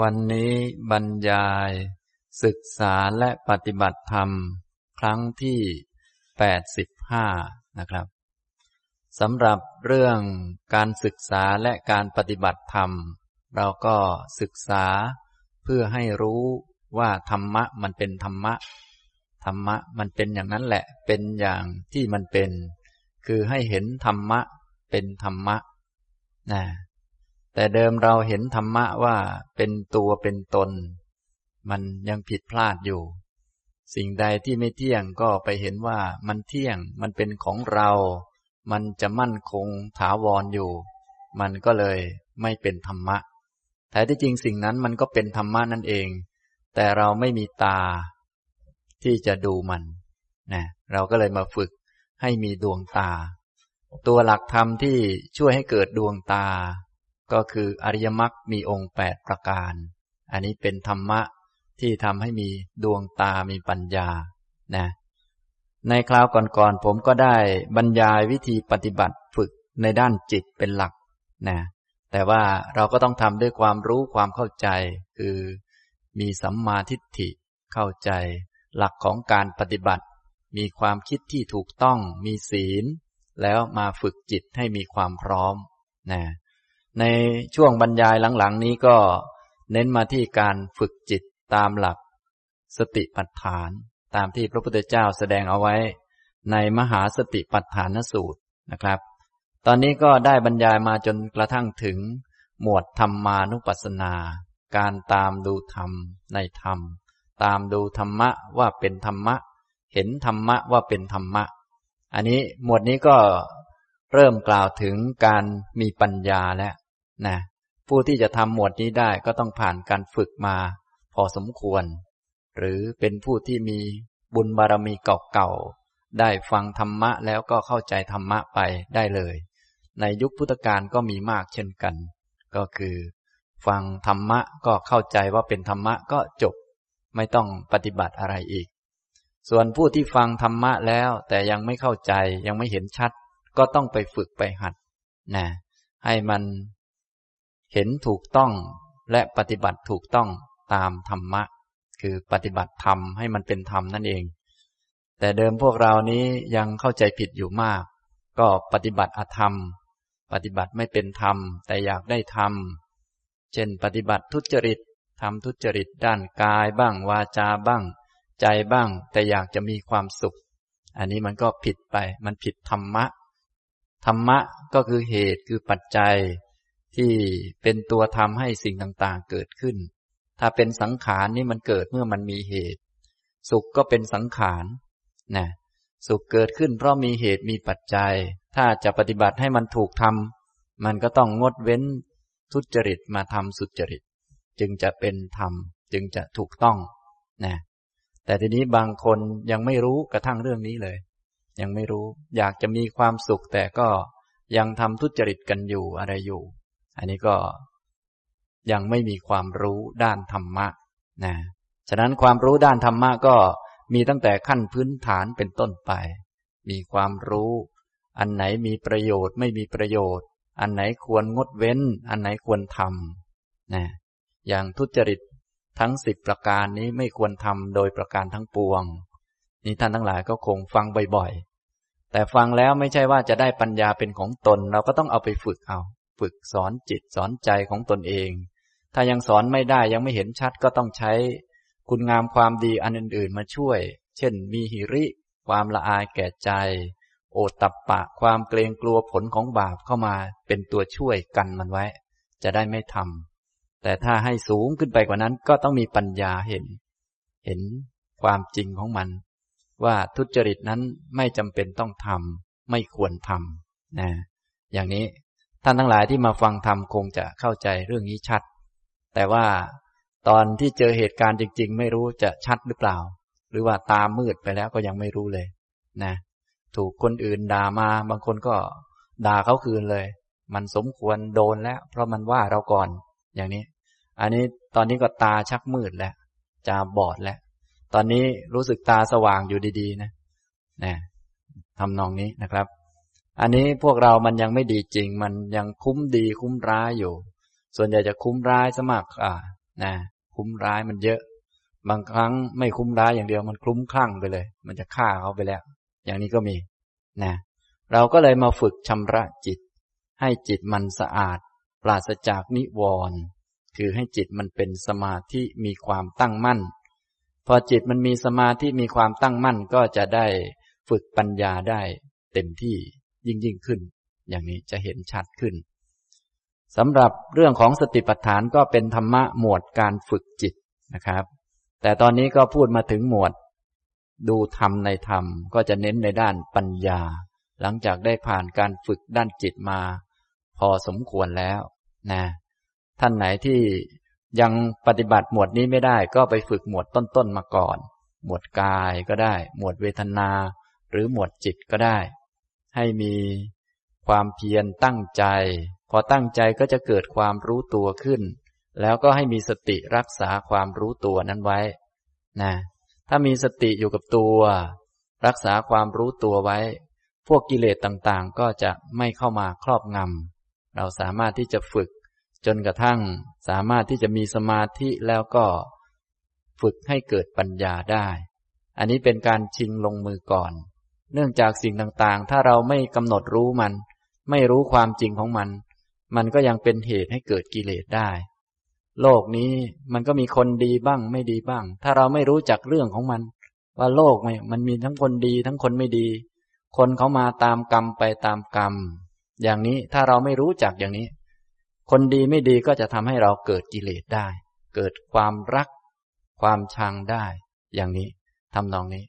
วันนี้บรรยาย ศึกษาและปฏิบัติธรรม ครั้งที่ 85 นะครับสำหรับเรื่องการศึกษาและการปฏิบัติธรรม เราก็ศึกษาเพื่อให้รู้ว่าธรรมะมันเป็นธรรมะ ธรรมะมันเป็นอย่างนั้นแหละ เป็นอย่างที่มันเป็น คือให้เห็นธรรมะเป็นธรรมะนะ แต่เดิมเราเห็นธรรมะว่าเป็นตัวเป็นตน มันยังผิดพลาดอยู่ สิ่งใดที่ไม่เที่ยงก็ไปเห็นว่ามันเที่ยง มันเป็นของเรา มันจะมั่นคงถาวรออยู่ มันก็เลยไม่เป็นธรรมะ แต่ที่จริงสิ่งนั้นมันก็เป็นธรรมะนั่นเอง แต่เราไม่มีตา ที่จะดูมันนะเราก็เลยมาฝึกให้มีดวงตา ตัวหลักธรรมที่ช่วยให้เกิดดวงตา ก็คืออริยมรรคมีองค์แปดประการ อันนี้เป็นธรรมะที่ทำให้มีดวงตามีปัญญา นะ ในคราวก่อนๆผมก็ได้บรรยายวิธีปฏิบัติฝึกในด้านจิตเป็นหลัก นะ แต่ว่าเราก็ต้องทำด้วยความรู้ความเข้าใจ คือมีสัมมาทิฏฐิเข้าใจ หลักของการปฏิบัติ มีความคิดที่ถูกต้อง มีศีล แล้วมาฝึกจิตให้มีความพร้อม นะ ในช่วงบรรยายหลังๆ นี้ก็เน้นมาที่การฝึกจิตตามหลัก สติปัฏฐาน ตามที่พระพุทธเจ้าแสดงเอาไว้ ในมหาสติปัฏฐานสูตรนะครับ ตอนนี้ก็ได้บรรยายมาจนกระทั่งถึง หมวดธรรมานุปัสสนา การตามดูธรรมในธรรม ตามดูธรรมะว่าเป็นธรรมะ เห็นธรรมะว่าเป็นธรรมะ อันนี้หมวดนี้ก็เริ่มกล่าวถึงการมีปัญญาแล้ว นะผู้ที่จะทำหมวดนี้ได้ก็ต้องผ่านการฝึกมา พอสมควร หรือเป็นผู้ที่มีบุญบารมีเก่าๆได้ฟังธรรมะแล้วก็เข้าใจธรรมะไปได้เลย ในยุคพุทธกาลก็มีมากเช่นกัน ก็คือ ฟังธรรมะก็เข้าใจว่าเป็นธรรมะก็จบ ไม่ต้องปฏิบัติอะไรอีก ส่วนผู้ที่ฟังธรรมะแล้วแต่ยังไม่เข้าใจยังไม่เห็นชัด ก็ต้องไปฝึกไปหัดนะให้มัน เห็นถูกต้องและปฏิบัติถูกต้องตามธรรมะ คือปฏิบัติธรรมให้มันเป็นธรรมนั่นเอง แต่เดิมพวกเรานี้ยังเข้าใจผิดอยู่มาก ก็ปฏิบัติอธรรม ปฏิบัติไม่เป็นธรรม แต่อยากได้ธรรม เช่น ปฏิบัติทุจริตทำทุจริตด้านกายบ้างวาจาบ้าง ใจบ้าง แต่อยากจะมีความสุข อันนี้มันก็ผิดไป มันผิดธรรมะ ธรรมะก็คือเหตุคือปัจจัย ที่เป็นตัวทำให้สิ่งต่างๆเกิดขึ้น ถ้าเป็นสังขารนี่มันเกิดเมื่อมันมีเหตุ สุขก็เป็นสังขารนะสุขเกิดขึ้นเพราะมีเหตุมีปัจจัย ถ้าจะปฏิบัติให้มันถูกทำมันก็ต้องงดเว้นทุจริตมาทำสุจริต จึงจะเป็นธรรม จึงจะถูกต้องนะแต่ทีนี้บางคนยังไม่รู้กระทั่งเรื่องนี้เลย ยังไม่รู้อยากจะมีความสุขแต่ก็ยังทำทุจริตกันอยู่อะไรอยู่ อันนี้ก็ยังไม่มีความรู้ด้านธรรมะนะฉะนั้นความรู้ด้านธรรมะก็มีตั้งแต่ขั้นพื้นฐานเป็นต้นไป มีความรู้ อันไหนมีประโยชน์ไม่มีประโยชน์ อันไหนควรงดเว้น อันไหนควรทำนะอย่างทุจริตทั้งสิบประการนี้ไม่ควรทำโดยประการทั้งปวง นี่ท่านทั้งหลายก็คงฟังบ่อยๆ แต่ฟังแล้วไม่ใช่ว่าจะได้ปัญญาเป็นของตน เราก็ต้องเอาไปฝึกเอา ฝึกสอนจิตสอนใจของตนเอง ถ้ายังสอนไม่ได้ยังไม่เห็นชัดก็ต้องใช้ คุณงามความดีอันอื่น ๆ มาช่วย เช่น มีหิริ ความละอายแก่ใจ โอตับปะความเกรงกลัวผลของบาปเข้ามาเป็นตัวช่วยกันมันไว้ จะได้ไม่ทำแต่ถ้าให้สูงขึ้นไปกว่านั้นก็ต้องมีปัญญาเห็น เห็นความจริงของมัน ว่าทุจริตนั้นไม่จำเป็นต้องทำไม่ควรทำนะอย่างนี้ ท่านทั้งหลายที่มาฟังธรรมคงจะเข้าใจเรื่องนี้ชัด แต่ว่าตอนที่เจอเหตุการณ์จริง ๆ ไม่รู้จะชัดหรือเปล่า หรือว่าตามืดไปแล้วก็ยังไม่รู้เลย นะ ถูกคนอื่นด่ามาบางคนก็ด่าเขาคืนเลย มันสมควรโดนแล้ว เพราะมันว่าเราก่อน อย่างนี้ อันนี้ตอนนี้ก็ตาชักมืดแล้วจะบอดแล้ว ตอนนี้รู้สึกตาสว่างอยู่ดีๆ นะนะทำนองนี้นะครับ อันนี้พวกเรามันยังไม่ดีจริง มันยังคุ้มดีคุ้มร้ายอยู่ ส่วนใหญ่จะคุ้มร้ายสมัครอ่านะคุ้มร้ายมันเยอะ บางครั้งไม่คุ้มร้ายอย่างเดียวมันคลุ้มคลั่งไปเลย มันจะฆ่าเขาไปแล้ว อย่างนี้ก็มีนะเราก็เลยมาฝึกชำระจิต ให้จิตมันสะอาด ปราศจากนิวรณ์คือให้จิตมันเป็นสมาธิมีความตั้งมั่น พอจิตมันมีสมาธิมีความตั้งมั่นก็จะได้ฝึกปัญญาได้เต็มที่ ยิ่งยิ่งขึ้น อย่างนี้จะเห็นชัดขึ้นสำหรับเรื่องของสติปัฏฐานก็เป็นธรรมะหมวดการฝึกจิตนะครับ แต่ตอนนี้ก็พูดมาถึงหมวด ดูธรรมในธรรม ก็จะเน้นในด้านปัญญา หลังจากได้ผ่านการฝึกด้านจิตมา พอสมควรแล้วนะท่านไหนที่ยังปฏิบัติหมวดนี้ไม่ได้ก็ไปฝึกหมวดต้นๆมาก่อน หมวดกายก็ได้ หมวดเวทนา หรือหมวดจิตก็ได้ ให้มีความเพียรตั้งใจ พอตั้งใจก็จะเกิดความรู้ตัวขึ้น แล้วก็ให้มีสติรักษาความรู้ตัวนั้นไว้นะถ้ามีสติอยู่กับตัว รักษาความรู้ตัวไว้ พวกกิเลสต่างๆ ก็จะไม่เข้ามาครอบงำเราสามารถที่จะฝึก จนกระทั่งสามารถที่จะมีสมาธิแล้วก็ ฝึกให้เกิดปัญญาได้ อันนี้เป็นการชิงลงมือก่อน เนื่องจากสิ่งต่างๆ ถ้าเราไม่กำหนดรู้มัน ไม่รู้ความจริงของมัน มันก็ยังเป็นเหตุให้เกิดกิเลสได้ โลกนี้มันก็มีคนดีบ้างไม่ดีบ้าง ถ้าเราไม่รู้จักเรื่องของมัน ว่าโลกมันมีทั้งคนดีทั้งคนไม่ดี คนเขามาตามกรรมไปตามกรรม อย่างนี้ถ้าเราไม่รู้จักอย่างนี้ คนดีไม่ดีก็จะทำให้เราเกิดกิเลสได้ เกิดความรัก ความชังได้ อย่างนี้ทำนองนี้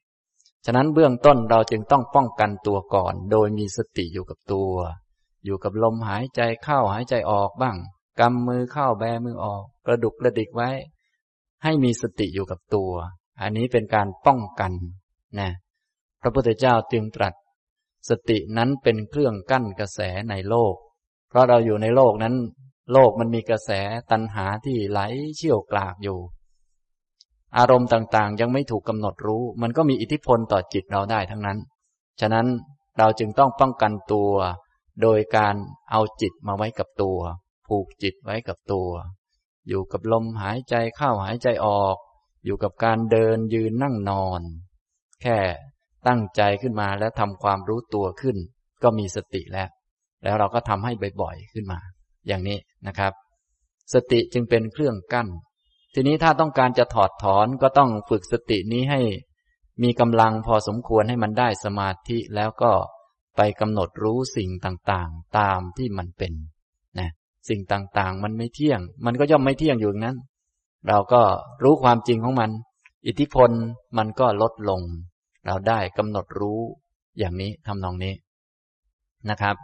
ฉะนั้นเบื้องต้นเราจึงต้องป้องกันตัวก่อน โดยมีสติอยู่กับตัว อยู่กับลมหายใจเข้าหายใจออกบ้าง กำมือเข้าแบมือออก กระดุกกระดิกไว้ ให้มีสติอยู่กับตัว อันนี้เป็นการป้องกันนะพระพุทธเจ้าจึงตรัส สตินั้นเป็นเครื่องกั้นกระแสในโลก เพราะเราอยู่ในโลกนั้น โลกมันมีกระแสตัณหาที่ไหลเชี่ยวกลากอยู่ อารมณ์ต่างๆ ยังไม่ถูกกำหนดรู้ มันก็มีอิทธิพลต่อจิตเราได้ทั้งนั้น ฉะนั้นเราจึงต้องป้องกันตัว โดยการเอาจิตมาไว้กับตัว ผูกจิตไว้กับตัว อยู่กับลมหายใจเข้าหายใจออก อยู่กับการเดินยืนนั่งนอน แค่ตั้งใจขึ้นมาแล้วทำความรู้ตัวขึ้น ก็มีสติแล้ว แล้วเราก็ทำให้บ่อยๆขึ้นมา อย่างนี้นะครับ สติจึงเป็นเครื่องกั้น ทีนี้ถ้าต้องการจะถอดถอนก็ต้องฝึกสตินี้ให้ มีกำลังพอสมควรให้มันได้สมาธิแล้วก็ไปกำหนดรู้สิ่งต่างๆ ตามที่มันเป็นนะสิ่งต่างๆ มันไม่เที่ยง มันก็ย่อมไม่เที่ยงอยู่นั้น เราก็รู้ความจริงของมัน อิทธิพลมันก็ลดลง เราได้กำหนดรู้อย่างนี้ทำนองนี้นะครับ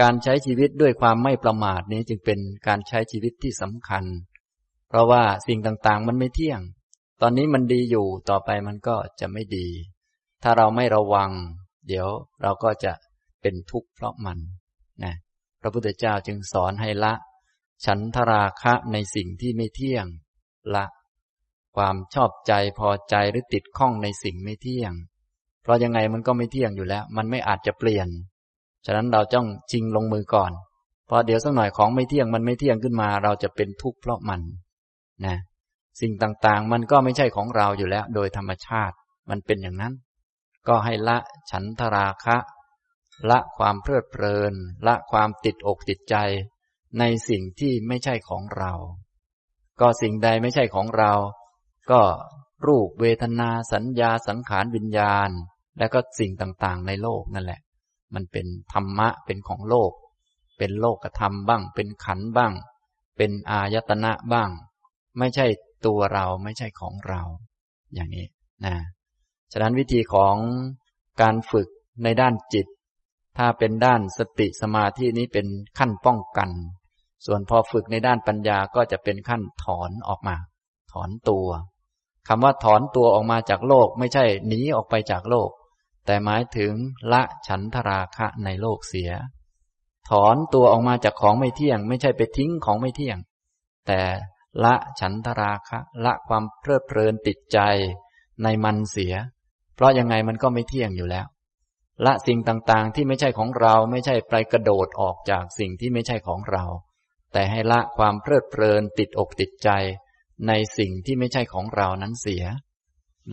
การใช้ชีวิตด้วยความไม่ประมาทนี้จึงเป็นการใช้ชีวิตที่สำคัญ เพราะว่าสิ่งต่างๆ มันไม่เที่ยง ตอนนี้มันดีอยู่ต่อไปมันก็จะไม่ดี ถ้าเราไม่ระวัง เดี๋ยวเราก็จะเป็นทุกข์เพราะมันนะพระพุทธเจ้าจึงสอนให้ละ ฉันทราคะในสิ่งที่ไม่เที่ยง ละ ความชอบใจพอใจหรือติดข้องในสิ่งไม่เที่ยง เพราะยังไงมันก็ไม่เที่ยงอยู่แล้ว มันไม่อาจจะเปลี่ยน ฉะนั้นเราจ้องจริงลงมือก่อนพราะเดี๋ยวสักหน่อยของไม่เที่ยงมันไม่เที่ยงขึ้นมา เราจะเป็นทุกข์เพราะมัน นะสิ่งต่างๆ มันก็ไม่ใช่ของเราอยู่แล้ว โดยธรรมชาติมันเป็นอย่างนั้น ก็ให้ละฉันทราคะ ละความเพลิดเพลิน ละความติดอกติดใจ ในสิ่งที่ไม่ใช่ของเรา ก็สิ่งใดไม่ใช่ของเรา ก็รูปเวทนาสัญญาสังขารวิญญาณ และก็สิ่งต่างๆ ในโลกนั่นแหละ มันเป็นธรรมะเป็นของโลก เป็นโลกธรรมบ้าง เป็นขันบ้าง เป็นอายตนะบ้าง ไม่ใช่ตัวเราไม่ใช่ของเรา อย่างนี้นะฉะนั้นวิธีของการฝึกในด้านจิต ถ้าเป็นด้านสติสมาธินี้เป็นขั้นป้องกัน ส่วนพอฝึกในด้านปัญญาก็จะเป็นขั้นถอนออกมา ถอนตัวคำว่าถอนตัวออกมาจากโลก ไม่ใช่หนีออกไปจากโลก แต่หมายถึงละฉันทราคะในโลกเสีย ถอนตัวออกมาจากของไม่เที่ยง ไม่ใช่ไปทิ้งของไม่เที่ยง แต่ ละฉันทราคะ ละความเพลิดเพลินติดใจในมันเสีย เพราะยังไงมันก็ไม่เที่ยงอยู่แล้ว ละสิ่งต่างๆที่ไม่ใช่ของเราไม่ใช่ไปกระโดดออกจากสิ่งที่ไม่ใช่ของเรา แต่ให้ละความเพลิดเพลินติดอกติดใจ ในสิ่งที่ไม่ใช่ของเรานั้นเสีย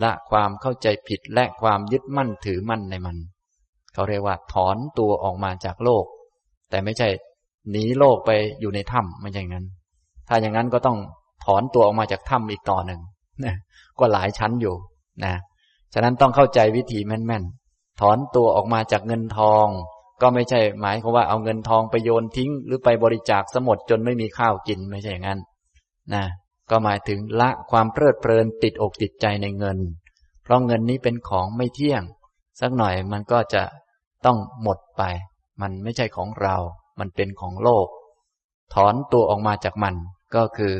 ละความเข้าใจผิดและความยึดมั่นถือมั่นในมัน เขาเรียกว่าถอนตัวออกมาจากโลก แต่ไม่ใช่หนีโลกไปอยู่ในถ้ำไม่ใช่งั้น ถ้าอย่างนั้นก็ต้องถอนตัวออกมาจากถ้ำอีกต่อหนึ่งนะก็หลายชั้นอยู่นะฉะนั้นต้องเข้าใจวิธีแม่นๆ ถอนตัวออกมาจากเงินทอง ก็ไม่ใช่หมายความว่าเอาเงินทองไปโยนทิ้ง หรือไปบริจาคสมดจนไม่มีข้าวกินไม่ใช่อย่างนั้นนะก็หมายถึงละความเพลิดเพลินติดอกติดใจในเงิน เพราะเงินนี้เป็นของไม่เที่ยง สักหน่อยมันก็จะต้องหมดไป มันไม่ใช่ของเรา มันเป็นของโลก ถอนตัวออกมาจากมัน ก็คือ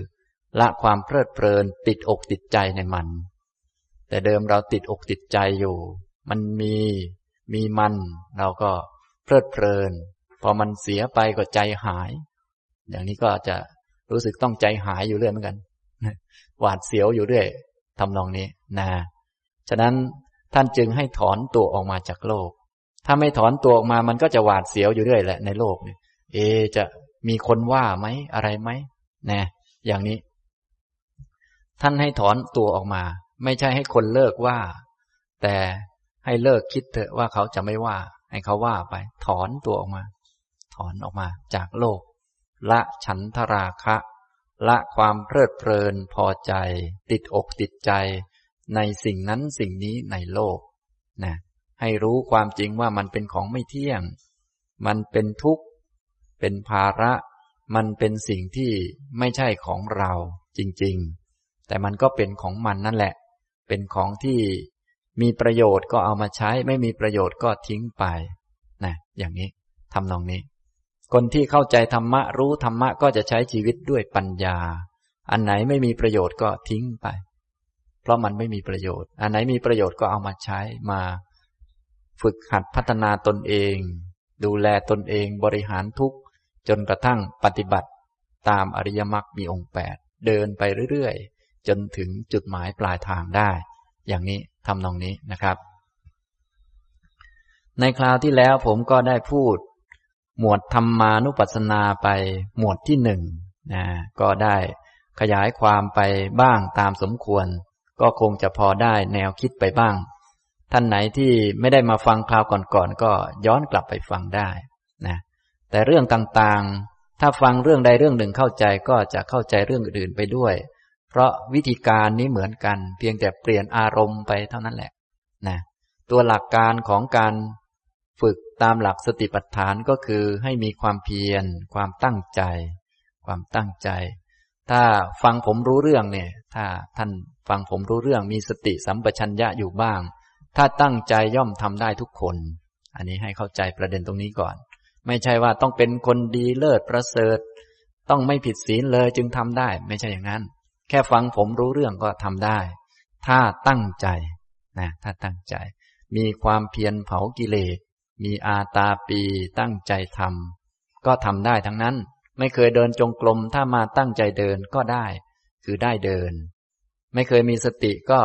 ละความเพลิดเพลินติดอกติดใจในมัน แต่เดิมเราติดอกติดใจอยู่ มันมีมีมัน เราก็เพลิดเพลิน พอมันเสียไปก็ใจหาย อย่างนี้ก็จะรู้สึกต้องใจหายอยู่เรื่อยเหมือนกัน หวาดเสียวอยู่เรื่อยทำนองนี้นะฉะนั้นท่านจึงให้ถอนตัวออกมาจากโลก ถ้าไม่ถอนตัวออกมามันก็จะหวาดเสียวอยู่เรื่อยแหละในโลกเนี่ยเอจะมีคนว่าไหมอะไรไหม นะอย่างนี้ ท่านให้ถอนตัวออกมา ไม่ใช่ให้คนเลิกว่า แต่ให้เลิกคิดเถอะว่าเขาจะไม่ว่า ให้เขาว่าไป ถอนตัวออกมา ถอนออกมาจากโลก ละฉันทราคะ ละความเพลิดเพลินพอใจ ติดอกติดใจ ในสิ่งนั้นสิ่งนี้ในโลกนะให้รู้ความจริงว่ามันเป็นของไม่เที่ยง มันเป็นทุกข์ เป็นภาระ มันเป็นสิ่งที่ไม่ใช่ของเราจริงๆ แต่มันก็เป็นของมันนั่นแหละ เป็นของที่มีประโยชน์ก็เอามาใช้ ไม่มีประโยชน์ก็ทิ้งไปนะอย่างนี้ทำนองนี้ คนที่เข้าใจธรรมะรู้ธรรมะก็จะใช้ชีวิตด้วยปัญญา อันไหนไม่มีประโยชน์ก็ทิ้งไป เพราะมันไม่มีประโยชน์ อันไหนมีประโยชน์ก็เอามาใช้มา ฝึกหัดพัฒนาตนเอง ดูแลตนเองบริหารทุก จนกระทั่งปฏิบัติตามอริยมรรคมีองค์แปดเดินไปเรื่อยๆ จนถึงจุดหมายปลายทางได้ อย่างนี้ทำนองนี้นะครับ ในคราวที่แล้วผมก็ได้พูด หมวดธรรมานุปัสสนาไปหมวดที่หนึ่งนะก็ได้ขยายความไปบ้างตามสมควร ก็คงจะพอได้แนวคิดไปบ้าง ท่านไหนที่ไม่ได้มาฟังคราวก่อนๆก็ย้อนกลับไปฟังได้นะ แต่เรื่องต่างๆ ถ้าฟังเรื่องใดเรื่องหนึ่งเข้าใจก็จะเข้าใจเรื่องอื่นไปด้วย เพราะวิธีการนี้เหมือนกัน เพียงแต่เปลี่ยนอารมณ์ไปเท่านั้นแหละนะตัวหลักการของการฝึกตามหลักสติปัฏฐานก็คือให้มีความเพียร ความตั้งใจ ความตั้งใจ ถ้าฟังผมรู้เรื่องเนี่ย ถ้าท่านฟังผมรู้เรื่องมีสติสัมปชัญญะอยู่บ้าง ถ้าตั้งใจย่อมทำได้ทุกคน อันนี้ให้เข้าใจประเด็นตรงนี้ก่อน ไม่ใช่ว่าต้องเป็นคนดีเลิศประเสริฐ ต้องไม่ผิดศีลเลยจึงทำได้ ไม่ใช่อย่างนั้น แค่ฟังผมรู้เรื่องก็ทำได้ ถ้าตั้งใจนะถ้าตั้งใจ มีความเพียรเผากิเลสมีอาตาปีตั้งใจทำก็ทำได้ทั้งนั้น ไม่เคยเดินจงกรมถ้ามาตั้งใจเดินก็ได้ คือได้เดิน ไม่เคยมีสติก็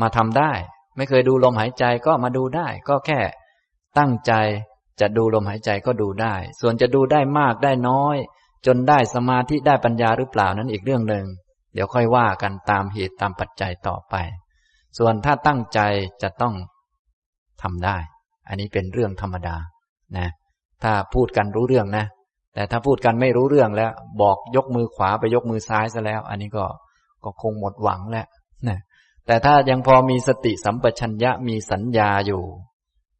มาทำได้ ไม่เคยดูลมหายใจก็มาดูได้ ก็แค่ตั้งใจ จะดูลมหายใจก็ดูได้ ส่วนจะดูได้มากได้น้อย จนได้สมาธิได้ปัญญาหรือเปล่านั้นอีกเรื่องหนึ่ง เดี๋ยวค่อยว่ากันตามเหตุตามปัจจัยต่อไป ส่วนถ้าตั้งใจจะต้องทำได้ อันนี้เป็นเรื่องธรรมดา นะ ถ้าพูดกันรู้เรื่องนะ แต่ถ้าพูดกันไม่รู้เรื่องแล้ว บอกยกมือขวาไปยกมือซ้ายซะแล้ว อันนี้ก็ก็คงหมดหวังแล้วนะแต่ถ้ายังพอมีสติสัมปชัญญะมีสัญญาอยู่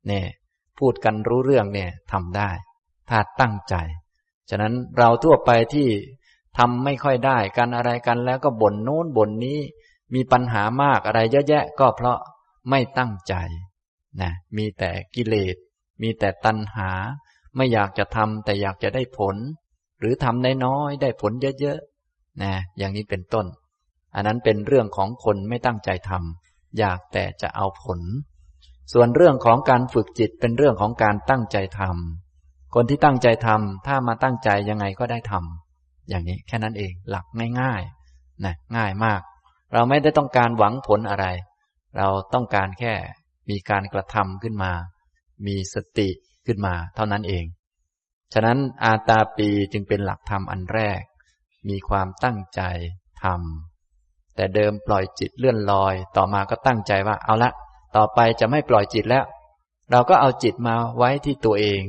เนี่ย พูดกันรู้เรื่องเนี่ยทำได้ ถ้าตั้งใจ ฉะนั้นเราทั่วไปที่ทำไม่ค่อยได้กันอะไรกันแล้วก็บ่นโน้นบ่นนี้ มีปัญหามากอะไรเยอะแยะ ก็เพราะไม่ตั้งใจนะมีแต่กิเลส มีแต่ตัณหา ไม่อยากจะทำแต่อยากจะได้ผล หรือทำได้น้อยได้ผลเยอะๆนะอย่างนี้เป็นต้น อันนั้นเป็นเรื่องของคนไม่ตั้งใจทำอยากแต่จะเอาผล ส่วนเรื่องของการฝึกจิตเป็นเรื่องของการตั้งใจทำคนที่ตั้งใจทำถ้ามาตั้งใจยังไงก็ได้ทำอย่างนี้แค่นั้นเองหลักง่ายๆนะง่ายมาก เราไม่ได้ต้องการหวังผลอะไร เราต้องการแค่มีการกระทำขึ้นมา มีสติขึ้นมา เท่านั้นเอง ฉะนั้นอาตาปีจึงเป็นหลักธรรมอันแรก มีความตั้งใจทำแต่เดิมปล่อยจิตเลื่อนลอย ต่อมาก็ตั้งใจว่าเอาละ ต่อไปจะไม่ปล่อยจิตแล้ว เราก็เอาจิตมาไว้ที่ตัวเอง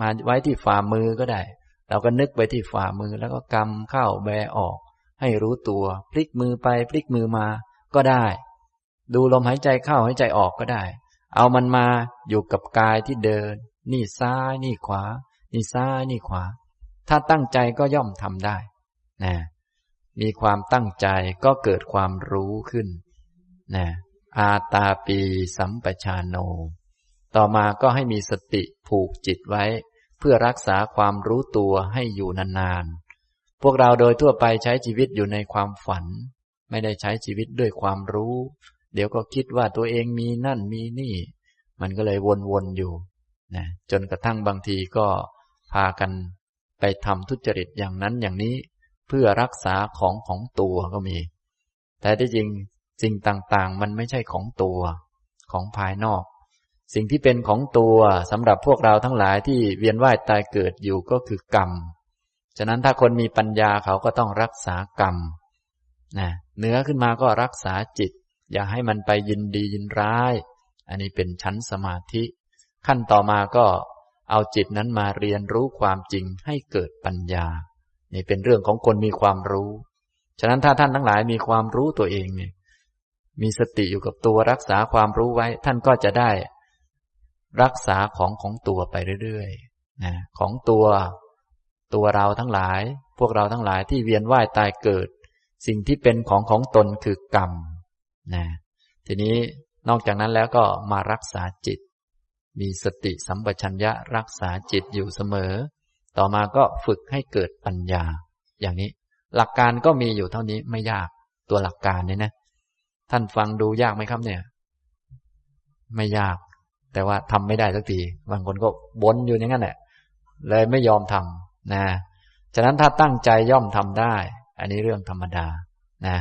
มาไว้ที่ฝ่ามือก็ได้ เราก็นึกไปที่ฝ่ามือแล้วก็กำเข้าแบออก ให้รู้ตัวพลิกมือไปพลิกมือมาก็ได้ ดูลมหายใจเข้าหายใจออกก็ได้ เอามันมาอยู่กับกายที่เดิน นี่ซ้ายนี่ขวา นี่ซ้ายนี่ขวา ถ้าตั้งใจก็ย่อมทำได้นะมีความตั้งใจก็เกิดความรู้ขึ้นนะ อาตาปีสัมปชานโน ต่อมาก็ให้มีสติผูกจิตไว้ เพื่อรักษาความรู้ตัวให้อยู่นานๆ พวกเราโดยทั่วไปใช้ชีวิตอยู่ในความฝัน ไม่ได้ใช้ชีวิตด้วยความรู้ เดี๋ยวก็คิดว่าตัวเองมีนั่นมีนี่ มันก็เลยวนๆอยู่นะจนกระทั่งบางทีก็พากันไปทำทุจริตอย่างนั้นอย่างนี้ เพื่อรักษาของของตัวก็มี แต่ที่จริง สิ่งต่างๆ มันไม่ใช่ของตัว ของภายนอก สิ่งที่เป็นของตัวสำหรับพวกเราทั้งหลายที่เวียนว่ายตายเกิดอยู่ก็คือกรรม ฉะนั้นถ้าคนมีปัญญาเขาก็ต้องรักษากรรมนะเนื้อขึ้นมาก็รักษาจิต อย่าให้มันไปยินดียินร้าย อันนี้เป็นชั้นสมาธิ ขั้นต่อมาก็เอาจิตนั้นมาเรียนรู้ความจริงให้เกิดปัญญา นี่เป็นเรื่องของคนมีความรู้ ฉะนั้นถ้าท่านทั้งหลายมีความรู้ตัวเองเนี่ย มีสติอยู่กับตัวรักษาความรู้ไว้ ท่านก็จะได้ รักษาของของตัวไปเรื่อยๆนะของตัว ตัวเราทั้งหลาย พวกเราทั้งหลายที่เวียนว่ายตายเกิด สิ่งที่เป็นของของตนคือกรรมนะทีนี้นอกจากนั้นแล้วก็มารักษาจิต มีสติสัมปชัญญะรักษาจิตอยู่เสมอ ต่อมาก็ฝึกให้เกิดปัญญา อย่างนี้ หลักการก็มีอยู่เท่านี้ไม่ยากตัวหลักการเนี่ยนะ ท่านฟังดูยากไหมครับเนี่ย ไม่ยาก แต่ว่าทำไม่ได้สักทีบางคนก็บนอยู่อย่างนั้นแหละเลยไม่ยอมทำนะฉะนั้นถ้าตั้งใจย่อมทำได้ อันนี้เรื่องธรรมดานะ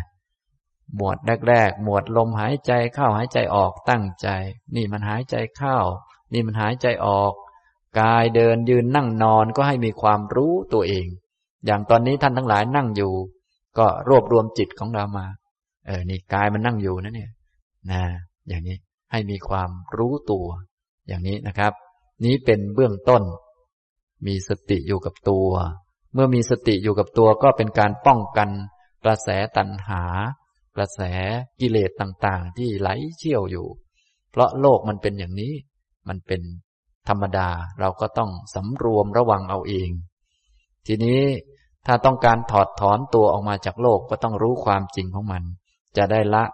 หมวดแรกๆหมวดลมหายใจเข้าหายใจออกตั้งใจ นี่มันหายใจเข้า นี่มันหายใจออก กายเดินยืนนั่งนอนก็ให้มีความรู้ตัวเอง อย่างตอนนี้ท่านทั้งหลายนั่งอยู่ ก็รวบรวมจิตของเรามา ออนี่กายมันนั่งอยู่นะเนี่ยนะอย่างนี้ให้มีความรู้ตัว อย่างนี้นะครับ นี้เป็นเบื้องต้น มีสติอยู่กับตัว เมื่อมีสติอยู่กับตัวก็เป็นการป้องกันกระแสตัณหา กระแสกิเลสต่างๆ ที่ไหลเชี่ยวอยู่ เพราะโลกมันเป็นอย่างนี้ มันเป็นธรรมดาเราก็ต้องสำรวมระวังเอาเอง ทีนี้ถ้าต้องการถอดถอนตัวออกมาจากโลกก็ต้องรู้ความจริงของมัน จะได้ละ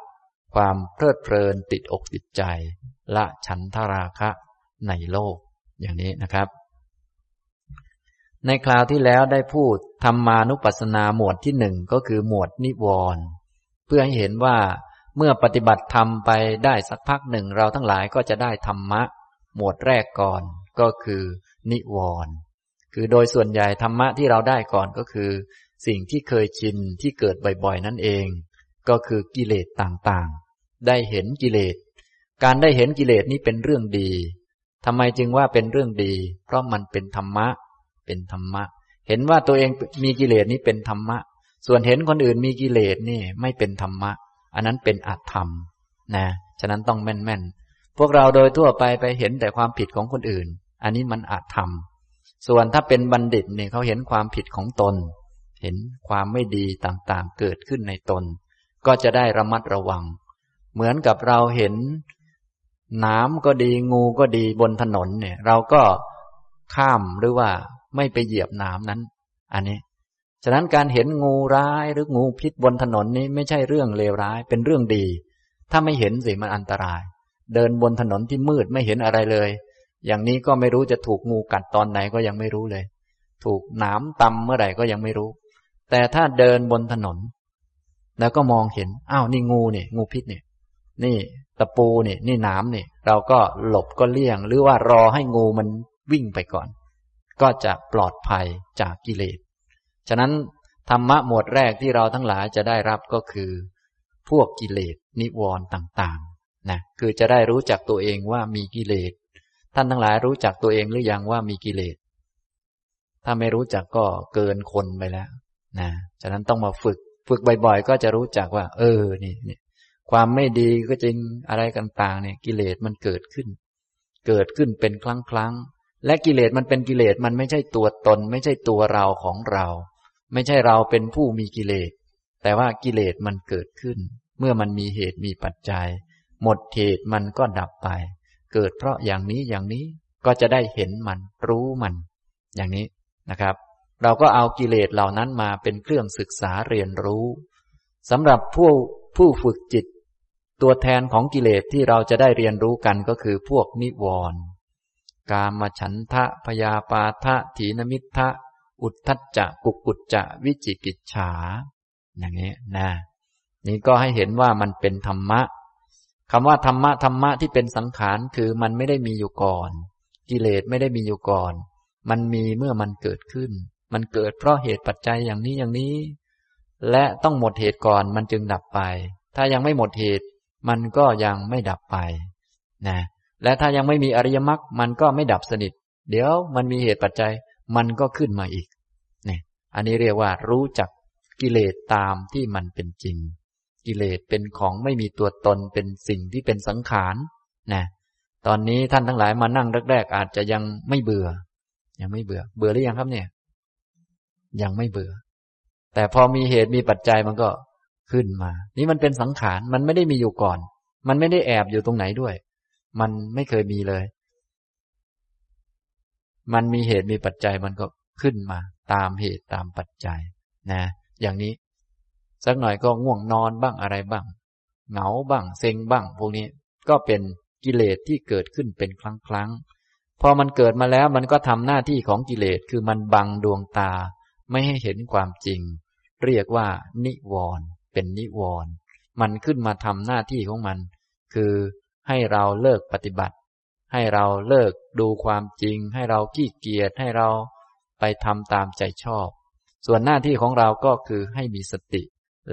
ความเพลิดเพลินติดอกติดใจ ละฉันทราคะในโลก อย่างนี้นะครับ ในคราวที่แล้วได้พูดธรรมานุปัสสนาหมวดที่หนึ่งก็คือหมวดนิวรณ์เพื่อให้เห็นว่าเมื่อปฏิบัติธรรมไปได้สักพักหนึ่งเราทั้งหลายก็จะได้ธรรมะ หมวดแรกก่อนก็คือ นิวรณ์คือโดยส่วนใหญ่ธรรมะที่เราได้ก่อนก็คือ สิ่งที่เคยชินที่เกิดบ่อยๆนั่นเอง ก็คือกิเลสต่างๆ ได้เห็นกิเลส การได้เห็นกิเลสนี้เป็นเรื่องดีทำไมจึงว่าเป็นเรื่องดี เพราะมันเป็นธรรมะ เป็นธรรมะ เห็นว่าตัวเองมีกิเลสนี้เป็นธรรมะ ส่วนเห็นคนอื่นมีกิเลสนี่ไม่เป็นธรรมะ อันนั้นเป็นอัตธรรม นะ ฉะนั้นต้องแม่นพวกเราโดยทั่วไปไปเห็นแต่ความผิดของคนอื่น อันนี้มันอาจทำส่วนถ้าเป็นบัณฑิตเนี่ยเขาเห็นความผิดของตน เห็นความไม่ดีต่างๆ เกิดขึ้นในตน ก็จะได้ระมัดระวัง เหมือนกับเราเห็นน้ำก็ดีงูก็ดีบนถนนเนี่ย เราก็ข้ามหรือว่าไม่ไปเหยียบน้ำนั้น อันนี้ ฉะนั้นการเห็นงูร้ายหรืองูพิษบนถนนนี้ไม่ใช่เรื่องเลวร้าย เป็นเรื่องดี ถ้าไม่เห็นสิมันอันตราย เดินบนถนนที่มืดไม่เห็นอะไรเลย อย่างนี้ก็ไม่รู้จะถูกงูกัดตอนไหนก็ยังไม่รู้เลย ถูกหนามตำเมื่อไหร่ก็ยังไม่รู้ แต่ถ้าเดินบนถนน แล้วก็มองเห็น อ้าว นี่งูเนี่ยงูพิษเนี่ย นี่ตะปูเนี่ย นี่หนามเนี่ย เราก็หลบก็เลี่ยง หรือว่ารอให้งูมันวิ่งไปก่อน ก็จะปลอดภัยจากกิเลส ฉะนั้นธรรมะหมวดแรกที่เราทั้งหลายจะได้รับก็คือ พวกกิเลสนิวรณ์ต่างๆ นะ คือจะได้รู้จักตัวเองว่ามีกิเลส ท่านทั้งหลายรู้จักตัวเองหรือยังว่ามีกิเลส ถ้าไม่รู้จักก็เกินคนไปแล้ว นะ ฉะนั้นต้องมาฝึก ฝึกบ่อยๆ ก็จะรู้จักว่า เออนี่นี่ความไม่ดีก็จริงอะไรต่างๆเนี่ยกิเลสมันเกิดขึ้น เกิดขึ้นเป็นครั้งครั้งและกิเลสมันเป็นกิเลสมันไม่ใช่ตัวตน ไม่ใช่ตัวเราของเรา ไม่ใช่เราเป็นผู้มีกิเลส แต่ว่ากิเลสมันเกิดขึ้น เมื่อมันมีเหตุมีปัจจัย หมดเหตุมันก็ดับไป เกิดเพราะอย่างนี้อย่างนี้ก็จะได้เห็นมันรู้มัน อย่างนี้นะครับ เราก็เอากิเลสเหล่านั้นมาเป็นเครื่องศึกษาเรียนรู้สำหรับผู้ผู้ฝึกจิต ตัวแทนของกิเลสที่เราจะได้เรียนรู้กันก็คือพวกนิวรณ์กามฉันทะพยาปาทะถีนมิทะอุทธัจจะกุกุจจะวิจิกิจฉา อย่างนี้นะนี่ก็ให้เห็นว่ามันเป็นธรรมะคำว่าธรรมะธรรมะที่เป็นสังขารคือมันไม่ได้มีอยู่ก่อน กิเลสไม่ได้มีอยู่ก่อน มันมีเมื่อมันเกิดขึ้น มันเกิดเพราะเหตุปัจจัยอย่างนี้อย่างนี้ และต้องหมดเหตุก่อนมันจึงดับไป ถ้ายังไม่หมดเหตุ มันก็ยังไม่ดับไปนะและถ้ายังไม่มีอริยมรรคมันก็ไม่ดับสนิท เดี๋ยวมันมีเหตุปัจจัยมันก็ขึ้นมาอีกนี่อันนี้เรียกว่ารู้จักกิเลสตามที่มันเป็นจริง กิเลสเป็นของไม่มีตัวตนเป็นสิ่งที่เป็นสังขารนะตอนนี้ท่านทั้งหลายมานั่งแรกๆอาจจะยังไม่เบื่อ ยังไม่เบื่อ เบื่อหรือยังครับเนี่ย ยังไม่เบื่อ แต่พอมีเหตุมีปัจจัยมันก็ขึ้นมา นี่มันเป็นสังขารมันไม่ได้มีอยู่ก่อน มันไม่ได้แอบอยู่ตรงไหนด้วย มันไม่เคยมีเลย มันมีเหตุมีปัจจัยมันก็ขึ้นมา ตามเหตุตามปัจจัย นะ อย่างนี้ สักหน่อยก็ง่วงนอนบ้างอะไรบ้าง เหงาบ้างเซ็งบ้าง พวกนี้ก็เป็นกิเลสที่เกิดขึ้นเป็นครั้งครั้งพอมันเกิดมาแล้วมันก็ทำหน้าที่ของกิเลสคือมันบังดวงตา ไม่ให้เห็นความจริง เรียกว่า นิวรณ์เป็นนิวรณ์มันขึ้นมาทำหน้าที่ของมัน คือให้เราเลิกปฏิบัติ ให้เราเลิกดูความจริง ให้เราขี้เกียจให้เราไปทำตามใจชอบ ส่วนหน้าที่ของเราก็คือให้มีสติ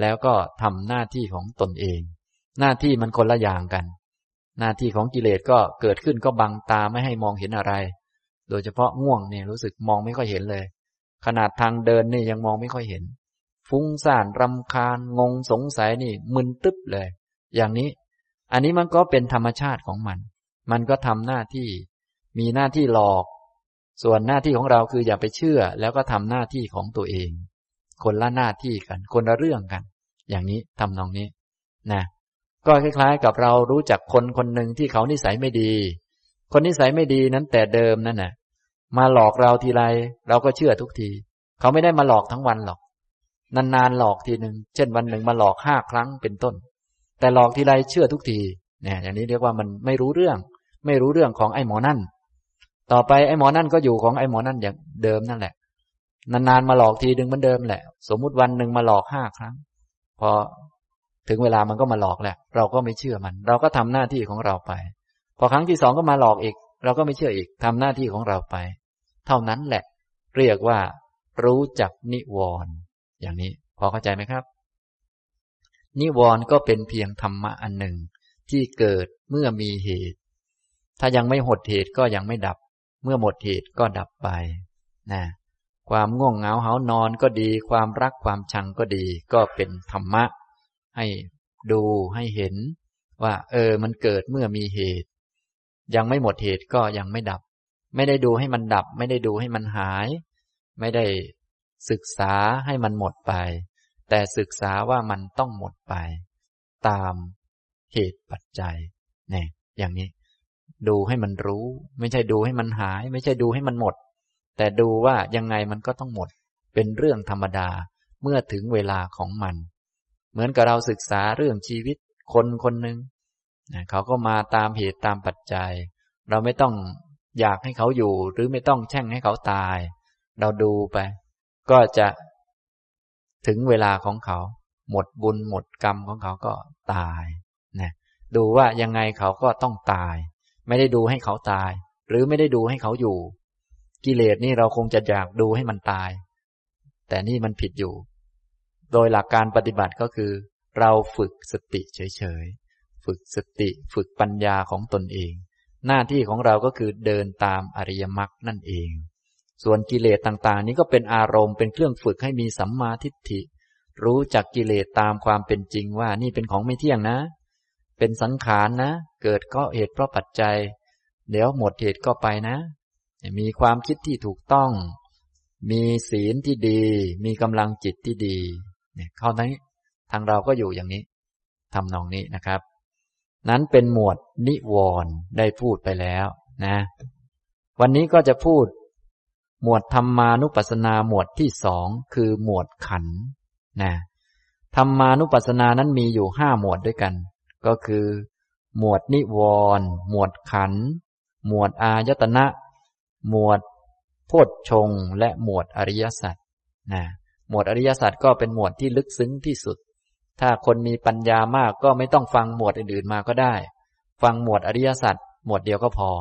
แล้วก็ทำหน้าที่ของตนเอง หน้าที่มันคนละอย่างกัน หน้าที่ของกิเลสก็เกิดขึ้นก็บังตาไม่ให้มองเห็นอะไร โดยเฉพาะง่วงเนี่ยรู้สึกมองไม่ค่อยเห็นเลย ขนาดทางเดินนี่ยังมองไม่ค่อยเห็น ฟุ้งซ่านรำคาญงงสงสัยนี่มึนตึ๊บเลย อย่างนี้ อันนี้มันก็เป็นธรรมชาติของมัน มันก็ทำหน้าที่ มีหน้าที่หลอก ส่วนหน้าที่ของเราคืออย่าไปเชื่อ แล้วก็ทำหน้าที่ของตัวเอง คนละหน้าที่กัน คนละเรื่องกัน อย่างนี้ทำนองนี้ นะ ก็คล้ายๆ กับเรารู้จักคนคนหนึ่งที่เขานิสัยไม่ดี คนนิสัยไม่ดีนั้นแต่เดิมนั่นน่ะ มาหลอกเราทีไร เราก็เชื่อทุกที เขาไม่ได้มาหลอกทั้งวันหรอก นานๆหลอกทีหนึ่งเช่นวันหนึ่งมาหลอกห้าครั้งเป็นต้น แต่หลอกทีไรเชื่อทุกทีเนี่ยอย่างนี้เรียกว่ามันไม่รู้เรื่อง ไม่รู้เรื่องของไอ้หมอนั่น ต่อไปไอ้หมอนั่นก็อยู่ของไอ้หมอนั่นอย่างเดิมนั่นแหละ นานๆมาหลอกทีหนึ่งเหมือนเดิมแหละ สมมุติวันหนึ่งมาหลอกห้าครั้ง พอถึงเวลามันก็มาหลอกแหละ เราก็ไม่เชื่อมัน เราก็ทำหน้าที่ของเราไป พอครั้งที่สองก็มาหลอกอีก เราก็ไม่เชื่ออีกทำหน้าที่ของเราไป เท่านั้นแหละ เรียกว่า รู้จักนิวรณ์อย่างนี้ พอเข้าใจไหมครับ นิวรณ์ก็เป็นเพียงธรรมะอันหนึ่ง ที่เกิดเมื่อมีเหตุ ถ้ายังไม่หดเหตุก็ยังไม่ดับ เมื่อหมดเหตุก็ดับไปนะความง่วงเหงาเหานอนก็ดี ความรักความชังก็ดี ก็เป็นธรรมะ ให้ดูให้เห็น ว่า เออ มันเกิดเมื่อมีเหตุ ยังไม่หมดเหตุก็ยังไม่ดับ ไม่ได้ดูให้มันดับ ไม่ได้ดูให้มันหาย ไม่ได้ศึกษาให้มันหมดไป แต่ศึกษาว่ามันต้องหมดไป ตามเหตุปัจจัยเนี่ยอย่างนี้ ดูให้มันรู้ ไม่ใช่ดูให้มันหาย ไม่ใช่ดูให้มันหมด แต่ดูว่ายังไงมันก็ต้องหมด เป็นเรื่องธรรมดาเมื่อถึงเวลาของมัน เหมือนกับเราศึกษาเรื่องชีวิตคนคนหนึ่งเขาก็มาตามเหตุตามปัจจัย เราไม่ต้อง อยากให้เขาอยู่ หรือไม่ต้องแช่งให้เขาตาย เราดูไป ก็จะถึงเวลาของเขา หมดบุญหมดกรรมของเขาก็ตายนะดูว่ายังไงเขาก็ต้องตาย ไม่ได้ดูให้เขาตาย หรือไม่ได้ดูให้เขาอยู่ กิเลสนี่เราคงจะอยากดูให้มันตาย แต่นี่มันผิดอยู่ โดยหลักการปฏิบัติก็คือ เราฝึกสติเฉยๆฝึกสติฝึกปัญญาของตนเอง หน้าที่ของเราก็คือเดินตามอริยมรรคนั่นเอง ส่วนกิเลสต่างๆ นี้ก็เป็นอารมณ์เป็นเครื่องฝึกให้มีสัมมาทิฏฐิ รู้จักกิเลสตามความเป็นจริงว่านี่เป็นของไม่เที่ยงนะ เป็นสังขารนะเกิดก็เหตุเพราะปัจจัย เดี๋ยวหมดเหตุก็ไปนะ มีความคิดที่ถูกต้อง มีศีลที่ดี มีกำลังจิตที่ดี เนี่ยเข้อนี้ทางเราก็อยู่อย่างนี้ทำนองนี้นะครับ นั้นเป็นหมวดนิวรณ์ได้พูดไปแล้วนะ วันนี้ก็จะพูด หมวดธรรมานุปัสสนาหมวดที่สองคือหมวดขันนะธรรมานุปัสสนานั้นมีอยู่ห้าหมวดด้วยกัน ก็คือ หมวดนิวรณ์หมวดขัน หมวดอายตนะ หมวดโพชฌงและหมวดอริยสัจนะหมวดอริยสัจก็เป็นหมวดที่ลึกซึ้งที่สุด ถ้าคนมีปัญญามากก็ไม่ต้องฟังหมวดอื่นๆมาก็ได้ ฟังหมวดอริยสัจหมวดเดียวก็พอ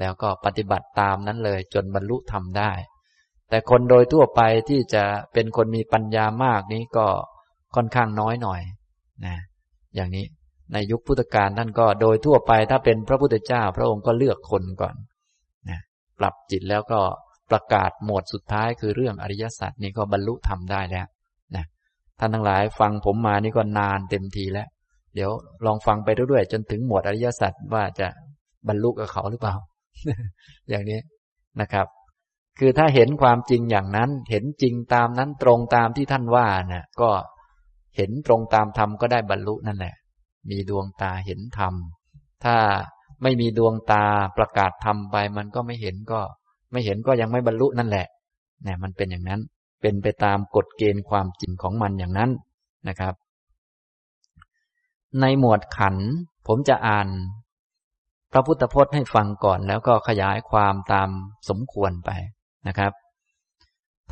แล้วก็ปฏิบัติตามนั้นเลยจนบรรลุธรรมได้ แต่คนโดยทั่วไปที่จะเป็นคนมีปัญญามากนี้ก็ค่อนข้างน้อยหน่อยนะอย่างนี้ในยุคพุทธกาลท่านก็โดยทั่วไปถ้าเป็นพระพุทธเจ้า พระองค์ก็เลือกคนก่อนนะปรับจิตแล้วก็ประกาศหมวดสุดท้ายคือเรื่องอริยสัจนี่ก็บรรลุธรรมได้แล้ว ท่านทั้งหลายฟังผมมานี่ก็นานเต็มทีแล้ว เดี๋ยวลองฟังไปเรื่อยๆจนถึงหมวดอริยสัจว่าจะบรรลุกับเขาหรือเปล่า อย่างนี้นะครับ คือถ้าเห็นความจริงอย่างนั้น เห็นจริงตามนั้นตรงตามที่ท่านว่านะ่ะ ก็เห็นตรงตามธรรมก็ได้บรรลุนั่นแหละ มีดวงตาเห็นธรรม ถ้าไม่มีดวงตาประกาศธรรมไปมันก็ไม่เห็นก็ ไม่เห็นก็ยังไม่บรรลุนั่นแหละเนี่ยมันเป็นอย่างนั้น เป็นไปตามกฎเกณฑ์ความจริงของมันอย่างนั้นนะครับ ในหมวดขัน ผมจะอ่าน พระพุทธพจน์ให้ฟังก่อนแล้วก็ขยายความตามสมควรไปนะครับ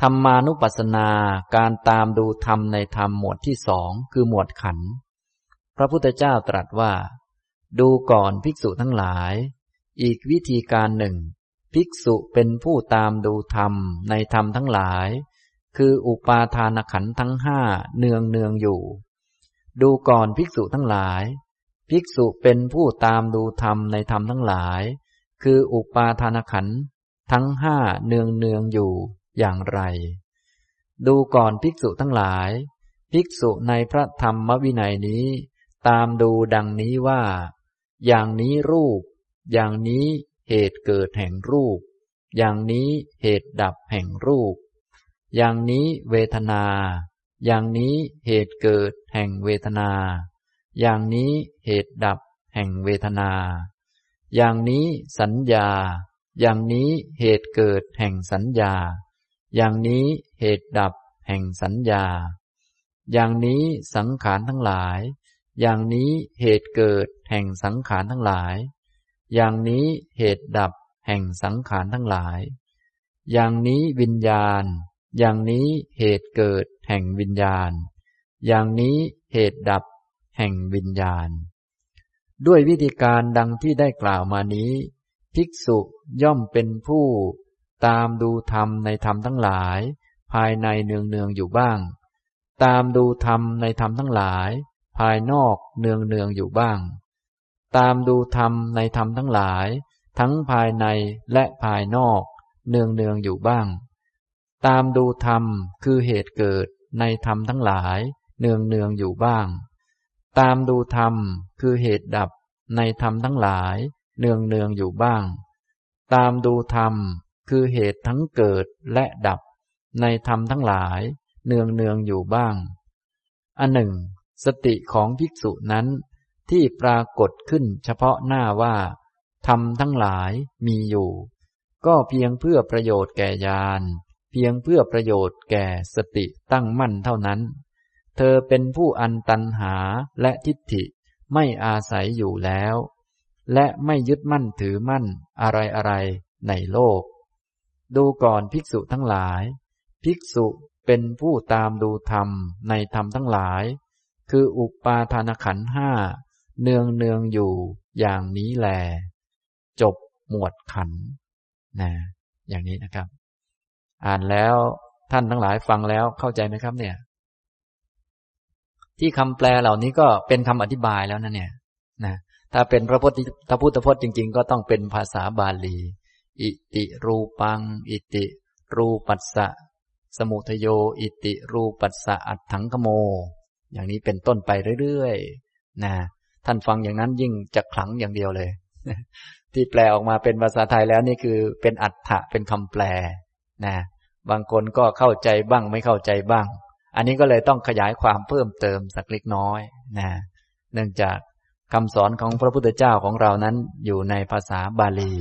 ธรรมานุปัสสนาการตามดูธรรมในธรรมหมวดที่สองคือหมวดขัน พระพุทธเจ้าตรัสว่า ดูก่อนภิกษุทั้งหลาย อีกวิธีการหนึ่ง ภิกษุเป็นผู้ตามดูธรรมในธรรมทั้งหลาย คืออุปาทานขันทั้งห้าเนืองเนืองอยู่ ดูก่อนภิกษุทั้งหลาย ภิกษุเป็นผู้ตามดูธรรมในธรรมทั้งหลาย คืออุปาทานขันทั้งห้าเนืองเนืองอยู่อย่างไร ดูก่อนภิกษุทั้งหลาย ภิกษุในพระธรรมวินัยนี้ ตามดูดังนี้ว่า อย่างนี้รูป อย่างนี้เหตุเกิดแห่งรูป อย่างนี้เหตุดับแห่งรูป อย่างนี้เวทนา อย่างนี้เหตุเกิดแห่งเวทนา อย่างนี้เหตุดับแห่งเวทนา อย่างนี้สัญญา อย่างนี้เหตุเกิดแห่งสัญญา อย่างนี้เหตุดับแห่งสัญญา อย่างนี้สังขารทั้งหลาย อย่างนี้เหตุเกิดแห่งสังขารทั้งหลาย อย่างนี้เหตุดับแห่งสังขารทั้งหลาย อย่างนี้วิญญาณ อย่างนี้เหตุเกิดแห่งวิญญาณ อย่างนี้เหตุดับแห่งวิญญาณ ด้วยวิธีการดังที่ได้กล่าวมานี้ ภิกษุย่อมเป็นผู้ ตามดูธรรมในธรรมทั้งหลาย ภายในเนืองเนืองอยู่บ้าง ตามดูธรรมในธรรมทั้งหลาย ภายนอกเนืองเนืองอยู่บ้าง ตามดูธรรมในธรรมทั้งหลาย ทั้งภายในและภายนอก เนืองเนืองอยู่บ้าง ตามดูธรรมคือเหตุเกิดในธรรมทั้งหลายเนืองเนืองอยู่บ้าง ตามดูธรรมคือเหตุดับในธรรมทั้งหลายเนืองเนืองอยู่บ้าง ตามดูธรรมคือเหตุทั้งเกิดและดับ ในธรรมทั้งหลายเนืองเนืองอยู่บ้าง อันหนึ่ง สติของภิกษุนั้นที่ปรากฏขึ้นเฉพาะหน้าว่าธรรมทั้งหลายมีอยู่ ก็เพียงเพื่อประโยชน์แก่ญาณ พียงเพื่อประโยชน์แก่สติตั้งมั่นเท่านั้น เธอเป็นผู้อันตันหาและทิฏฐิไม่อาศัยอยู่แล้ว และไม่ยึดมั่นถือมั่นอะไรอะไรในโลก ดูก่อนภิกษุทั้งหลาย ภิกษุเป็นผู้ตามดูธรรมในธรรมทั้งหลาย คืออุปาทานขันห้าเนืองเนืองอยู่อย่างนี้แล จบหมวดขันนะอย่างนี้นะครับ อ่านแล้วท่านทั้งหลายฟังแล้วเข้าใจไหมครับเนี่ย ที่คำแปลเหล่านี้ก็เป็นคำอธิบายแล้วนะเนี่ยนะถ้าเป็นพระพุทธพระพุทธพจน์จริง ๆ ก็ต้องเป็นภาษาบาลี อิติรูปัง อิติ รูปัสสะ สมุทโย อิติรูปัสสะอัตถังขโม อย่างนี้เป็นต้นไปเรื่อยๆนะท่านฟังอย่างนั้นยิ่งจะขลังอย่างเดียวเลย ที่แปลออกมาเป็นภาษาไทยแล้วนี่คือเป็นอัฏฐะเป็นคำแปลนะ บางคนก็เข้าใจบ้างไม่เข้าใจบ้าง อันนี้ก็เลยต้องขยายความเพิ่มเติมสักเล็กน้อยนะเนื่องจากคำสอนของพระพุทธเจ้าของเรานั้นอยู่ในภาษาบาลี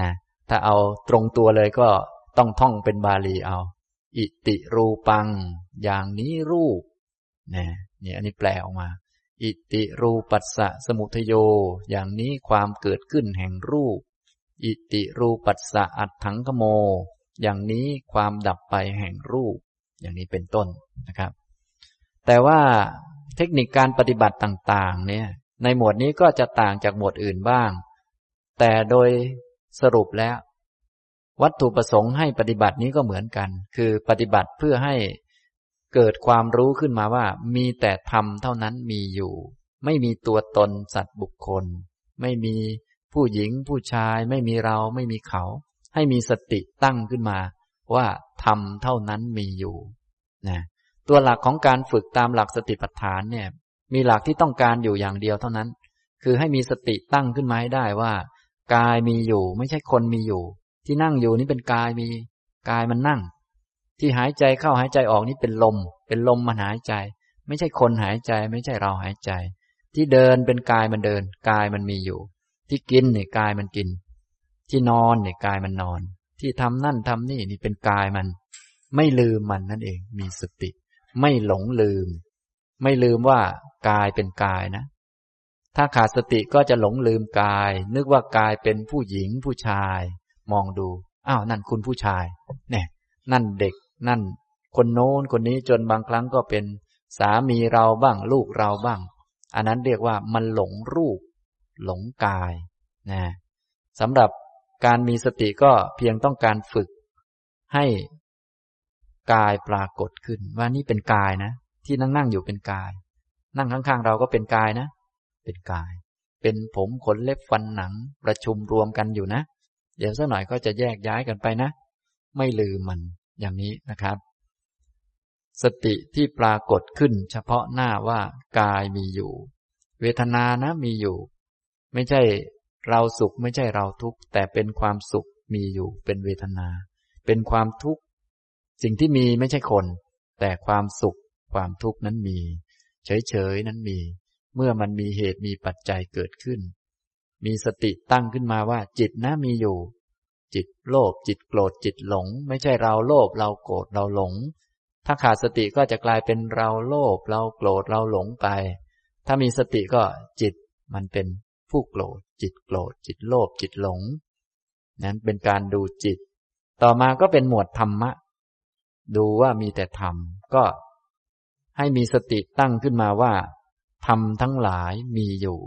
นะถ้าเอาตรงตัวเลยก็ต้องท่องเป็นบาลีเอา อิติรูปัง อย่างนี้รูปนะนี่อันนี้แปลออกมา อิติรูปัสสะสมุทโย อย่างนี้ความเกิดขึ้นแห่งรูป อิติรูปัสสะอัตถังขโม อย่างนี้ความดับไปแห่งรูป อย่างนี้เป็นต้นนะครับ แต่ว่าเทคนิคการปฏิบัติต่างๆ เนี่ย ในหมวดนี้ก็จะต่างจากหมวดอื่นบ้าง แต่โดยสรุปแล้ว วัตถุประสงค์ให้ปฏิบัตินี้ก็เหมือนกัน คือปฏิบัติเพื่อให้เกิดความรู้ขึ้นมาว่า มีแต่ธรรมเท่านั้นมีอยู่ ไม่มีตัวตนสัตว์บุคคล ไม่มีผู้หญิงผู้ชาย ไม่มีเราไม่มีเขา ให้มีสติตั้งขึ้นมา ว่าธรรมเท่านั้นมีอยู่นะตัวหลักของการฝึกตามหลักสติปัฏฐานเนี่ยมีหลักที่ต้องการอยู่อย่างเดียวเท่านั้น คือให้มีสติตั้งขึ้นมาให้ได้ว่า กายมีอยู่ ไม่ใช่คนมีอยู่ ที่นั่งอยู่นี่เป็นกายมี กายมันนั่ง ที่หายใจเข้าหายใจออกนี่เป็นลม เป็นลมมันหายใจ ไม่ใช่คนหายใจ ไม่ใช่เราหายใจ ที่เดินเป็นกายมันเดิน กายมันมีอยู่ ที่กินเนี่ยกายมันกิน ที่นอนเนี่ยกายมันนอน ที่ทำนั่นทำนี่นี่เป็นกายมัน ไม่ลืมมันนั่นเอง มีสติ ไม่หลงลืม ไม่ลืมว่ากายเป็นกายนะ ถ้าขาดสติก็จะหลงลืมกาย นึกว่ากายเป็นผู้หญิงผู้ชาย มองดูอ้าวนั่นคุณผู้ชาย เนี่ย นั่นเด็ก นั่น คนโน้นคนนี้จนบางครั้งก็เป็นสามีเราบ้าง ลูกเราบ้าง อันนั้นเรียกว่ามันหลงรูป หลงกายนะสำหรับ การมีสติก็เพียงต้องการฝึก ให้ กายปรากฏขึ้น ว่านี่เป็นกายนะ ที่นั่งนั่งอยู่เป็นกาย นั่งข้างๆเราก็เป็นกายนะ เป็นกาย เป็นผมขนเล็บฟันหนัง ประชุมรวมกันอยู่นะ เดี๋ยวสักหน่อยก็จะแยกย้ายกันไปนะ ไม่ลืมมันอย่างนี้นะครับ สติที่ปรากฏขึ้น เฉพาะหน้าว่ากายมีอยู่ เวทนานะมีอยู่ ไม่ใช่ เราสุขไม่ใช่เราทุกข์แต่เป็นความสุขมีอยู่เป็นเวทนา เป็นความทุกข์สิ่งที่มีไม่ใช่คน แต่ความสุขความทุกข์นั้นมี เฉยๆนั้นมี เมื่อมันมีเหตุมีปัจจัยเกิดขึ้น มีสติตั้งขึ้นมาว่า จิตนะมีอยู่ จิตโลภจิตโกรธจิตหลง ไม่ใช่เราโลภเราโกรธเราหลง ถ้าขาดสติก็จะกลายเป็นเราโลภเราโกรธเราหลงไป ถ้ามีสติก็จิตมันเป็น ผู้โกรธ จิตโกรธ จิตโลภจิตหลง นั้นเป็นการดูจิต ต่อมาก็เป็นหมวดธรรมะ ดูว่ามีแต่ธรรม ก็ให้มีสติตั้งขึ้นมาว่าธรรมทั้งหลายมีอยู่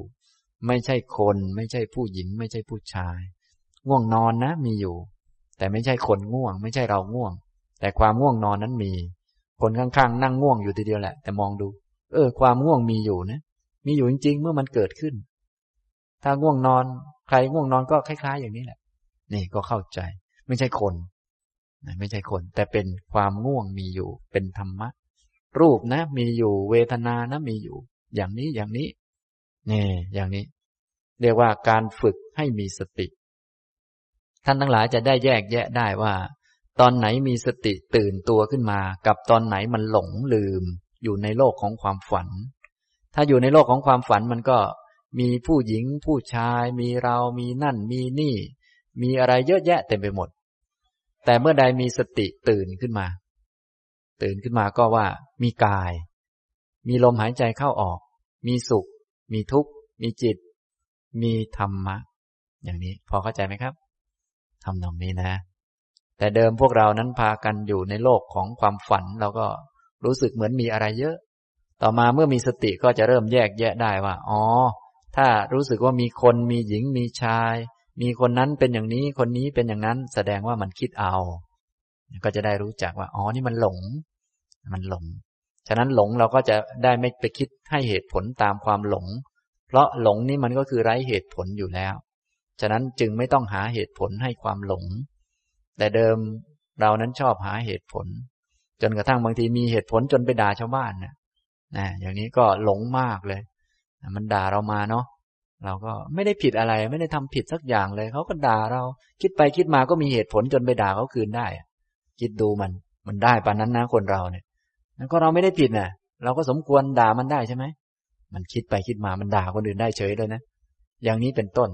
ไม่ใช่คน ไม่ใช่ผู้หญิง ไม่ใช่ผู้ชาย ง่วงนอนนะมีอยู่ แต่ไม่ใช่คนง่วง ไม่ใช่เราง่วง แต่ความง่วงนอนนั้นมี คนข้างๆ นั่งง่วงอยู่ทีเดียวแหละ แต่มองดู เออ ความง่วงมีอยู่นะ มีอยู่จริงๆ เมื่อมันเกิดขึ้น ถ้าง่วงนอน ใครง่วงนอนก็คล้าย ๆ อย่างนี้แหละ นี่ก็เข้าใจ ไม่ใช่คน ไม่ใช่คน แต่เป็นความง่วงมีอยู่ เป็นธรรมะ รูปนะ มีอยู่ เวทนานะมีอยู่ อย่างนี้อย่างนี้ นี่ อย่างนี้ เรียกว่าการฝึกให้มีสติ ท่านทั้งหลายจะได้แยกแยะได้ว่า ตอนไหนมีสติตื่นตัวขึ้นมา กับตอนไหนมันหลงลืม อยู่ในโลกของความฝัน ถ้าอยู่ในโลกของความฝันมันก็ มีผู้หญิงผู้ชาย มีเรามีนั่นมีนี่ มีอะไรเยอะแยะเต็มไปหมด แต่เมื่อใดมีสติตื่นขึ้นมา ตื่นขึ้นมาก็ว่า มีกาย มีลมหายใจเข้าออก มีสุข มีทุกข์ มีจิต มีธรรมะ อย่างนี้พอเข้าใจไหมครับทำนองนี้นะ แต่เดิมพวกเรานั้นพากันอยู่ในโลกของความฝันเราก็รู้สึกเหมือนมีอะไรเยอะ ต่อมาเมื่อมีสติก็จะเริ่มแยกแยะได้ว่า อ๋อ ถ้ารู้สึกว่ามีคนมีหญิงมีชาย มีคนนั้นเป็นอย่างนี้คนนี้เป็นอย่างนั้น แสดงว่ามันคิดเอา ก็จะได้รู้จักว่าอ๋อนี่มันหลง มันหลง ฉะนั้นหลงเราก็จะได้ไม่ไปคิดให้เหตุผลตามความหลง เพราะหลงนี่มันก็คือไร้เหตุผลอยู่แล้ว ฉะนั้นจึงไม่ต้องหาเหตุผลให้ความหลง แต่เดิมเรานั้นชอบหาเหตุผล จนกระทั่งบางทีมีเหตุผลจนไปด่าชาวบ้านนะนะอย่างนี้ก็หลงมากเลย มันด่าเรามาเนาะเราก็ไม่ได้ผิดอะไร ไม่ได้ทำผิดสักอย่างเลยเขาก็ด่าเรา คิดไปคิดมาก็มีเหตุผลจนไปด่าเขาคืนได้ คิดดูมัน มันได้ปานนั้นนะคนเราเนี่ยก็เราไม่ได้ผิดนะ่ะ เราก็สมควรด่ามันได้ใช่ไหมมันคิดไปคิดมามันด่าคนอื่นได้เฉยเลยนะ อย่างนี้เป็นต้น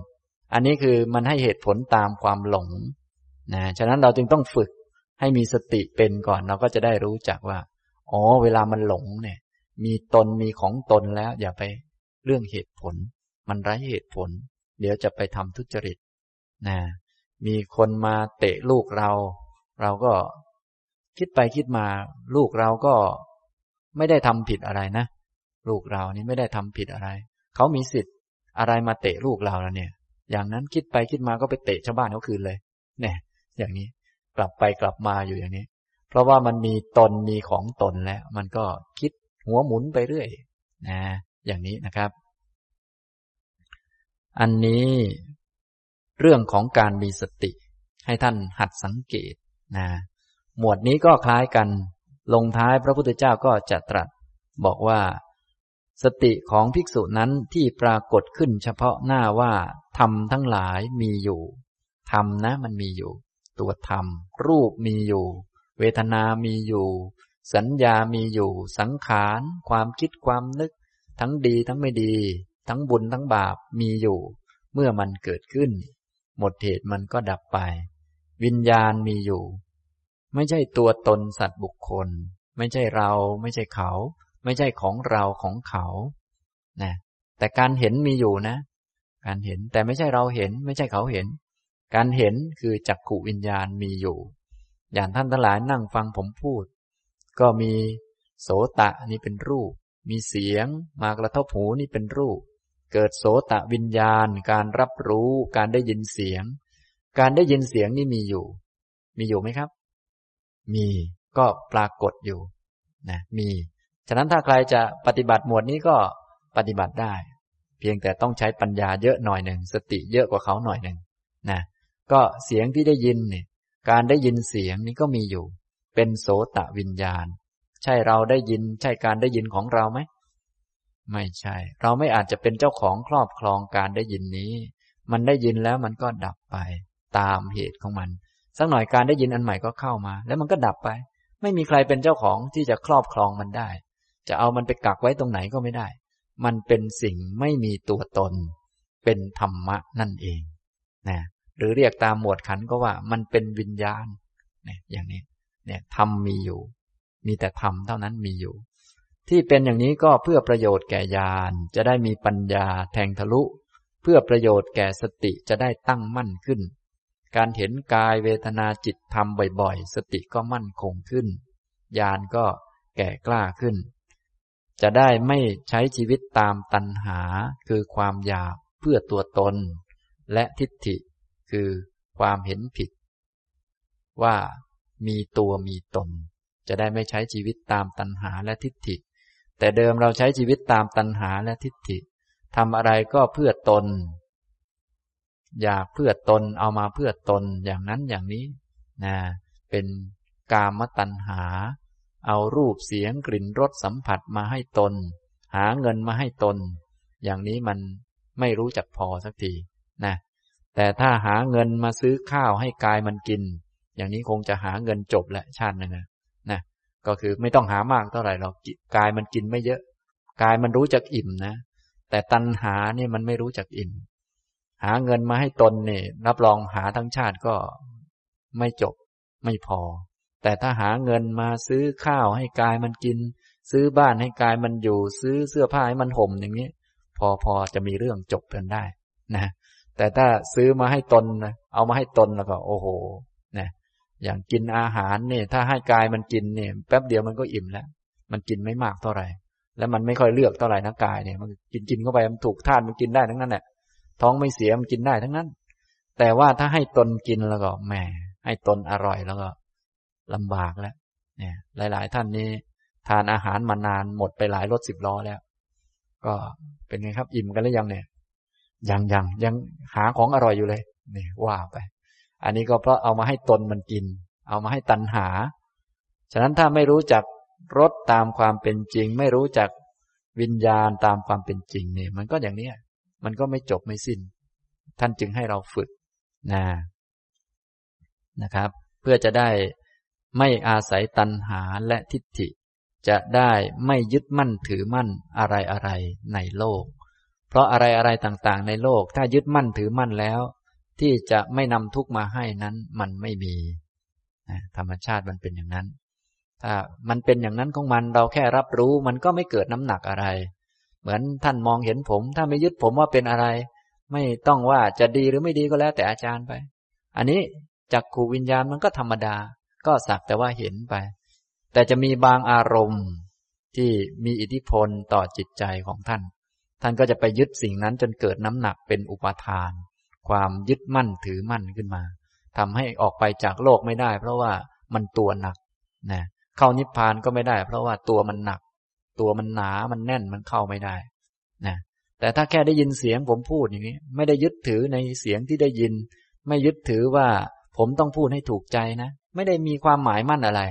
อันนี้คือมันให้เหตุผลตามความหลงนะฉะนั้นเราจึงต้องฝึกให้มีสติเป็นก่อนเราก็จะได้รู้จักว่า อ๋อ เวลามันหลงเนี่ย มีตนมีของตนแล้ว อย่าไป เรื่องเหตุผล มันไร้เหตุผล เดี๋ยวจะไปทำทุจริตนะมีคนมาเตะลูกเรา เราก็คิดไปคิดมา ลูกเราก็ไม่ได้ทำผิดอะไรนะ ลูกเรานี่ไม่ได้ทำผิดอะไร เขามีสิทธิ์อะไรมาเตะลูกเราแล้วเนี่ย อย่างนั้นคิดไปคิดมาก็ไปเตะชาวบ้านเขาคืนเลย เนี่ย อย่างนี้กลับไปกลับมาอยู่อย่างนี้ เพราะว่ามันมีตนมีของตนแล้ว มันก็คิดหัวหมุนไปเรื่อยนะ อย่างนี้นะครับ อันนี้เรื่องของการมีสติ ให้ท่านหัดสังเกตนะหมวดนี้ก็คล้ายกัน ลงท้ายพระพุทธเจ้าก็จะตรัส บอกว่า สติของภิกษุนั้นที่ปรากฏขึ้นเฉพาะหน้าว่าธรรมทั้งหลายมีอยู่ธรรมนะมันมีอยู่ ตัวธรรม รูปมีอยู่ เวทนามีอยู่ สัญญามีอยู่ สังขาร ความคิดความนึก ทั้งดีทั้งไม่ดี ทั้งบุญทั้งบาปมีอยู่ เมื่อมันเกิดขึ้น หมดเหตุมันก็ดับไป วิญญาณมีอยู่ ไม่ใช่ตัวตนสัตว์บุคคล ไม่ใช่เรา ไม่ใช่เขา ไม่ใช่ของเราของเขานะแต่การเห็นมีอยู่นะ การเห็นแต่ไม่ใช่เราเห็น ไม่ใช่เขาเห็น การเห็นคือจักขุวิญญาณมีอยู่ อย่างท่านทั้งหลายนั่งฟังผมพูด ก็มีโสตะนี่เป็นรูป มีเสียงมากระทบหูนี่เป็นรูป เกิดโสตะวิญญาณ การรับรู้การได้ยินเสียง การได้ยินเสียงนี่มีอยู่ มีอยู่ไหมครับ มีก็ปรากฏอยู่นะมีฉะนั้นถ้าใครจะปฏิบัติหมวดนี้ก็ปฏิบัติได้ เพียงแต่ต้องใช้ปัญญาเยอะหน่อยหนึ่งสติเยอะกว่าเขาหน่อยหนึ่งนะก็เสียงที่ได้ยินเนี่ยการได้ยินเสียงนี้ก็มีอยู่ เป็นโสตะวิญญาณ ใช่เราได้ยินใช่การได้ยินของเราไหมไม่ใช่ เราไม่อาจจะเป็นเจ้าของครอบครองการได้ยินนี้ มันได้ยินแล้วมันก็ดับไป ตามเหตุของมัน สักหน่อยการได้ยินอันใหม่ก็เข้ามา แล้วมันก็ดับไป ไม่มีใครเป็นเจ้าของที่จะครอบครองมันได้ จะเอามันไปกักไว้ตรงไหนก็ไม่ได้ มันเป็นสิ่งไม่มีตัวตน เป็นธรรมะนั่นเองนะหรือเรียกตามหมวดขันก็ว่ามันเป็นวิญญาณเนี่ยอย่างนี้เนี่ยธรรมมีอยู่ มีแต่ธรรมเท่านั้นมีอยู่ ที่เป็นอย่างนี้ก็เพื่อประโยชน์แก่ญาณจะได้มีปัญญาแทงทะลุ เพื่อประโยชน์แก่สติจะได้ตั้งมั่นขึ้น การเห็นกายเวทนาจิตธรรมบ่อยๆ สติก็มั่นคงขึ้น ญาณก็แก่กล้าขึ้น จะได้ไม่ใช้ชีวิตตามตัณหาคือความอยากเพื่อตัวตน และทิฏฐิคือความเห็นผิด ว่ามีตัวมีตน จะได้ไม่ใช้ชีวิตตามตัณหาและทิฏฐิ แต่เดิมเราใช้ชีวิตตามตัณหาและทิฏฐิทำอะไรก็เพื่อตน อยากเพื่อตนเอามาเพื่อตนอย่างนั้นอย่างนี้นะเป็นกามตัณหา เอารูปเสียงกลิ่นรสสัมผัสมาให้ตน หาเงินมาให้ตน อย่างนี้มันไม่รู้จักพอสักทีนะแต่ถ้าหาเงินมาซื้อข้าวให้กายมันกิน อย่างนี้คงจะหาเงินจบแหละชาติหนึ่งนะนะ ก็คือไม่ต้องหามากเท่าไหร่หรอกกายมันกินไม่เยอะ กายมันรู้จักอิ่มนะ แต่ตัณหาเนี่ยมันไม่รู้จักอิ่ม หาเงินมาให้ตนเนี่ยรับรองหาทั้งชาติก็ไม่จบไม่พอ แต่ถ้าหาเงินมาซื้อข้าวให้กายมันกิน ซื้อบ้านให้กายมันอยู่ ซื้อเสื้อผ้าให้มันห่มอย่างนี้ พอพอจะมีเรื่องจบกันได้นะแต่ถ้าซื้อมาให้ตนเอามาให้ตนแล้วก็ โอ้โห อย่างกินอาหารเนี่ยถ้าให้กายมันกินเนี่ยแป๊บเดียวมันก็อิ่มแล้ว มันกินไม่มากเท่าไหร่ แล้วมันไม่ค่อยเลือกเท่าไหร่นะกายเนี่ยมันกินกินเข้าไปมันถูกธาตุมันกินได้ทั้งนั้นแหละท้องไม่เสียมันกินได้ทั้งนั้น แต่ว่าถ้าให้ตนกินแล้วก็แหมให้ตนอร่อยแล้วก็ลำบากแล้ว เนี่ย หลาย ๆ ท่านนี้ ทานอาหารมานานหมดไปหลายรถสิบล้อแล้ว ก็เป็นไงครับ อิ่มกันหรือยังเนี่ยยังยังยังหาของอร่อยอยู่เลย เนี่ยว่าไป อันนี้ก็เพราะเอามาให้ตนมันกิน เอามาให้ตันหา ฉะนั้นถ้าไม่รู้จักรสตามความเป็นจริง ไม่รู้จักวิญญาณตามความเป็นจริงเนี่ยมันก็อย่างนี้มันก็ไม่จบไม่สิ้น ท่านจึงให้เราฝึกนะนะครับ เพื่อจะได้ไม่อาศัยตัณหาและทิฏฐิ จะได้ไม่ยึดมั่นถือมั่นอะไรอะไรในโลก เพราะอะไรอะไรต่างๆ ในโลก ถ้ายึดมั่นถือมั่นแล้ว ที่จะไม่นำทุกมาให้นั้นมันไม่มีธรรมชาติมันเป็นอย่างนั้น ถ้ามันเป็นอย่างนั้นของมันเราแค่รับรู้มันก็ไม่เกิดน้ำหนักอะไร เหมือนท่านมองเห็นผม ถ้าไม่ยึดผมว่าเป็นอะไร ไม่ต้องว่าจะดีหรือไม่ดีก็แล้วแต่อาจารย์ไป อันนี้จักขูวิญญาณมันก็ธรรมดา ก็สักแต่ว่าเห็นไป แต่จะมีบางอารมณ์ที่มีอิทธิพลต่อจิตใจของท่าน ท่านก็จะไปยึดสิ่งนั้นจนเกิดน้ำหนักเป็นอุปาทาน ความยึดมั่นถือมั่นขึ้นมาทำให้ออกไปจากโลกไม่ได้ เพราะว่ามันตัวหนักนะเข้านิพพานก็ไม่ได้ เพราะว่าตัวมันหนัก ตัวมันหนามันแน่นมันเข้าไม่ได้นะแต่ถ้าแค่ได้ยินเสียงผมพูดอย่างนี้ ไม่ได้ยึดถือในเสียงที่ได้ยิน ไม่ยึดถือว่าผมต้องพูดให้ถูกใจนะ ไม่ได้มีความหมายมั่นอะไร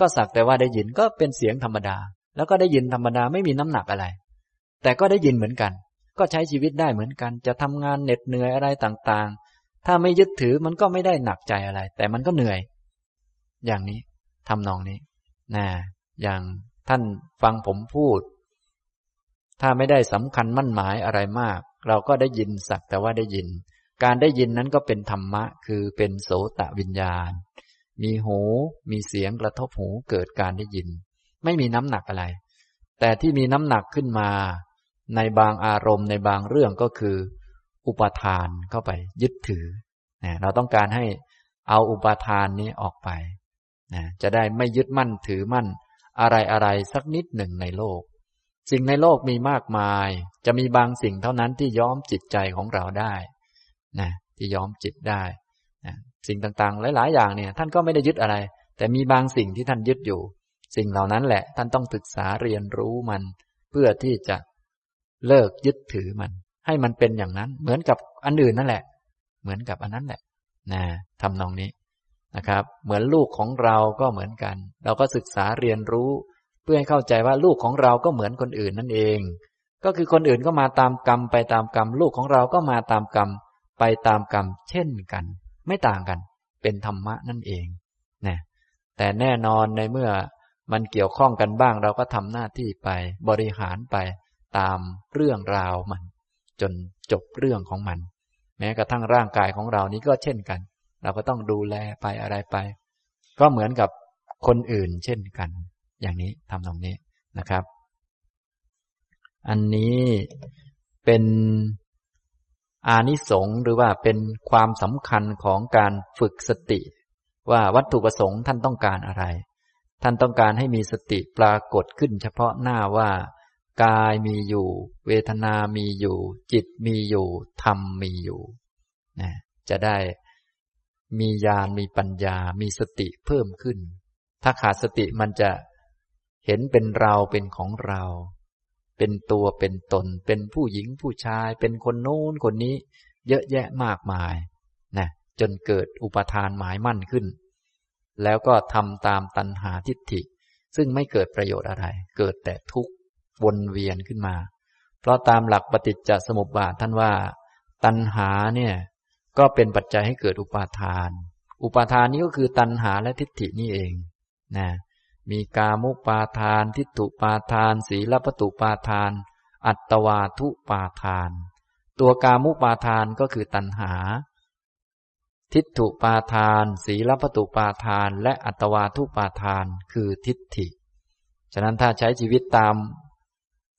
ก็สักแต่ว่าได้ยินก็เป็นเสียงธรรมดา แล้วก็ได้ยินธรรมดาไม่มีน้ำหนักอะไร แต่ก็ได้ยินเหมือนกัน ก็ใช้ชีวิตได้เหมือนกัน จะทำงานเหน็ดเหนื่อยอะไรต่างๆ ถ้าไม่ยึดถือมันก็ไม่ได้หนักใจอะไร แต่มันก็เหนื่อย อย่างนี้ทำนองนี้นะอย่างท่านฟังผมพูด ถ้าไม่ได้สำคัญมั่นหมายอะไรมาก เราก็ได้ยินสักแต่ว่าได้ยิน การได้ยินนั้นก็เป็นธรรมะ คือเป็นโสตวิญญาณ มีหูมีเสียงกระทบหูเกิดการได้ยิน ไม่มีน้ำหนักอะไร แต่ที่มีน้ำหนักขึ้นมา ในบางอารมณ์ในบางเรื่องก็คือ อุปทานเข้าไป ยึดถือนะเราต้องการให้เอาอุปทานนี้ออกไปนะจะได้ไม่ยึดมั่นถือมั่น อะไรอะไรสักนิดหนึ่งในโลก สิ่งในโลกมีมากมาย จะมีบางสิ่งเท่านั้นที่ย้อมจิตใจของเราได้นะที่ย้อมจิตได้นะสิ่งต่างๆ หลาย ๆ อย่างเนี่ย ท่านก็ไม่ได้ยึดอะไร แต่มีบางสิ่งที่ท่านยึดอยู่ สิ่งเหล่านั้นแหละ ท่านต้องศึกษาเรียนรู้มัน เพื่อที่จะ เลิกยึดถือมัน ให้มันเป็นอย่างนั้น เหมือนกับอันอื่นนั่นแหละ เหมือนกับอันนั้นแหละ นะทำนองนี้นะครับ เหมือนลูกของเราก็เหมือนกัน เราก็ศึกษาเรียนรู้ เพื่อให้เข้าใจว่าลูกของเราก็เหมือนคนอื่นนั่นเอง ก็คือคนอื่นก็มาตามกรรมไปตามกรรม ลูกของเราก็มาตามกรรมไปตามกรรม เช่นกัน ไม่ต่างกัน เป็นธรรมะนั่นเองนะแต่แน่นอนในเมื่อมันเกี่ยวข้องกันบ้าง เราก็ทำหน้าที่ไปบริหารไป ตามเรื่องราวมัน จนจบเรื่องของมัน แม้กระทั่งร่างกายของเรานี้ก็เช่นกัน เราก็ต้องดูแลไปอะไรไป ก็เหมือนกับคนอื่นเช่นกัน อย่างนี้ทำตรงนี้นะครับ อันนี้เป็นอานิสงส์หรือว่าเป็นความสำคัญของการฝึกสติ ว่าวัตถุประสงค์ท่านต้องการอะไร ท่านต้องการให้มีสติปรากฏขึ้นเฉพาะหน้าว่า กายมีอยู่ เวทนามีอยู่ จิตมีอยู่ ธรรมมีอยู่นะจะได้มีญาณมีปัญญา มีสติเพิ่มขึ้น ถ้าขาดสติมันจะเห็นเป็นเราเป็นของเรา เป็นตัวเป็นตน เป็นผู้หญิงผู้ชาย เป็นคนโน้นคนนี้ เยอะแยะมากมายนะจนเกิดอุปทานหมายมั่นขึ้น แล้วก็ทำตามตัณหาทิฏฐิ ซึ่งไม่เกิดประโยชน์อะไร เกิดแต่ทุกข์ วนเวียนขึ้นมา เพราะตามหลักปฏิจจสมุปบาทท่านว่า ตัณหาเนี่ยก็เป็นปัจจัยให้เกิดอุปาทาน อุปาทานนี้ก็คือตัณหาและทิฏฐินี่เองนะมีกามุปาทาน ทิฏฐุปาทาน สีลปตุปาทาน อัตวาทุปาทาน ตัวกามุปาทานก็คือตัณหา ทิฏฐุปาทาน สีลปตุปาทาน และอัตวาทุปาทานคือทิฏฐิ ฉะนั้นถ้าใช้ชีวิตตาม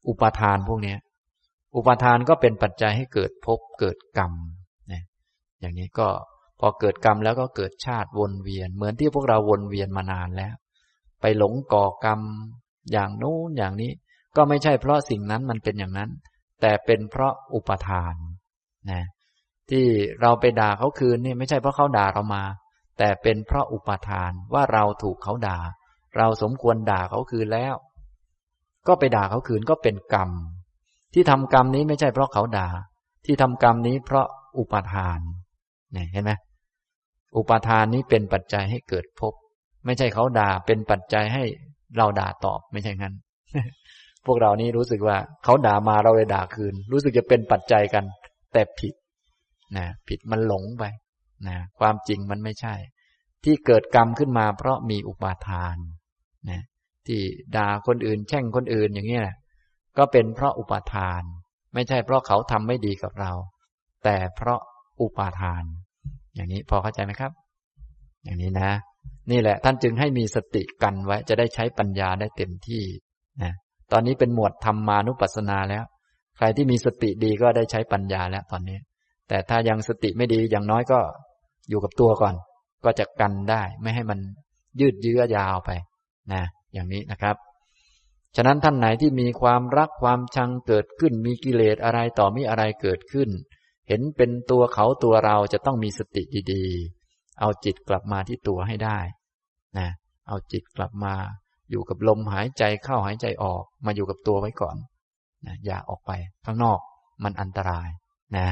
อุปทานพวกนี้อุปทานก็เป็นปัจจัยให้เกิดภพเกิดกรรมนะอย่างนี้ก็พอเกิดกรรมแล้วก็เกิดชาติวนเวียน เหมือนที่พวกเราวนเวียนมานานแล้ว ไปหลงก่อกรรม อย่างโน้นอย่างนี้ ก็ไม่ใช่เพราะสิ่งนั้นมันเป็นอย่างนั้น แต่เป็นเพราะอุปทานนะที่เราไปด่าเขาคืนนี่ไม่ใช่เพราะเขาด่าเรามา แต่เป็นเพราะอุปทานว่าเราถูกเขาด่า เราสมควรด่าเขาคืนแล้ว ก็ไปด่าเขาคืนก็เป็นกรรม ที่ทำกรรมนี้ไม่ใช่เพราะเขาด่า ที่ทำกรรมนี้เพราะอุปาทานเนี่ยเห็นไหมอุปาทานนี้เป็นปัจจัยให้เกิดภพไม่ใช่เขาด่าเป็นปัจจัยให้เราด่าตอบไม่ใช่งั้น พวกเรานี่รู้สึกว่าเขาด่ามาเราเลยด่าคืน รู้สึกจะเป็นปัจจัยกัน แต่ผิดนะผิดมันหลงไปนะความจริงมันไม่ใช่ ที่เกิดกรรมขึ้นมาเพราะมีอุปาทานนะ ที่ด่าคนอื่น แช่งคนอื่นอย่างนี้แหละก็เป็นเพราะอุปาทาน ไม่ใช่เพราะเขาทำไม่ดีกับเรา แต่เพราะอุปาทาน อย่างนี้พอเข้าใจไหมครับ อย่างนี้นะ นี่แหละ ท่านจึงให้มีสติกันไว้ จะได้ใช้ปัญญาได้เต็มที่นะตอนนี้เป็นหมวดธรรมานุปัสสนาแล้ว ใครที่มีสติดีก็ได้ใช้ปัญญาแล้วตอนนี้ แต่ถ้ายังสติไม่ดีอย่างน้อยก็อยู่กับตัวก่อน ก็จะกันได้ ไม่ให้มันยืดเยื้อยาวไป นะ อย่างนี้นะครับ ฉะนั้นท่านไหนที่มีความรักความชังเกิดขึ้น มีกิเลสอะไรต่อมีอะไรเกิดขึ้น เห็นเป็นตัวเขาตัวเราจะต้องมีสติดีๆ เอาจิตกลับมาที่ตัวให้ได้นะเอาจิตกลับมาอยู่กับลมหายใจเข้าหายใจออก มาอยู่กับตัวไว้ก่อนนะอย่าออกไปข้างนอกมันอันตรายนะ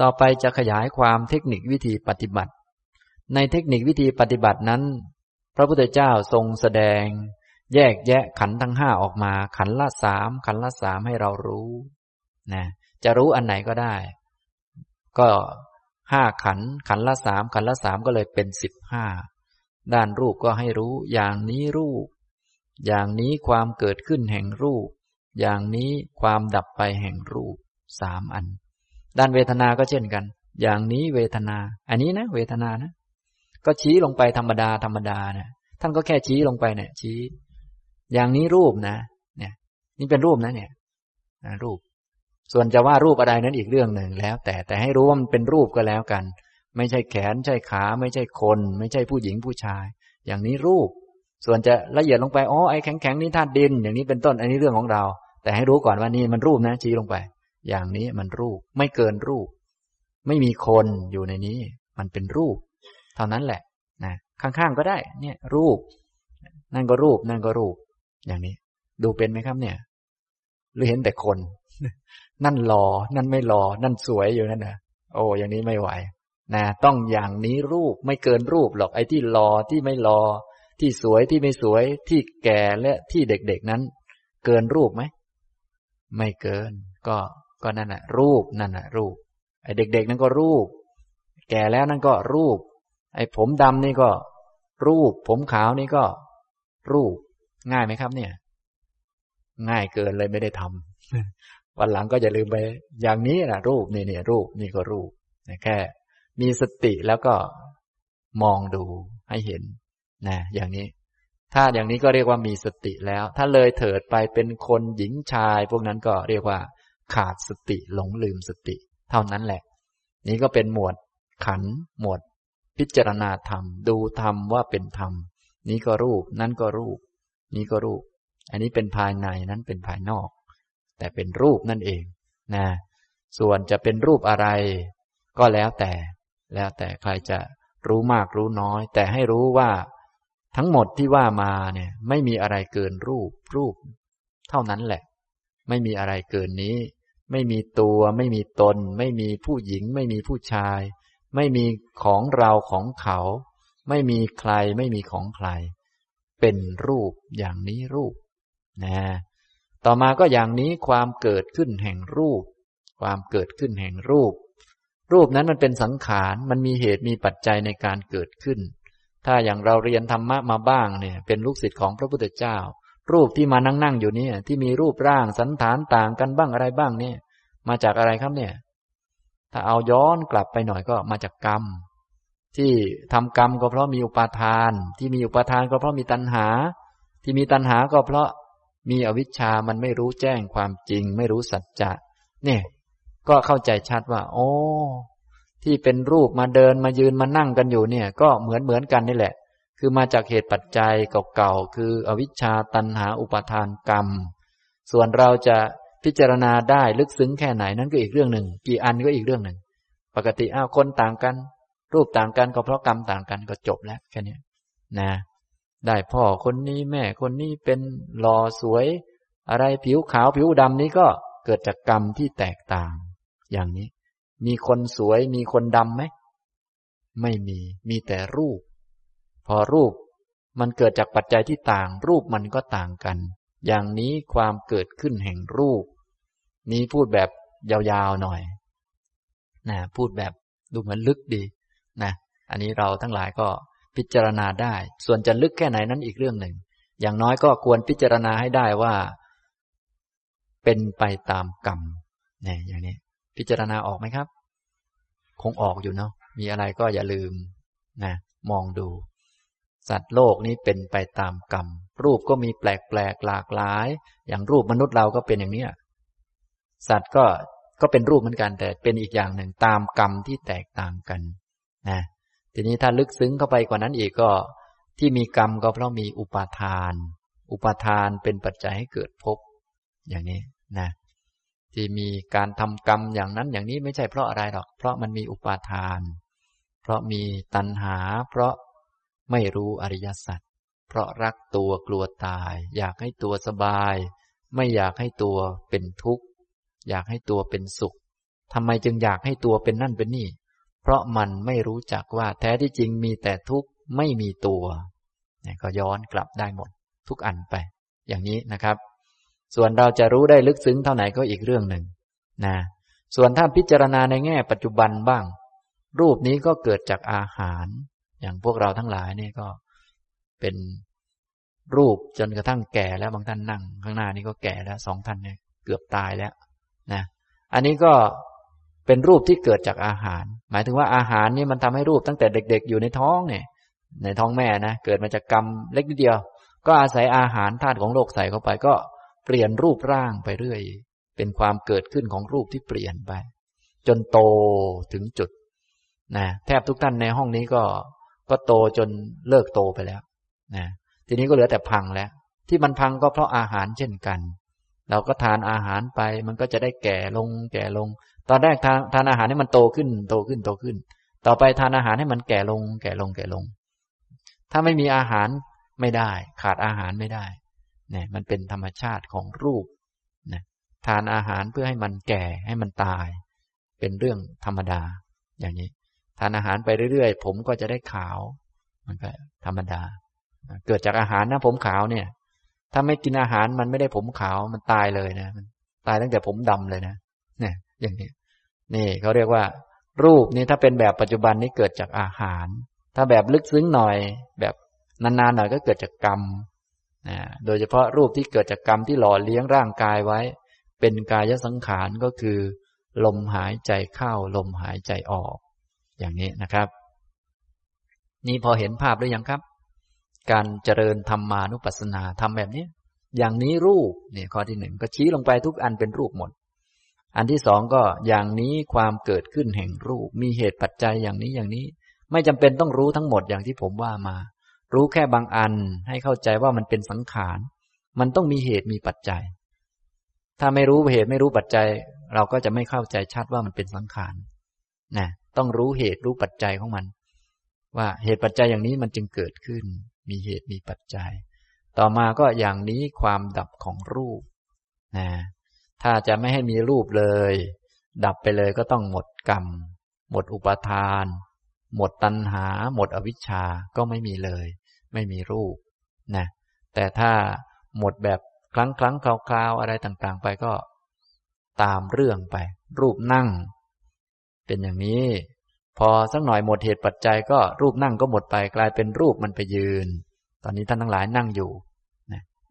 ต่อไปจะขยายความเทคนิควิธีปฏิบัติ ในเทคนิควิธีปฏิบัตินั้น พระพุทธเจ้าทรงแสดง แยกแยะขันทั้งห้าออกมา ขันละสามขันละสามให้เรารู้นะจะรู้อันไหนก็ได้ ก็ห้าขัน ขันละสามขันละสามก็เลยเป็นสิบห้าด้านรูปก็ให้รู้ อย่างนี้รูป อย่างนี้ความเกิดขึ้นแห่งรูป อย่างนี้ความดับไปแห่งรูปสามอัน ด้านเวทนาก็เช่นกัน อย่างนี้เวทนา อันนี้นะ เวทนานะ ก็ชี้ลงไปธรรมดาธรรมดานะท่านก็แค่ชี้ลงไปเนี่ย ชี้ อย่างนี้รูปนะเนี่ย นี่เป็นรูปนะเนี่ยรูป ส่วนจะว่ารูปอะไรนั้นอีกเรื่องหนึ่งแล้ว แต่แต่ให้รู้ว่ามันเป็นรูปก็แล้วกัน ไม่ใช่แขนใช่ขา ไม่ใช่คน ไม่ใช่ผู้หญิงผู้ชาย อย่างนี้รูป ส่วนจะละเอียดลงไปอ๋อไอ้แข็งแข็งนี่ธาตุดิน อย่างนี้เป็นต้นอันนี้เรื่องของเรา แต่ให้รู้ก่อนว่านี่มันรูปนะ ชี้ลงไป อย่างนี้มันรูป ไม่เกินรูป ไม่มีคนอยู่ในนี้ มันเป็นรูป เท่านั้นแหละนะข้างๆก็ได้ เนี่ย รูป นั่นก็รูป นั่นก็รูป อย่างนี้ ดูเป็นไหมครับเนี่ย หรือเห็นแต่คน นั่นหลอนั่นไม่หลอนั่นสวยอยู่นั่นนะโอ้อย่างนี้ไม่ไหวนะต้องอย่างนี้รูปไม่เกินรูปหรอกไอ้ที่หลอที่ไม่หลอที่สวยที่ไม่สวย ที่แก่และที่เด็กๆนั้น เกินรูปไหมไม่เกิน ก็ก็นั่นแหะรูปนั่นแหะรูปไอ้เด็ก ๆ นั่นก็รูป แก่แล้วนั่นก็รูป ไอ้ผมดำนี่ก็ รูป ผมขาวนี่ก็ รูป ง่ายไหมครับ เนี่ย ง่ายเกินเลยไม่ได้ทำวันหลังก็อย่าลืมไป อย่างนี้นะรูปนี่เนี่ยรูปนี่ก็รูปแค่ มีสติแล้วก็มองดูให้เห็นนะอย่างนี้ ถ้าอย่างนี้ก็เรียกว่ามีสติแล้ว ถ้าเลยเถิดไปเป็นคนหญิงชาย พวกนั้นก็เรียกว่า ขาดสติหลงลืมสติ เท่านั้นแหละ นี่ก็เป็นหมวดขันหมวด พิจารณาธรรม ดูธรรมว่าเป็นธรรม นี้ก็รูป นั่นก็รูป นี้ก็รูป อันนี้เป็นภายในนั้นเป็นภายนอก แต่เป็นรูปนั่นเองนะส่วนจะเป็นรูปอะไร ก็แล้วแต่ แล้วแต่ใครจะรู้มากรู้น้อย แต่ให้รู้ว่า ทั้งหมดที่ว่ามาเนี่ย ไม่มีอะไรเกินรูป รูป เท่านั้นแหละ ไม่มีอะไรเกินนี้ ไม่มีตัว ไม่มีตน ไม่มีผู้หญิง ไม่มีผู้ชาย ไม่มีของเราของเขา ไม่มีใครไม่มีของใคร เป็นรูปอย่างนี้รูปนะต่อมาก็อย่างนี้ความเกิดขึ้นแห่งรูป ความเกิดขึ้นแห่งรูป รูปนั้นมันเป็นสังขารมันมีเหตุมีปัจจัยในการเกิดขึ้น ถ้าอย่างเราเรียนธรรมะมาบ้างเนี่ย เป็นลูกศิษย์ของพระพุทธเจ้า รูปที่มานั่งนั่งอยู่เนี่ย ที่มีรูปร่างสันฐานต่างกันบ้างอะไรบ้างเนี่ย มาจากอะไรครับเนี่ย ถ้าเอาย้อนกลับไปหน่อยก็มาจากกรรม ที่ทำกรรมก็เพราะมีอุปาทาน ที่มีอุปาทานก็เพราะมีตัณหา ที่มีตัณหาก็เพราะมีอวิชชามันไม่รู้แจ้งความจริง ไม่รู้สัจจะเนี่ย ก็เข้าใจชัดว่า โอ้ที่เป็นรูปมาเดินมายืนมานั่งกันอยู่เนี่ย ก็เหมือนเหมือนกันนี่แหละ คือมาจากเหตุปัจจัยเก่าๆคืออวิชชาตันหาอุปาทานกรรม ส่วนเราจะ พิจารณาได้ลึกซึ้งแค่ไหนนั่นก็อีกเรื่องหนึ่ง กี่อันก็อีกเรื่องหนึ่ง ปกติอ้าวคนต่างกัน รูปต่างกันก็เพราะกรรมต่างกันก็จบแล้วแค่นี้นะ ได้พ่อคนนี้แม่คนนี้เป็นหล่อสวย อะไรผิวขาวผิวดำนี้ก็เกิดจากกรรมที่แตกต่าง อย่างนี้ มีคนสวยมีคนดำไหมไม่มีมีแต่รูป พอรูปมันเกิดจากปัจจัยที่ต่าง รูปมันก็ต่างกัน อย่างนี้ความเกิดขึ้นแห่งรูป นี้พูดแบบยาวๆหน่อยนะพูดแบบดูเหมือนลึกดีนะอันนี้เราทั้งหลายก็พิจารณาได้ ส่วนจะลึกแค่ไหนนั้นอีกเรื่องหนึ่ง อย่างน้อยก็ควรพิจารณาให้ได้ว่า เป็นไปตามกรรมเนี่ยอย่างนี้ พิจารณาออกไหมครับ คงออกอยู่เนาะมีอะไรก็อย่าลืมนะมองดู สัตว์โลกนี้เป็นไปตามกรรมรูปก็มีแปลกแปลกหลากหลาย อย่างรูปมนุษย์เราก็เป็นอย่างเนี้ย สัตว์ก็ก็เป็นรูปเหมือนกัน แต่เป็นอีกอย่างหนึ่งตามกรรมที่แตกต่างกันนะทีนี้ถ้าลึกซึ้งเข้าไปกว่านั้นอีกก็ที่มีกรรมก็เพราะมีอุปาทาน อุปาทานเป็นปัจจัยให้เกิดภพอย่างนี้นะที่มีการทำกรรมอย่างนั้นอย่างนี้ไม่ใช่เพราะอะไรหรอก เพราะมันมีอุปาทาน เพราะมีตัณหา เพราะไม่รู้อริยสัจเพราะรักตัวกลัวตาย อยากให้ตัวสบาย ไม่อยากให้ตัวเป็นทุกข์ อยากให้ตัวเป็นสุขทำไมจึงอยากให้ตัวเป็นนั่นเป็นนี่ เพราะมันไม่รู้จักว่าแท้ที่จริงมีแต่ทุกข์ไม่มีตัวเนี่ยก็ย้อนกลับได้หมด ทุกอันไป อย่างนี้นะครับ ส่วนเราจะรู้ได้ลึกซึ้งเท่าไหร่ก็อีกเรื่องหนึ่งนะส่วนถ้าพิจารณาในแง่ปัจจุบันบ้าง รูปนี้ก็เกิดจากอาหาร อย่างพวกเราทั้งหลายเนี่ยก็เป็นรูปจนกระทั่งแก่แล้วบางท่านนั่ง ข้างหน้านี่ก็แก่แล้วสองท่านเนี่ยเกือบตายแล้ว นะอันนี้ก็เป็นรูปที่เกิดจากอาหาร หมายถึงว่าอาหารนี่มันทำให้รูปตั้งแต่เด็ก ๆ อยู่ในท้องเนี่ย ในท้องแม่นะเกิดมาจากกรรมเล็กนิดเดียว ก็อาศัยอาหารธาตุของโลกใส่เข้าไป ก็เปลี่ยนรูปร่างไปเรื่อย เป็นความเกิดขึ้นของรูปที่เปลี่ยนไป จนโตถึงจุดนะแทบทุกท่านในห้องนี้ก็ก็โตจนเลิกโตไปแล้วนะทีนี้ก็เหลือแต่พังแล้ว ที่มันพังก็เพราะอาหารเช่นกัน เราก็ทานอาหารไป มันก็จะได้แก่ลง แก่ลง ตอนแรกทานทานอาหารให้มันโตขึ้น โตขึ้นโตขึ้น ต่อไปทานอาหารให้มันแก่ลง แก่ลงแก่ลง ถ้าไม่มีอาหารไม่ได้ ขาดอาหารไม่ได้เนี่ยมันเป็นธรรมชาติของรูปนะทานอาหารเพื่อให้มันแก่ให้มันตาย เป็นเรื่องธรรมดา อย่างนี้ ทานอาหารไปเรื่อยๆ ผมก็จะได้ขาว มันก็ธรรมดา เกิดจากอาหารนะผมขาวเนี่ย ถ้าไม่กินอาหารมันไม่ได้ผมขาวมันตายเลยนะมันตายตั้งแต่ผมดำเลยนะเนี่ยอย่างนี้นี่เขาเรียกว่า รูปนี้ถ้าเป็นแบบปัจจุบันนี้เกิดจากอาหาร ถ้าแบบลึกซึ้งหน่อย แบบนานๆหน่อยก็เกิดจากกรรมนะโดยเฉพาะรูปที่เกิดจากกรรมที่หล่อเลี้ยงร่างกายไว้ เป็นกายสังขารก็คือ ลมหายใจเข้าลมหายใจออก อย่างนี้นะครับ นี่พอเห็นภาพหรือยังครับ การเจริญธรรมานุปัสสนาทำแบบนี้ อย่างนี้รูปเนี่ยข้อที่หนึ่งก็ชี้ลงไปทุกอันเป็นรูปหมด อันที่สองก็อย่างนี้ความเกิดขึ้นแห่งรูป มีเหตุปัจจัยอย่างนี้อย่างนี้ ไม่จำเป็นต้องรู้ทั้งหมดอย่างที่ผมว่ามา รู้แค่บางอันให้เข้าใจว่ามันเป็นสังขาร มันต้องมีเหตุมีปัจจัย ถ้าไม่รู้เหตุไม่รู้ปัจจัย เราก็จะไม่เข้าใจชัดว่ามันเป็นสังขารนะต้องรู้เหตุรู้ปัจจัยของมัน ว่าเหตุปัจจัยอย่างนี้มันจึงเกิดขึ้น มีเหตุมีปัจจัย ต่อมาก็อย่างนี้ความดับของรูปนะถ้าจะไม่ให้มีรูปเลย ดับไปเลยก็ต้องหมดกรรม หมดอุปทาน หมดตัณหา หมดอวิชชาก็ไม่มีเลย ไม่มีรูปนะแต่ถ้าหมดแบบครั้งครั้งคราวๆอะไรต่างๆ ไปก็ตามเรื่องไป รูปนั่ง เป็นอย่างนี้ พอสักหน่อยหมดเหตุปัจจัยก็รูปนั่งก็หมดไปกลายเป็นรูปมันไปยืน ตอนนี้ท่านทั้งหลายนั่งอยู่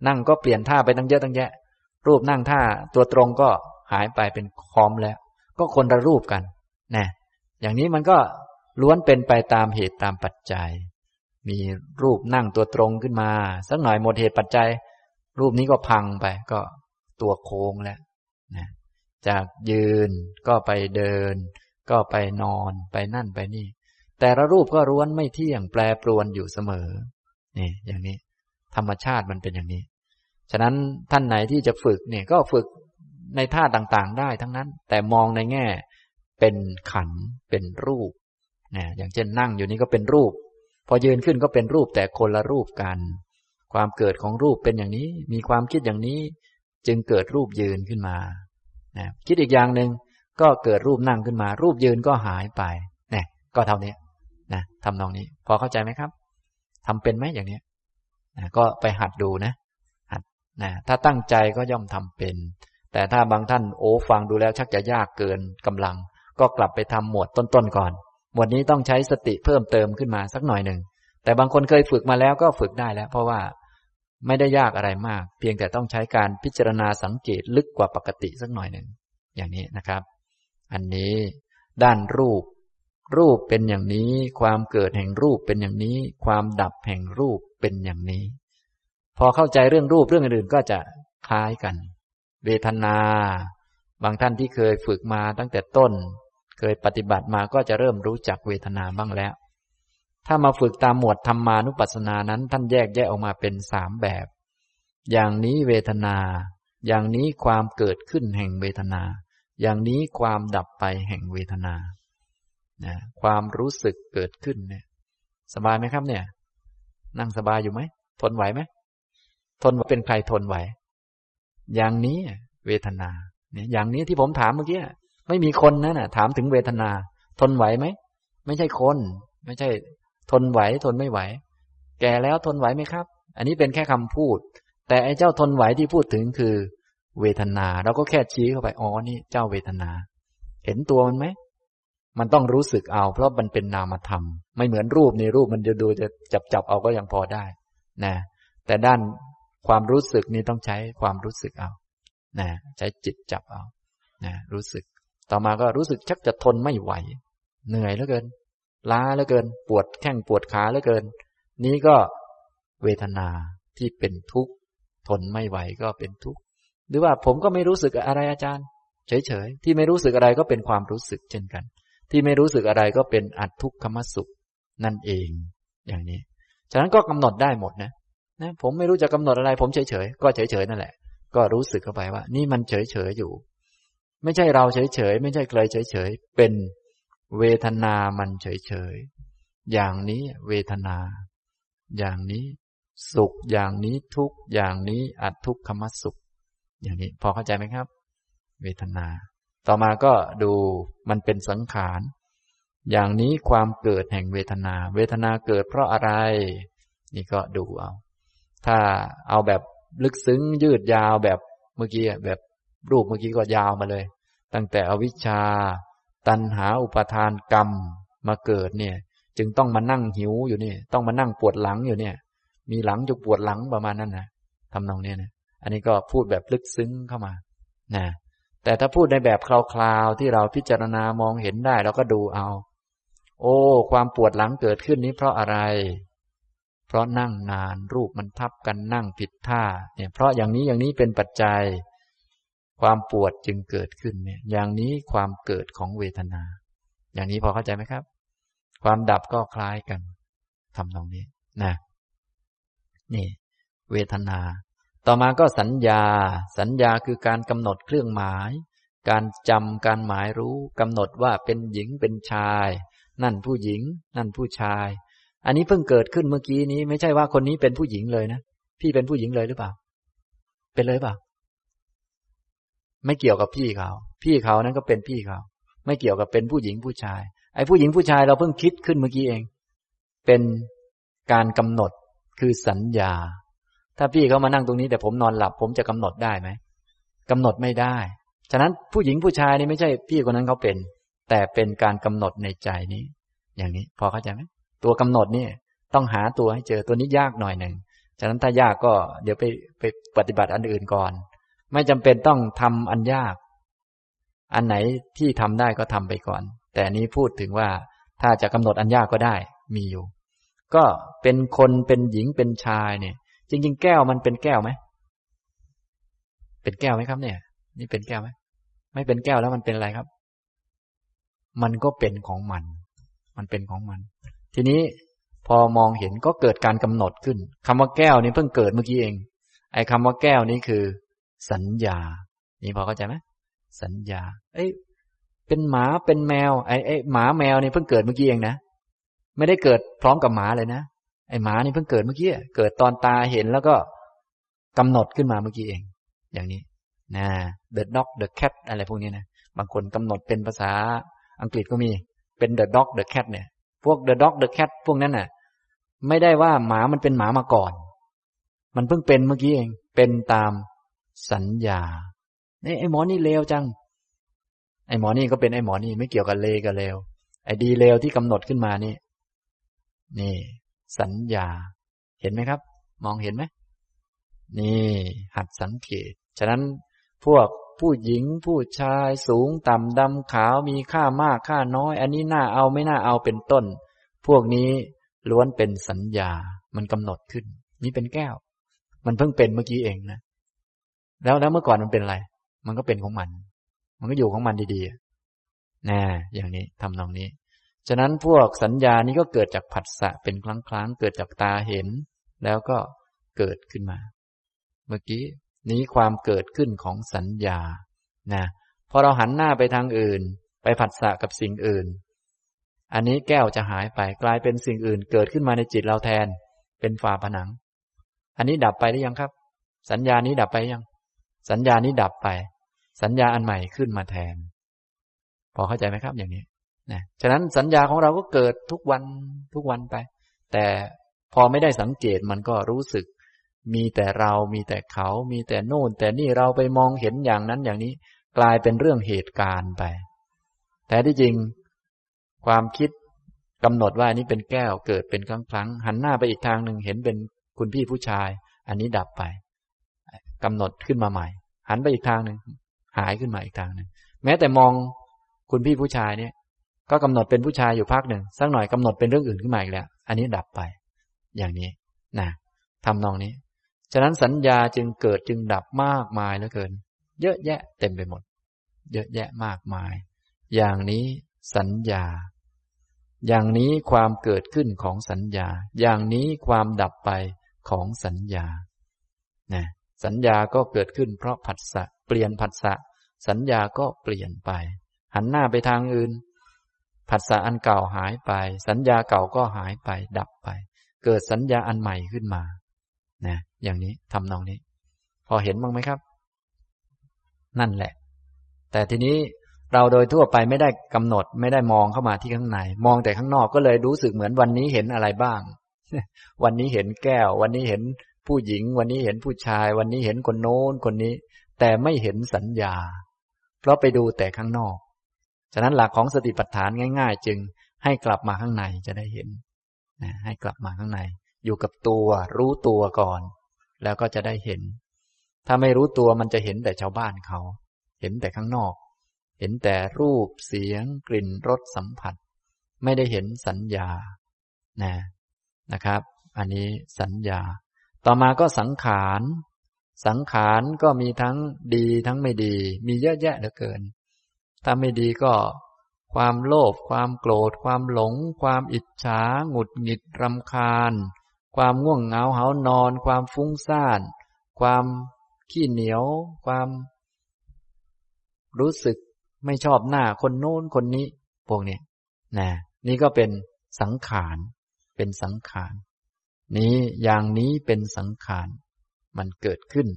นั่งก็เปลี่ยนท่าไปตั้งเยอะตั้งแยะ รูปนั่งท่าตัวตรงก็หายไปเป็นคอมแล้ว ก็คนละรูปกันนะอย่างนี้มันก็ล้วนเป็นไปตามเหตุตามปัจจัย มีรูปนั่งตัวตรงขึ้นมา สักหน่อยหมดเหตุปัจจัย รูปนี้ก็พังไปก็ตัวโค้งแล้วนะจากยืนก็ไปเดิน ก็ไปนอนไปนั่นไปนี่ แต่ละรูปก็ร้วนไม่เที่ยงแปรปรวนอยู่เสมอ นี่ อย่างนี้ ธรรมชาติมันเป็นอย่างนี้ ฉะนั้นท่านไหนที่จะฝึกเนี่ยก็ฝึกในท่าต่างๆ ได้ทั้งนั้น แต่มองในแง่ เป็นขันเป็นรูปนะอย่างเช่นนั่งอยู่นี้ก็เป็นรูป พอยืนขึ้นก็เป็นรูปแต่คนละรูปกัน ความเกิดของรูปเป็นอย่างนี้ มีความคิดอย่างนี้ จึงเกิดรูปยืนขึ้นมานะคิดอีกอย่างหนึ่ง ก็เกิดรูปนั่งขึ้นมา รูปยืนก็หายไปเนี่ยก็เท่านี้นะทำนองนี้ พอเข้าใจไหมครับทำเป็นไหมอย่างเนี้ยนะก็ไปหัดดูนะ หัดนะถ้าตั้งใจก็ย่อมทำเป็น แต่ถ้าบางท่านโอ้ฟังดูแล้ว ชักจะยากเกินกำลัง ก็กลับไปทำหมวดต้นๆก่อน หมวดนี้ต้องใช้สติเพิ่มเติมขึ้นมาสักหน่อยหนึ่งแต่บางคนเคยฝึกมาแล้วก็ฝึกได้แล้ว เพราะว่าไม่ได้ยากอะไรมาก เพียงแต่ต้องใช้การพิจารณาสังเกตลึกกว่าปกติสักหน่อยหนึ่งอย่างนี้นะครับ อันนี้ ด้านรูป รูปเป็นอย่างนี้ ความเกิดแห่งรูปเป็นอย่างนี้ ความดับแห่งรูปเป็นอย่างนี้ พอเข้าใจเรื่องรูปเรื่องอื่นก็จะคล้ายกัน เวทนา บางท่านที่เคยฝึกมาตั้งแต่ต้น เคยปฏิบัติมาก็จะเริ่มรู้จักเวทนาบ้างแล้ว ถ้ามาฝึกตามหมวดธรรมานุปัสสนานั้น ท่านแยกแยกออกมาเป็นสามแบบ อย่างนี้เวทนา อย่างนี้ความเกิดขึ้นแห่งเวทนา อย่างนี้ความดับไปแห่งเวทนานะความรู้สึกเกิดขึ้นเนี่ย สบายไหมครับเนี่ย นั่งสบายอยู่ไหม ทนไหวไหม ทนเป็นใครทนไหว อย่างนี้เวทนา เนี่ย อย่างนี้ที่ผมถามเมื่อกี้ไม่มีคนนะน่ะ ถามถึงเวทนา ทนไหวไหม ไม่ใช่คน ไม่ใช่ ทนไหว ทนไม่ไหว แก่แล้วทนไหวไหมครับ อันนี้เป็นแค่คำพูด แต่ไอ้เจ้าทนไหวที่พูดถึงคือ เวทนาเราก็แค่ชี้เข้าไปอ๋อนี่เจ้าเวทนา เห็นตัวมันไหมมันต้องรู้สึกเอา เพราะมันเป็นนามธรรม ไม่เหมือนรูปในรูปมันจะดูจะจับจับเอาก็ยังพอได้นะแต่ด้านความรู้สึกนี่ต้องใช้ความรู้สึกเอานะใช้จิตจับเอานะรู้สึก ต่อมาก็รู้สึกชักจะทนไม่ไหว เหนื่อยเหลือเกิน ล้าเหลือเกิน ปวดแข้งปวดขาเหลือเกิน นี้ก็เวทนาที่เป็นทุกข์ทนไม่ไหวก็เป็นทุกข์ หรือว่าผมก็ไม่รู้สึกอะไรอาจารย์ เฉยๆที่ไม่รู้สึกอะไรก็เป็นความรู้สึกเช่นกัน ที่ไม่รู้สึกอะไรก็เป็นอัตทุกขมสุขนั่นเอง อย่างนี้ ฉะนั้นก็กำหนดได้หมดนะนะผมไม่รู้จะกำหนดอะไร ผมเฉยๆก็เฉยๆนั่นแหละ ก็รู้สึกเข้าไปว่า นี่มันเฉยๆอยู่ ไม่ใช่เราเฉยๆไม่ใช่ใครเฉยๆเป็นเวทนามันเฉยๆอย่างนี้เวทนา อย่างนี้ สุขอย่างนี้ทุกอย่างนี้อัตทุกขมสุข อย่างนี้ พอเข้าใจไหมครับ เวทนา ต่อมาก็ดูมันเป็นสังขาร อย่างนี้ความเกิดแห่งเวทนา เวทนาเกิดเพราะอะไร นี่ก็ดูเอา ถ้าเอาแบบลึกซึ้งยืดยาวแบบเมื่อกี้แบบรูปเมื่อกี้ก็ยาวมาเลย ตั้งแต่อวิชชา ตัณหาอุปทานกรรมมาเกิดเนี่ย จึงต้องมานั่งหิวอยู่นี่ ต้องมานั่งปวดหลังอยู่เนี่ย มีหลังจะปวดหลังประมาณนั้นนะทำนองนี้นะ อันนี้ก็พูดแบบลึกซึ้งเข้ามานะแต่ถ้าพูดในแบบคลาวๆที่เราพิจารณามองเห็นได้เราก็ดูเอา โอ้ ความปวดหลังเกิดขึ้นนี้เพราะอะไร เพราะนั่งนานรูปมันทับกันนั่งผิดท่า เนี่ย เพราะอย่างนี้อย่างนี้เป็นปัจจัย ความปวดจึงเกิดขึ้นเนี่ย อย่างนี้ความเกิดของเวทนา อย่างนี้พอเข้าใจไหมครับ ความดับก็คล้ายกันทำตรงนี้นะนี่ เวทนา ต่อมาก็สัญญา สัญญาคือการกำหนดเครื่องหมาย การจำการหมายรู้กำหนดว่าเป็นหญิงเป็นชาย นั่นผู้หญิง นั่นผู้ชาย อันนี้เพิ่งเกิดขึ้นเมื่อกี้นี้ ไม่ใช่ว่าคนนี้เป็นผู้หญิงเลยนะ พี่เป็นผู้หญิงเลยหรือเปล่า เป็นเลยเปล่า ไม่เกี่ยวกับพี่เขา พี่เขานั้นก็เป็นพี่เขา ไม่เกี่ยวกับเป็นผู้หญิงผู้ชาย ไอ้ผู้หญิงผู้ชายเราเพิ่งคิดขึ้นเมื่อกี้เอง เป็นการกำหนดคือสัญญา ถ้าพี่เขามานั่งตรงนี้แต่ผมนอนหลับ ผมจะกำหนดได้ไหมกำหนดไม่ได้ ฉะนั้นผู้หญิงผู้ชายนี่ไม่ใช่พี่คนนั้นเขาเป็น แต่เป็นการกำหนดในใจนี้ อย่างนี้พอเข้าใจไหมตัวกำหนดนี่ต้องหาตัวให้เจอตัวนี้ยากหน่อยหนึ่งฉะนั้นถ้ายากก็เดี๋ยวไปไปปฏิบัติอันอื่นก่อน ไม่จำเป็นต้องทำอันยาก อันไหนที่ทำได้ก็ทำไปก่อน แต่นี้พูดถึงว่าถ้าจะกำหนดอันยากก็ได้มีอยู่ ก็เป็นคนเป็นหญิงเป็นชายเนี่ย จริง ๆ แก้วมันเป็นแก้วไหม เป็นแก้วไหมครับ เนี่ย นี่เป็นแก้วไหม ไม่เป็นแก้วแล้วมันเป็นอะไรครับ มันก็เป็นของมัน มันเป็นของมัน ทีนี้พอมองเห็นก็เกิดการกำหนดขึ้นคำว่าแก้วนี่เพิ่งเกิดเมื่อกี้เอง ไอ้คาว่าแก้วนี้คือ สัญญา นี่พอเข้าใจไหมสัญญา เอ้ย เป็นหมาเป็นแมว ไอ้ไอ้หมาแมวนี่เพิ่งเกิดเมื่อกี้เองนะ ไม่ได้เกิดพร้อมกับหมาเลยนะ ไอ้หมานี่เพิ่งเกิดเมื่อกี้เกิดตอนตาเห็นแล้วก็กำหนดขึ้นมาเมื่อกี้เอง อย่างนี้นะ the dog the cat อะไรพวกนี้นะ บางคนกำหนดเป็นภาษาอังกฤษก็มีเป็น the dog the cat เนี่ย พวก the dog the cat พวกนั้นน่ะ ไม่ได้ว่าหมามันเป็นหมามาก่อน มันเพิ่งเป็นเมื่อกี้เอง เป็นตามสัญญาไอ้หมอนี่เลวจัง ไอ้หมอนี่ก็เป็นไอ้หมอนี่ไม่เกี่ยวกับเลกับเลวไอ้ดีเลวที่กำหนดขึ้นมานี่ นี่ สัญญา เห็นไหมครับ มองเห็นไหม นี่ หัดสังเกต ฉะนั้นพวกผู้หญิงผู้ชายสูงต่ำดำขาวมีค่ามากค่าน้อย อันนี้น่าเอาไม่น่าเอาเป็นต้น พวกนี้ล้วนเป็นสัญญา มันกำหนดขึ้น นี่เป็นแก้ว มันเพิ่งเป็นเมื่อกี้เองนะ แล้วแล้วเมื่อก่อนมันเป็นอะไร มันก็เป็นของมัน มันก็อยู่ของมันดีๆน่อย่างนี้ทำนองนี้ ฉะนั้นพวกสัญญานี้ก็เกิดจากผัสสะเป็นครั้งครั้งเกิดจากตาเห็น แล้วก็เกิดขึ้นมา เมื่อกี้นี้ความเกิดขึ้นของสัญญา นะ พอเราหันหน้าไปทางอื่น ไปผัสสะกับสิ่งอื่น อันนี้แก้วจะหายไปกลายเป็นสิ่งอื่น เกิดขึ้นมาในจิตเราแทน เป็นฝาผนัง อันนี้ดับไปหรือยังครับ สัญญานี้ดับไปยัง สัญญานี้ดับไป สัญญาอันใหม่ขึ้นมาแทน พอเข้าใจไหมครับอย่างนี้ นะฉะนั้นสัญญาของเราก็เกิดทุกวันทุกวันไป แต่พอไม่ได้สังเกตมันก็รู้สึก มีแต่เรามีแต่เขา มีแต่โน่น แต่นี่เราไปมองเห็นอย่างนั้นอย่างนี้ กลายเป็นเรื่องเหตุการณ์ไป แต่ที่จริง ความคิดกำหนดว่านี้เป็นแก้วเกิดเป็นครั้งครั้งหันหน้าไปอีกทางหนึ่งเห็นเป็นคุณพี่ผู้ชาย อันนี้ดับไปกำหนดขึ้นมาใหม่ หันไปอีกทางหนึ่งหายขึ้นมาอีกทางหนึ่งแม้แต่มองคุณพี่ผู้ชายเนี่ย ก็กำหนดเป็นผู้ชายอยู่พักหนึ่งสักหน่อยกำหนดเป็นเรื่องอื่นขึ้นมาอีกแล้ว อันนี้ดับไป อย่างนี้นะทำนองนี้ ฉะนั้นสัญญาจึงเกิดจึงดับมากมายเหลือเกิน เยอะแยะเต็มไปหมด เยอะแยะมากมาย อย่างนี้สัญญา อย่างนี้ความเกิดขึ้นของสัญญา อย่างนี้ความดับไปของสัญญานะสัญญาก็เกิดขึ้นเพราะผัสสะเปลี่ยนผัสสะสัญญาก็เปลี่ยนไป หันหน้าไปทางอื่น ผัสสะอันเก่าหายไป สัญญาเก่าก็หายไป ดับไป เกิดสัญญาอันใหม่ขึ้นมา นะ อย่างนี้ทำนองนี้ พอเห็นบ้างไหมครับ นั่นแหละ แต่ทีนี้เราโดยทั่วไปไม่ได้กำหนดไม่ได้มองเข้ามาที่ข้างใน มองแต่ข้างนอกก็เลยรู้สึกเหมือนวันนี้เห็นอะไรบ้าง วันนี้เห็นแก้ว วันนี้เห็นผู้หญิง วันนี้เห็นผู้ชาย วันนี้เห็นคนโน้นคนนี้ แต่ไม่เห็นสัญญา เพราะไปดูแต่ข้างนอก ฉะนั้นหลักของสติปัฏฐานง่าย ๆ จึงให้กลับมาข้างในจะได้เห็นนะให้กลับมาข้างใน อยู่กับตัวรู้ตัวก่อน แล้วก็จะได้เห็น ถ้าไม่รู้ตัวมันจะเห็นแต่ชาวบ้านเขา เห็นแต่ข้างนอก เห็นแต่รูปเสียง กลิ่นรสสัมผัส ไม่ได้เห็นสัญญานะนะครับ อันนี้สัญญา ต่อมาก็สังขาร สังขารก็มีทั้งดีทั้งไม่ดี มีเยอะแยะเหลือเกิน ถ้าไม่ดีก็ ความโลภความโกรธ ความหลง ความอิจฉาหงุดหงิดรำคาญ ความง่วงเหงาเหานอน ความฟุ้งซ่าน ความขี้เหนียว ความ รู้สึกไม่ชอบหน้าคนโน้นคนนี้ พวกนี้นะนี่ก็เป็นสังขารเป็นสังขารนี้อย่างนี้เป็นสังขารมันเกิดขึ้น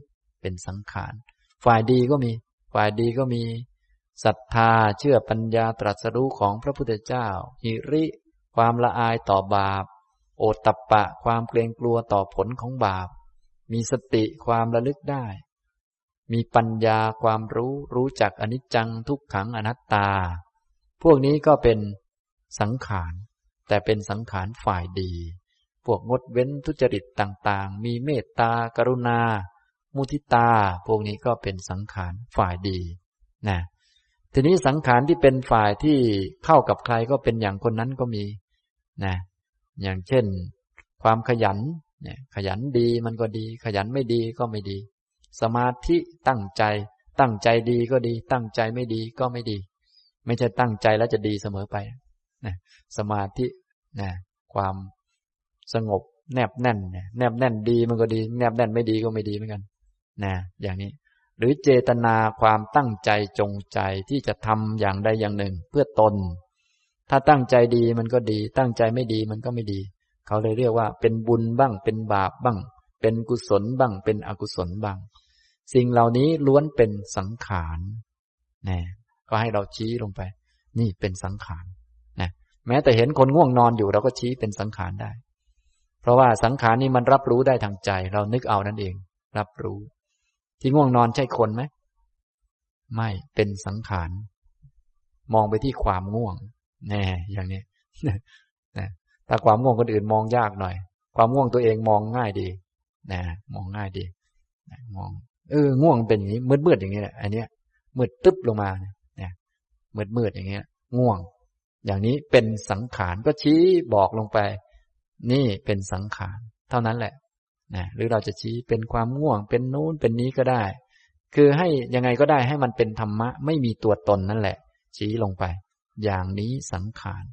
เป็นสังขารฝ่ายดีก็มี ฝ่ายดีก็มี ศรัทธาเชื่อปัญญาตรัสรู้ของพระพุทธเจ้า หิริ ความละอายต่อบาป โอตตะปะความเกรงกลัวต่อผลของบาป มีสติความระลึกได้ มีปัญญาความรู้รู้จักอนิจจังทุกขังอนัตตา พวกนี้ก็เป็นสังขาร แต่เป็นสังขารฝ่ายดี พวกงดเว้นทุจริตต่างๆ มีเมตตากรุณา มุทิตา พวกนี้ก็เป็นสังขารฝ่ายดีนะ ทีนี้สังขารที่เป็นฝ่ายที่เข้ากับใครก็เป็นอย่างคนนั้นก็มีนะอย่างเช่น ความขยันเนี่ยขยันดีมันก็ดี ขยันไม่ดีก็ไม่ดี สมาธิตั้งใจ ตั้งใจดีก็ดี ตั้งใจไม่ดีก็ไม่ดี ไม่ใช่ตั้งใจแล้วจะดีเสมอไปนะสมาธินะความสงบแนบแน่น แนบแน่นดีมันก็ดี แนบแน่นไม่ดีก็ไม่ดีเหมือนกันนะอย่างนี้ หรือเจตนาความตั้งใจจงใจที่จะทำอย่างใดอย่างหนึ่งเพื่อตน ถ้าตั้งใจดีมันก็ดี ตั้งใจไม่ดีมันก็ไม่ดี เขาเลยเรียกว่า เป็นบุญบ้าง เป็นบาปบ้าง เป็นกุศลบ้าง เป็นอกุศลบ้าง สิ่งเหล่านี้ล้วนเป็นสังขารนะก็ให้เราชี้ลงไป นี่เป็นสังขารนะแม้แต่เห็นคนง่วงนอนอยู่เราก็ชี้เป็นสังขารได้ เพราะว่าสังขารนี่มันรับรู้ได้ทางใจ เรานึกเอานั่นเอง รับรู้ ที่ง่วงนอนใช่คนไหมไม่เป็นสังขาร มองไปที่ความง่วง แน่ อย่างนี้นะถ้าความง่วงคนอื่นมองยากหน่อย ความง่วงตัวเองมองง่ายดีนะมองง่ายดีนะมองเออง่วงเป็นอย่างนี้มืดมืดอย่างนี้แหละอันเนี้ยมืดตึ๊บลงมาเนี่ยมืดมืดอย่างเงี้ย ง่วง อย่างนี้เป็นสังขารก็ชี้บอกลงไป นี่เป็นสังขาร เท่านั้นแหละ นะหรือเราจะชี้เป็นความง่วง เป็นนู้นเป็นนี้ก็ได้ คือให้ยังไงก็ได้ให้มันเป็นธรรมะ ไม่มีตัวตนนั่นแหละ ชี้ลงไป อย่างนี้สังขาร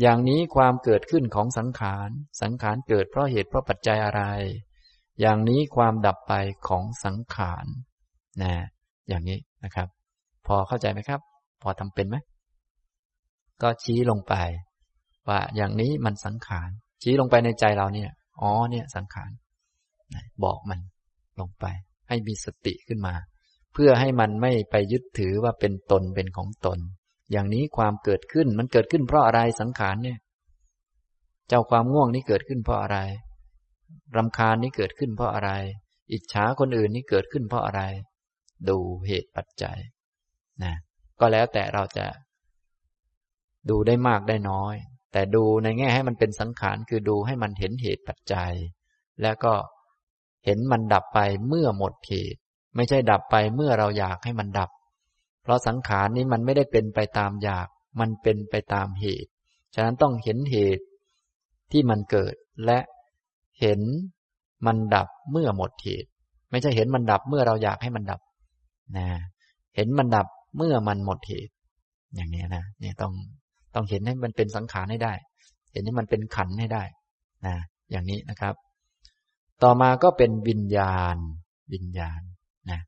อย่างนี้ความเกิดขึ้นของสังขาร สังขารเกิดเพราะเหตุเพราะปัจจัยอะไร อย่างนี้ความดับไปของสังขารนะอย่างนี้นะครับ พอเข้าใจไหมครับ พอทำเป็นไหมก็ชี้ลงไป ว่าอย่างนี้มันสังขาร ชี้ลงไปในใจเราเนี่ย อ๋อเนี่ยสังขาร บอกมันลงไป ให้มีสติขึ้นมา เพื่อให้มันไม่ไปยึดถือว่าเป็นตนเป็นของตน อย่างนี้ความเกิดขึ้นมันเกิดขึ้นเพราะอะไรสังขารเนี่ย เจ้าความง่วงนี้เกิดขึ้นเพราะอะไรรำคาญนี้เกิดขึ้นเพราะอะไร อิจฉาคนอื่นนี้เกิดขึ้นเพราะอะไร ดูเหตุปัจจัยนะก็แล้วแต่เราจะ ดูได้มากได้น้อย แต่ดูในแง่ให้มันเป็นสังขารคือดูให้มันเห็นเหตุปัจจัย แล้วก็ เห็นมันดับไปเมื่อหมดเหตุ ไม่ใช่ดับไปเมื่อเราอยากให้มันดับ เพราะสังขารนี้มันไม่ได้เป็นไปตามอยาก มันเป็นไปตามเหตุ ฉะนั้นต้องเห็นเหตุที่มันเกิดและเห็นมันดับเมื่อหมดเหตุ ไม่ใช่เห็นมันดับเมื่อเราอยากให้มันดับนะเห็นมันดับเมื่อมันหมดเหตุ อย่างนี้นะเนี่ยต้องต้องเห็นให้มันเป็นสังขารให้ได้ เห็นให้มันเป็นขันให้ได้นะอย่างนี้นะครับ ต่อมาก็เป็นวิญญาณ วิญญาณนะ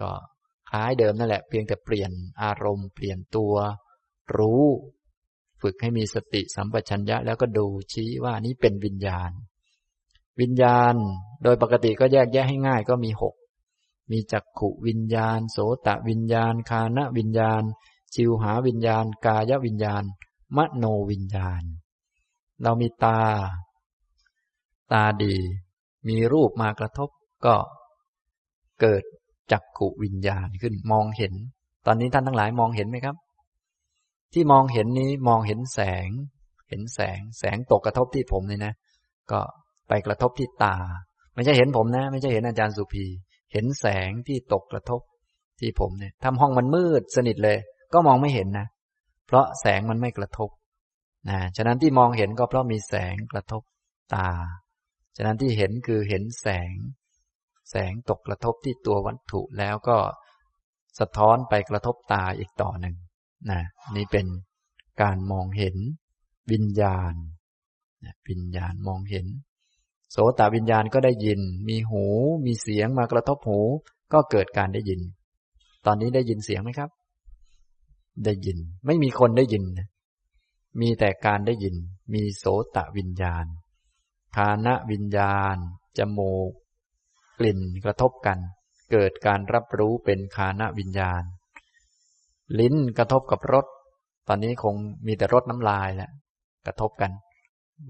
ก็คล้ายเดิมนั่นแหละ เพียงแต่เปลี่ยนอารมณ์เปลี่ยนตัว รู้ ฝึกให้มีสติสัมปชัญญะ แล้วก็ดูชี้ว่านี้เป็นวิญญาณ วิญญาณ โดยปกติก็แยกแยะให้ง่ายก็มีหกมีจักขุวิญญาณ โสตะวิญญาณ คานะวิญญาณ ชิวหาวิญญาณ กายวิญญาณ มโนวิญญาณ เรามีตา ตาดี มีรูปมากระทบก็เกิดจักขุวิญญาณขึ้นมองเห็น ตอนนี้ท่านทั้งหลายมองเห็นไหมครับ ที่มองเห็นนี้มองเห็นแสง เห็นแสง แสงตกกระทบที่ผมนี่นะ ก็ไปกระทบที่ตา ไม่ใช่เห็นผมนะ ไม่ใช่เห็นอาจารย์สุภีเห็นแสงที่ตกกระทบที่ผมเนี่ยทำห้องมันมืดสนิทเลย ก็มองไม่เห็นนะ เพราะแสงมันไม่กระทบนะฉะนั้นที่มองเห็นก็เพราะมีแสงกระทบตา ฉะนั้นที่เห็นคือเห็นแสง แสงตกกระทบที่ตัววัตถุแล้วก็สะท้อนไปกระทบตาอีกต่อหนึ่งนะนี่เป็นการมองเห็นวิญญาณวิญญาณมองเห็น โสตวิญญาณก็ได้ยิน มีหูมีเสียงมากระทบหู ก็เกิดการได้ยิน ตอนนี้ได้ยินเสียงไหมครับ ได้ยิน ไม่มีคนได้ยิน มีแต่การได้ยิน มีโสตวิญญาณ คานะวิญญาณ จมูก กลิ่นกระทบกัน เกิดการรับรู้เป็นคานะวิญญาณ ลิ้นกระทบกับรส ตอนนี้คงมีแต่รสน้ำลายแหละ กระทบกัน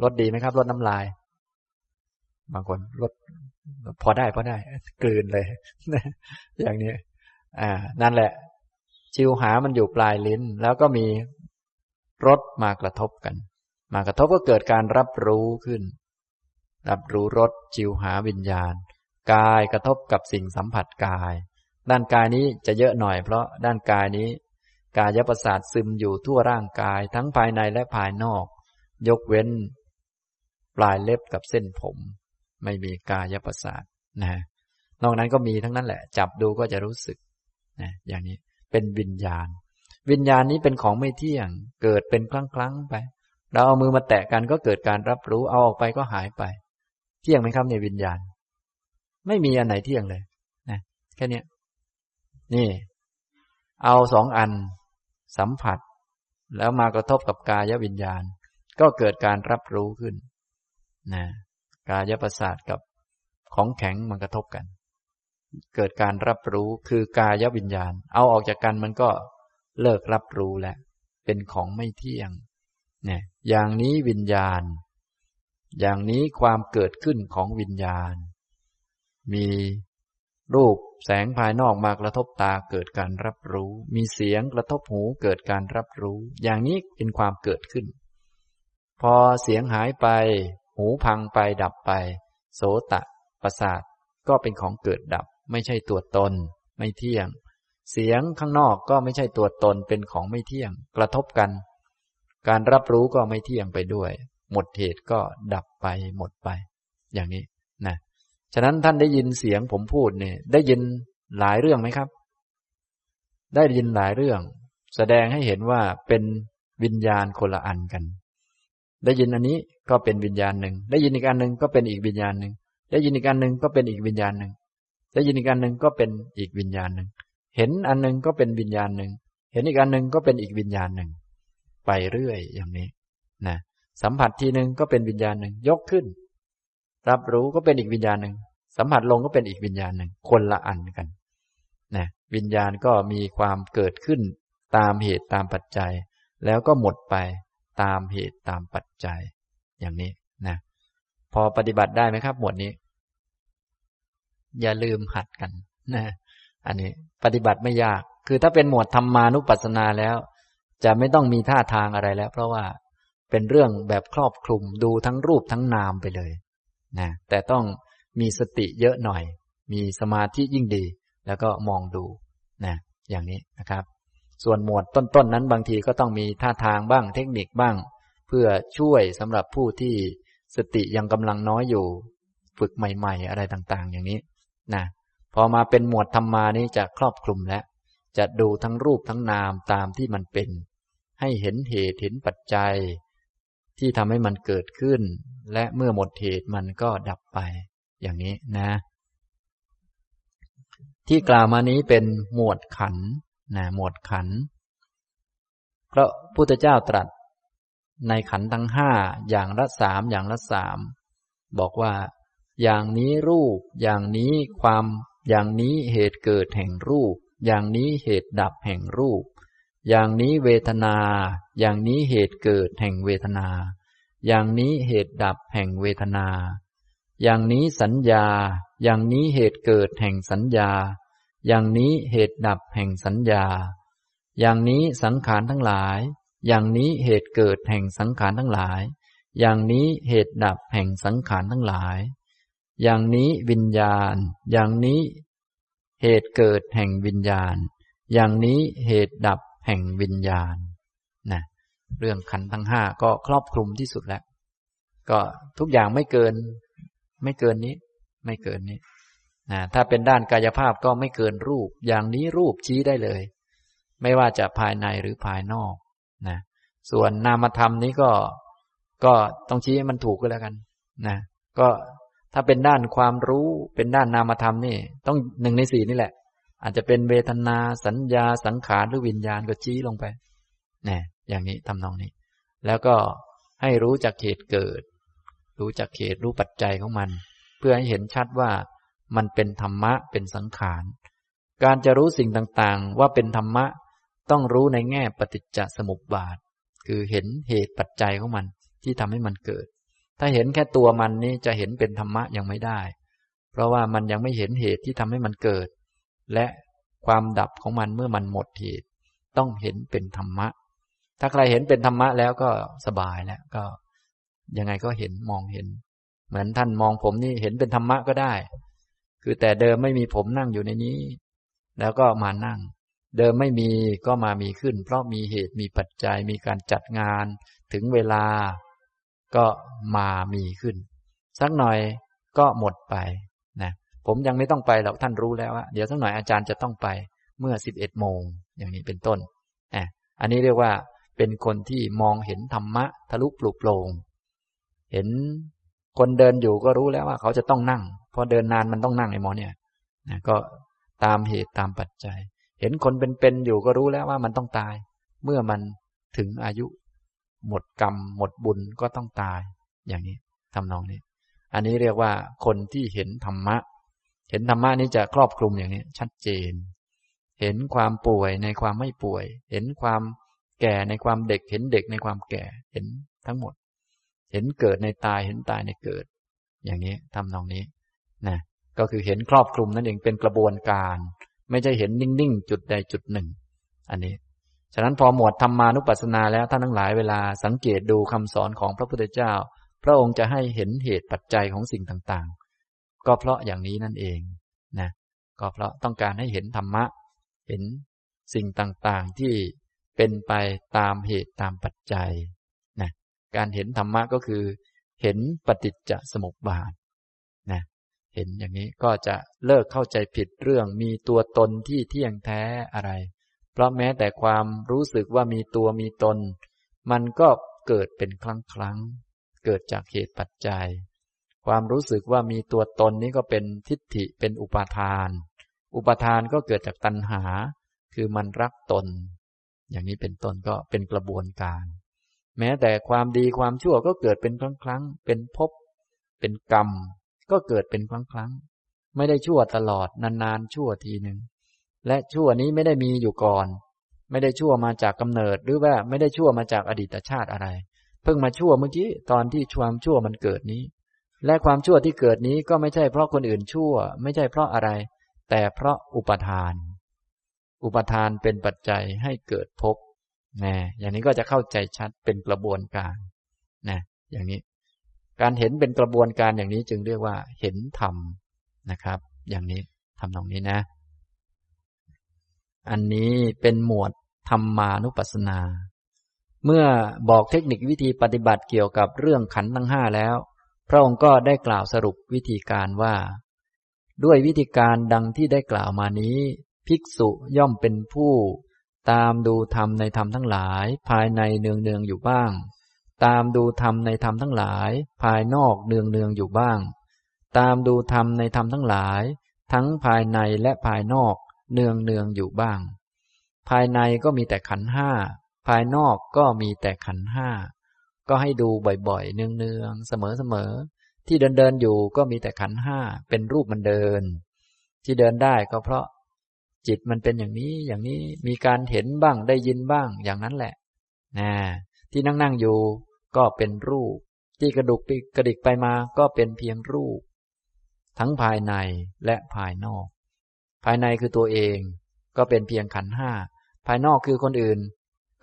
รสดีไหมครับรสน้ำลาย บางคนลดพอได้พอได้ กลืนเลย อย่างนี้ อ่า นั่นแหละ ชิวหามันอยู่ปลายลิ้น แล้วก็มีรสมากระทบกัน มากระทบก็เกิดการรับรู้ขึ้น รับรู้รสชิวหาวิญญาณ กายกระทบกับสิ่งสัมผัสกาย ด้านกายนี้จะเยอะหน่อยเพราะด้านกายนี้ กายประสาทซึมอยู่ทั่วร่างกายทั้งภายในและภายนอก ยกเว้น ปลายเล็บกับเส้นผม ไม่มีกายประสาทนะนอกนั้นก็มีทั้งนั้นแหละ จับดูก็จะรู้สึกนะอย่างนี้เป็นวิญญาณ วิญญาณนี้เป็นของไม่เที่ยง เกิดเป็นครั้งๆไป เราเอามือมาแตะกันก็เกิดการรับรู้เอาออกไปก็หายไป เที่ยงไหมครับในวิญญาณ ไม่มีอันไหนเที่ยงเลยนะแค่นี้นี่ เอาสองอันสัมผัส แล้วมากระทบกับกายวิญญาณ ก็เกิดการรับรู้ขึ้นนะกายประสาทกับของแข็งมันกระทบกัน เกิดการรับรู้คือกายวิญญาณ เอาออกจากกันมันก็เลิกรับรู้แล้วเป็นของไม่เที่ยงเนี่ยอย่างนี้วิญญาณ อย่างนี้ความเกิดขึ้นของวิญญาณ มีรูปแสงภายนอกมากระทบตาเกิดการรับรู้ มีเสียงกระทบหูเกิดการรับรู้ อย่างนี้เป็นความเกิดขึ้น พอเสียงหายไป หูพังไปดับไป โสตะประสาทก็เป็นของเกิดดับ ไม่ใช่ตัวตน ไม่เที่ยง เสียงข้างนอกก็ไม่ใช่ตัวตนเป็นของไม่เที่ยง กระทบกัน การรับรู้ก็ไม่เที่ยงไปด้วย หมดเหตุก็ดับไปหมดไป อย่างนี้นะฉะนั้นท่านได้ยินเสียงผมพูดเนี่ยได้ยินหลายเรื่องไหมครับ ได้ยินหลายเรื่อง แสดงให้เห็นว่าเป็นวิญญาณคนละอันกัน ได้ยินอันนี้ก็เป็นวิญญาณหนึ่ง ได้ยินอีกอันหนึ่งก็เป็นอีกวิญญาณหนึ่ง ได้ยินอีกอันหนึ่งก็เป็นอีกวิญญาณหนึ่ง ได้ยินอีกอันหนึ่งก็เป็นอีกวิญญาณหนึ่ง เห็นอันหนึ่งก็เป็นวิญญาณหนึ่ง เห็นอีกอันหนึ่งก็เป็นอีกวิญญาณหนึ่ง ไปเรื่อยอย่างนี้ นะ สัมผัสทีหนึ่งก็เป็นวิญญาณหนึ่งยกขึ้น รับรู้ก็เป็นอีกวิญญาณหนึ่งสัมผัสลงก็เป็นอีกวิญญาณหนึ่งคนละอันกันนะวิญญาณก็มีความเกิดขึ้นตามเหตุตามปัจจัย แล้วก็หมดไปตามเหตุตามปัจจัย อย่างนี้นะพอปฏิบัติได้ไหมครับ หมวดนี้ อย่าลืมหัดกันนะอันนี้ ปฏิบัติไม่ยาก คือถ้าเป็นหมวดธรรมานุปัสสนาแล้ว จะไม่ต้องมีท่าทางอะไรแล้ว เพราะว่า เป็นเรื่องแบบครอบคลุมดูทั้งรูปทั้งนามไปเลยนะแต่ต้องมีสติเยอะหน่อย มีสมาธิยิ่งดี แล้วก็มองดูนะอย่างนี้นะครับ ส่วนหมวดต้นๆนนั้นบางทีก็ต้องมีท่าทางบ้างเทคนิคบ้าง เพื่อช่วยสำหรับผู้ที่สติยังกำลังน้อยอยู่ ฝึกใหม่ๆ อะไรต่างๆ อย่างนี้นะพอมาเป็นหมวดธรรมานี้จะครอบคลุมแล้ว จะดูทั้งรูปทั้งนามตามที่มันเป็น ให้เห็นเหตุเห็นปัจจัย ที่ทำให้มันเกิดขึ้น และเมื่อหมดเหตุมันก็ดับไป อย่างนี้นะ ที่กล่าวมานี้เป็นหมวดขันนะหมวดขันพระพุทธเจ้าตรัส ในขันทั้งห้าอย่างละสามอย่างละสามบอกว่า อย่างนี้รูป อย่างนี้ความ อย่างนี้เหตุเกิดแห่งรูป อย่างนี้เหตุดับแห่งรูป อย่างนี้เวทนา อย่างนี้เหตุเกิดแห่งเวทนา อย่างนี้เหตุดับแห่งเวทนา อย่างนี้สัญญา อย่างนี้เหตุเกิดแห่งสัญญา อย่างนี้เหตุดับแห่งสัญญา อย่างนี้สังขารทั้งหลาย อย่างนี้เหตุเกิดแห่งสังขารทั้งหลาย อย่างนี้เหตุดับแห่งสังขารทั้งหลาย อย่างนี้วิญญาณ อย่างนี้ เหตุเกิดแห่งวิญญาณ อย่างนี้เหตุดับ แห่งวิญญาณนะเรื่องขันทั้งห้าก็ครอบคลุมที่สุดแล้ว ก็ทุกอย่างไม่เกิน ไม่เกินนี้ ไม่เกินนี้นะถ้าเป็นด้านกายภาพก็ไม่เกินรูป อย่างนี้รูปชี้ได้เลย ไม่ว่าจะภายในหรือภายนอกนะส่วนนามธรรมนี้ก็ก็ต้องชี้ให้มันถูกก็แล้วกันนะก็ถ้าเป็นด้านความรู้เป็นด้านนามธรรมนี่ ต้องหนึ่งในสี่นี่แหละ อาจจะเป็นเวทนาสัญญาสังขารหรือวิญญาณก็ชี้ลงไปนะอย่างนี้ทำนองนี้ แล้วก็ให้รู้จักเหตุเกิด รู้จักเหตุรู้ปัจจัยของมัน เพื่อให้เห็นชัดว่ามันเป็นธรรมะเป็นสังขาร การจะรู้สิ่งต่างๆ ว่าเป็นธรรมะต้องรู้ในแง่ปฏิจจสมุปบาท คือเห็นเหตุปัจจัยของมันที่ทำให้มันเกิด ถ้าเห็นแค่ตัวมันนี่จะเห็นเป็นธรรมะยังไม่ได้ เพราะว่ามันยังไม่เห็นเหตุที่ทำให้มันเกิด และความดับของมันเมื่อมันหมดเหตุ ต้องเห็นเป็นธรรมะ ถ้าใครเห็นเป็นธรรมะแล้วก็สบายแล้วก็ ยังไงก็เห็นมองเห็น เหมือนท่านมองผมนี่เห็นเป็นธรรมะก็ได้ คือแต่เดิมไม่มีผมนั่งอยู่ในนี้ แล้วก็มานั่ง เดิมไม่มีก็มามีขึ้น เพราะมีเหตุมีปัจจัยมีการจัดงานถึงเวลาก็มามีขึ้น สักหน่อยก็หมดไป ผมยังไม่ต้องไปหรอกท่านรู้แล้วว่าเดี๋ยวสักหน่อยอาจารย์จะต้องไปเมื่อสิบเอ็ดโมงอย่างนี้เป็นต้นอะอันนี้เรียกว่าเป็นคนที่มองเห็นธรรมะทะลุปลุกโปร่งเห็นคนเดินอยู่ก็รู้แล้วว่าเขาจะต้องนั่ง พอเดินนานมันต้องนั่งไอ้หมอเนี่ยนะก็ตามเหตุตามปัจจัย เห็นคนเป็นๆอยู่ก็รู้แล้วว่ามันต้องตาย เมื่อมันถึงอายุ หมดกรรม หมดบุญก็ต้องตาย อย่างนี้ทำนองนี้ อันนี้เรียกว่าคนที่เห็นธรรมะ เห็นธรรมะนี้จะครอบคลุมอย่างนี้ชัดเจน เห็นความป่วยในความไม่ป่วย เห็นความแก่ในความเด็ก เห็นเด็กในความแก่ เห็นทั้งหมด เห็นเกิดในตาย เห็นตายในเกิด อย่างนี้ทำนองนี้นะก็คือเห็นครอบคลุมนั่นเองเป็นกระบวนการ ไม่ใช่เห็นนิ่งๆจุดใดจุดหนึ่ง อันนี้ ฉะนั้นพอหมวดธรรมานุปัสสนาแล้วท่านทั้งหลายเวลาสังเกตดูคำสอนของพระพุทธเจ้า พระองค์จะให้เห็นเหตุปัจจัยของสิ่งต่างๆ ก็เพราะอย่างนี้นั่นเองนะก็เพราะต้องการให้เห็นธรรมะ เห็นสิ่งต่างๆที่เป็นไปตามเหตุตามปัจจัยนะการเห็นธรรมะก็คือ เห็นปฏิจจสมุปบาทนะเห็นอย่างนี้ก็จะเลิกเข้าใจผิดเรื่องมีตัวตนที่เที่ยงแท้อะไร เพราะแม้แต่ความรู้สึกว่ามีตัวมีตน มันก็เกิดเป็นครั้งครั้ง เกิดจากเหตุปัจจัย ความรู้สึกว่ามีตัวตนนี้ก็เป็นทิฏฐิเป็นอุปาทาน อุปาทานก็เกิดจากตัณหา คือมันรักตน อย่างนี้เป็นต้นก็เป็นกระบวนการ แม้แต่ความดีความชั่วก็เกิดเป็นครั้งครั้งเป็นภพเป็นกรรม ก็เกิดเป็นครั้งครั้งไม่ได้ชั่วตลอดนานๆชั่วทีหนึ่งและชั่วนี้ไม่ได้มีอยู่ก่อน ไม่ได้ชั่วมาจากกำเนิดหรือว่าไม่ได้ชั่วมาจากอดีตชาติอะไร เพิ่งมาชั่วเมื่อกี้ตอนที่ความชั่วมันเกิดนี้ และความชั่วที่เกิดนี้ก็ไม่ใช่เพราะคนอื่นชั่ว ไม่ใช่เพราะอะไร แต่เพราะอุปทาน อุปทานเป็นปัจจัยให้เกิดภพนะอย่างนี้ก็จะเข้าใจชัดเป็นกระบวนการนะอย่างนี้ การเห็นเป็นกระบวนการอย่างนี้จึงเรียกว่า เห็นธรรมนะครับ อย่างนี้ทำตรงนี้นะ อันนี้เป็นหมวดธรรมานุปัสสนา เมื่อบอกเทคนิควิธีปฏิบัติเกี่ยวกับเรื่องขันธ์ทั้งห้าแล้ว ระองค์ก็ได้กล่าวสรุปวิธีการว่า ด้วยวิธีการดังที่ได้กล่าวมานี้ ภิกษุย่อมเป็นผู้ ตามดูธรรมในธรรมทั้งหลาย ภายในเนืองเนืองอยู่บ้าง ตามดูธรรมในธรรมทั้งหลาย ภายนอกเนืองเนืองอยู่บ้าง ตามดูธรรมในธรรมทั้งหลาย ทั้งภายในและภายนอกเนืองเนืองอยู่บ้าง ภายในก็มีแต่ขันห้าภายนอกก็มีแต่ขันห้า ก็ให้ดูบ่อยๆ เนืองเนืองเสมอๆ ที่เดินเดินอยู่ก็มีแต่ขันห้าเป็นรูปมันเดิน ที่เดินได้ก็เพราะจิตมันเป็นอย่างนี้อย่างนี้มีการเห็นบ้างได้ยินบ้างอย่างนั้นแหละนะที่นั่งนั่งอยู่ก็เป็นรูป ที่กระดุกกระดิกไปมาก็เป็นเพียงรูป ทั้งภายในและภายนอก ภายในคือตัวเอง ก็เป็นเพียงขันห้าภายนอกคือคนอื่น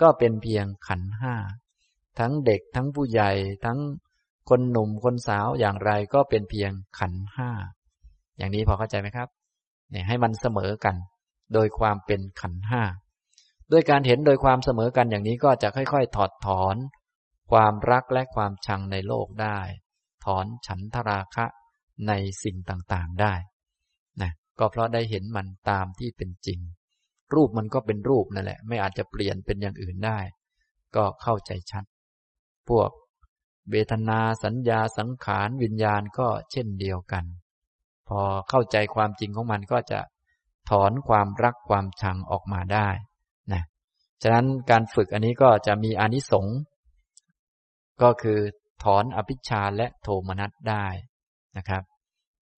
ก็เป็นเพียงขันห้า ทั้งเด็กทั้งผู้ใหญ่ทั้งคนหนุ่มคนสาวอย่างไรก็เป็นเพียงขันห้าอย่างนี้พอเข้าใจไหมครับเนี่ยให้มันเสมอกัน โดยความเป็นขันห้าด้วยการเห็นโดยความเสมอกันอย่างนี้ก็จะค่อย ๆ ถอดถอน ความรักและความชังในโลกได้ ถอนฉันทราคะในสิ่งต่างๆได้นะก็เพราะได้เห็นมันตามที่เป็นจริง รูปมันก็เป็นรูปนั่นแหละ ไม่อาจจะเปลี่ยนเป็นอย่างอื่นได้ ก็เข้าใจชัด พวก เวทนาสัญญาสังขารวิญญาณก็เช่นเดียวกัน พอเข้าใจความจริงของมันก็จะถอนความรักความชังออกมาได้นะฉะนั้นการฝึกอันนี้ก็จะมีอนิสงส์ก็คือถอนอภิชาและโทมนัสได้นะครับ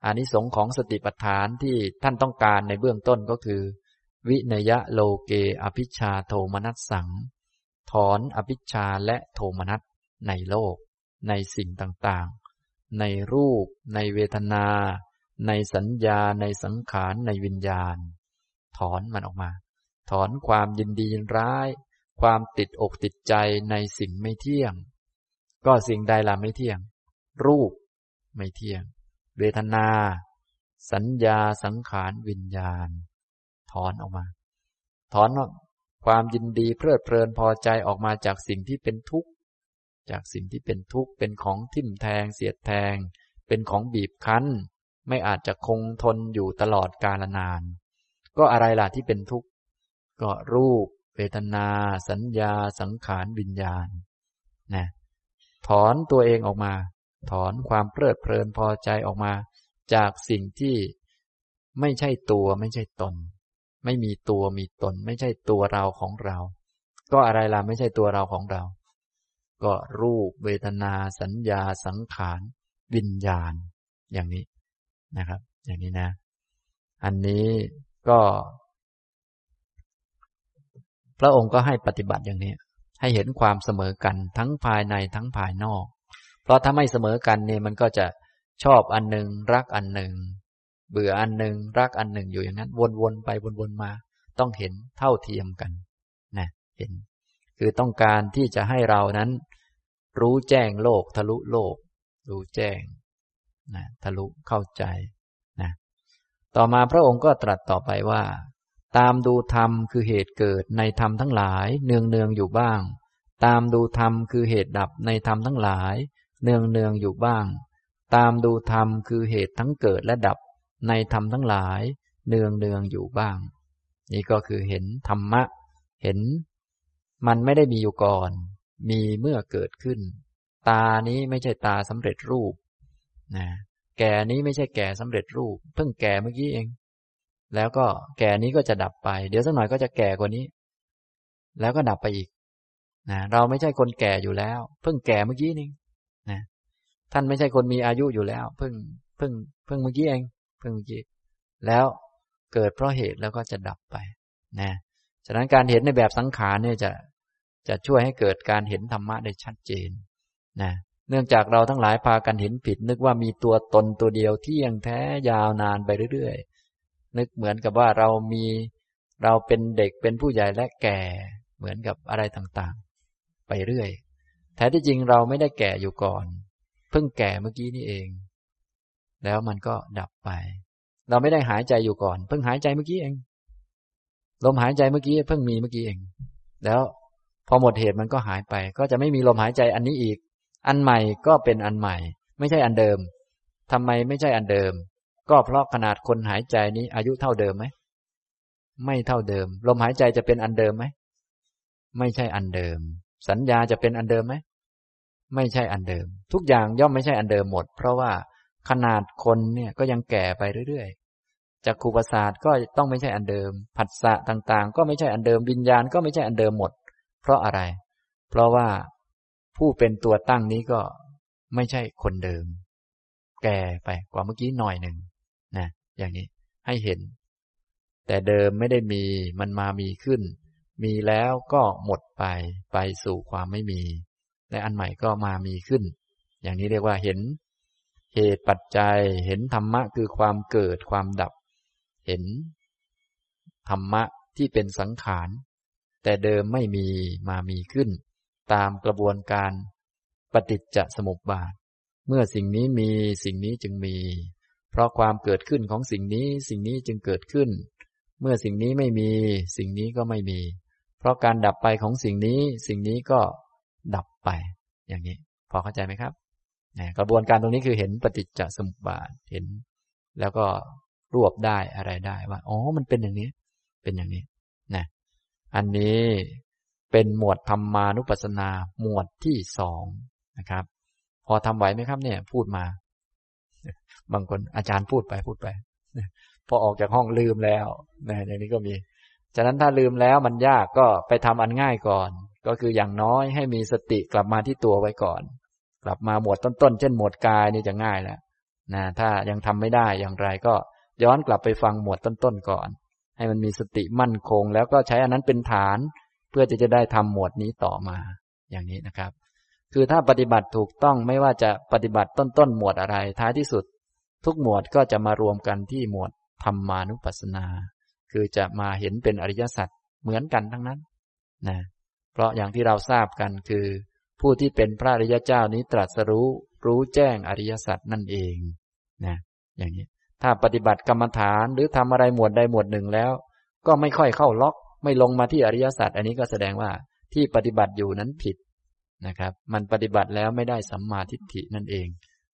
อานิสงส์ของสติปัฏฐานที่ท่านต้องการในเบื้องต้นก็คือ วินยะโลเกอภิชาโทมนัสสัง ถอนอภิชาและโทมนัส ในโลก ในสิ่งต่างๆ ในรูป ในเวทนา ในสัญญา ในสังขาร ในวิญญาณ ถอนมันออกมา ถอนความยินดียินร้าย ความติดอกติดใจในสิ่งไม่เที่ยง ก็สิ่งใดล่ะไม่เที่ยง รูปไม่เที่ยง เวทนา สัญญา สังขาร วิญญาณ ถอนออกมา ถอนความยินดีเพลิดเพลินพอใจออกมาจากสิ่งที่เป็นทุกข์ จากสิ่งที่เป็นทุกข์เป็นของทิ่มแทง เสียดแทง เป็นของบีบคั้น ไม่อาจจะคงทนอยู่ตลอดกาลนาน ก็อะไรล่ะที่เป็นทุกข์ก็รูปเวทนา สัญญา สังขารวิญญาณนะถอนตัวเองออกมา ถอนความเพลิดเพลินพอใจออกมา จากสิ่งที่ไม่ใช่ตัวไม่ใช่ตน ไม่มีตัวมีตน ไม่ใช่ตัวเราของเรา ก็อะไรล่ะไม่ใช่ตัวเราของเรา ก็รูปเวทนาสัญญาสังขารวิญญาณ อย่างนี้นะครับ อย่างนี้นะ อันนี้ก็ พระองค์ก็ให้ปฏิบัติอย่างนี้ ให้เห็นความเสมอกันทั้งภายในทั้งภายนอก เพราะถ้าไม่เสมอกันเนี่ยมันก็จะชอบอันหนึ่งรักอันหนึ่งเบื่ออันหนึ่งรักอันหนึ่งอยู่อย่างนั้น วนๆไปวนๆมา ต้องเห็นเท่าเทียมกันนะเห็น คือต้องการที่จะให้เรานั้น รู้แจ้งโลก ทะลุโลก รู้แจ้งนะทะลุเข้าใจนะต่อมาพระองค์ก็ตรัสต่อไปว่า ตามดูธรรมคือเหตุเกิดในธรรมทั้งหลาย เนืองเนืองอยู่บ้าง ตามดูธรรมคือเหตุดับในธรรมทั้งหลาย เนืองเนืองอยู่บ้าง ตามดูธรรมคือเหตุทั้งเกิดและดับในธรรมทั้งหลาย เนืองเนืองอยู่บ้าง นี่ก็คือเห็นธรรมะ เห็น มันไม่ได้มีอยู่ก่อน มีเมื่อเกิดขึ้น ตานี้ไม่ใช่ตาสำเร็จรูปนะแก่นี้ไม่ใช่แก่สำเร็จรูป เพิ่งแก่เมื่อกี้เอง แล้วก็แก่นี้ก็จะดับไป เดี๋ยวสักหน่อยก็จะแก่กว่านี้ แล้วก็ดับไปอีกนะเราไม่ใช่คนแก่อยู่แล้ว เพิ่งแก่เมื่อกี้นี่นะท่านไม่ใช่คนมีอายุอยู่แล้ว เพิ่งเพิ่งเพิ่งเมื่อกี้เอง เพิ่งเมื่อกี้ แล้วเกิดเพราะเหตุแล้วก็จะดับไปนะฉะนั้นการเห็นในแบบสังขารเนี่ยจะ จะช่วยให้เกิดการเห็นธรรมะได้ชัดเจนนะเนื่องจากเราทั้งหลายพากันเห็นผิด นึกว่ามีตัวตนตัวเดียวที่ยังแท้ยาวนานไปเรื่อยๆ นึกเหมือนกับว่าเรามีเราเป็นเด็กเป็นผู้ใหญ่และแก่เหมือนกับอะไรต่างๆ ไปเรื่อยแท้ที่จริงเราไม่ได้แก่อยู่ก่อน เพิ่งแก่เมื่อกี้นี่เอง แล้วมันก็ดับไป เราไม่ได้หายใจอยู่ก่อน เพิ่งหายใจเมื่อกี้เอง ลมหายใจเมื่อกี้เพิ่งมีเมื่อกี้เอง แล้ว พอหมดเหตุมันก็หายไป ก็จะไม่มีลมหายใจอันนี้อีก อันใหม่ก็เป็นอันใหม่ ไม่ใช่อันเดิมทำไมไม่ใช่อันเดิม ก็เพราะขนาดคนหายใจนี้อายุเท่าเดิมไหมไม่เท่าเดิม ลมหายใจจะเป็นอันเดิมไหมไม่ใช่อันเดิม สัญญาจะเป็นอันเดิมไหมไม่ใช่อันเดิม ทุกอย่างย่อมไม่ใช่อันเดิมหมด เพราะว่าขนาดคนเนี่ยก็ยังแก่ไปเรื่อยๆจากคูปศาสตร์ก็ต้องไม่ใช่อันเดิม ผัสสะต่างๆ ก็ไม่ใช่อันเดิมวิญญาณก็ไม่ใช่อันเดิมหมด เพราะอะไร เพราะว่าผู้เป็นตัวตั้งนี้ก็ไม่ใช่คนเดิม แก่ไปกว่าเมื่อกี้หน่อยหนึ่งนะอย่างนี้ให้เห็น แต่เดิมไม่ได้มีมันมามีขึ้น มีแล้วก็หมดไปไปสู่ความไม่มี และอันใหม่ก็มามีขึ้น อย่างนี้เรียกว่าเห็น เหตุปัจจัยเห็นธรรมะคือความเกิดความดับ เห็นธรรมะที่เป็นสังขาร แต่เดิมไม่มีมามีขึ้น ตามกระบวนการปฏิจจสมุปบาท เมื่อสิ่งนี้มีสิ่งนี้จึงมี เพราะความเกิดขึ้นของสิ่งนี้สิ่งนี้จึงเกิดขึ้น เมื่อสิ่งนี้ไม่มี สิ่งนี้ก็ไม่มี เพราะการดับไปของสิ่งนี้สิ่งนี้ก็ดับไป อย่างนี้ พอเข้าใจไหมครับกระบวนการตรงนี้คือเห็นปฏิจจสมุปบาทเห็น แล้วก็รวบได้อะไรได้ว่าอ๋อมันเป็นอย่างนี้ เป็นอย่างนี้นะ อันนี้เป็นหมวดธรรมานุปัสสนาหมวดที่สองนะครับ พอทำไหวไหมครับเนี่ย พูดมา บางคนอาจารย์พูดไปพูดไปพอออกจากห้องลืมแล้วนะอย่างนี้ก็มี ฉะนั้นถ้าลืมแล้วมันยากก็ไปทำอันง่ายก่อน ก็คืออย่างน้อยให้มีสติกลับมาที่ตัวไว้ก่อน กลับมาหมวดต้นๆ เช่นหมวดกายนี่จะง่ายแล้วนะถ้ายังทำไม่ได้อย่างไรก็ย้อนกลับไปฟังหมวดต้นๆก่อน ให้มันมีสติมั่นคง แล้วก็ใช้อันนั้นเป็นฐาน เพื่อจะจะได้ทำหมวดนี้ต่อมา อย่างนี้นะครับ คือถ้าปฏิบัติถูกต้องไม่ว่าจะปฏิบัติต้นๆหมวดอะไร ท้ายที่สุด ทุกหมวดก็จะมารวมกันที่หมวดธรรมานุปัสสนา คือจะมาเห็นเป็นอริยสัจเหมือนกันทั้งนั้นนะเพราะอย่างที่เราทราบกันคือ ผู้ที่เป็นพระอริยเจ้านี้ตรัสรู้รู้แจ้งอริยสัจนั่นเองนะอย่างนี้ ถ้าปฏิบัติกรรมฐานหรือทำอะไรหมวดใดหมวดหนึ่งแล้ว ก็ไม่ค่อยเข้าล็อก ไม่ลงมาที่อริยสัจอันนี้ก็แสดงว่าที่ปฏิบัติอยู่นั้นผิดนะครับ มันปฏิบัติแล้วไม่ได้สัมมาทิฏฐินั่นเอง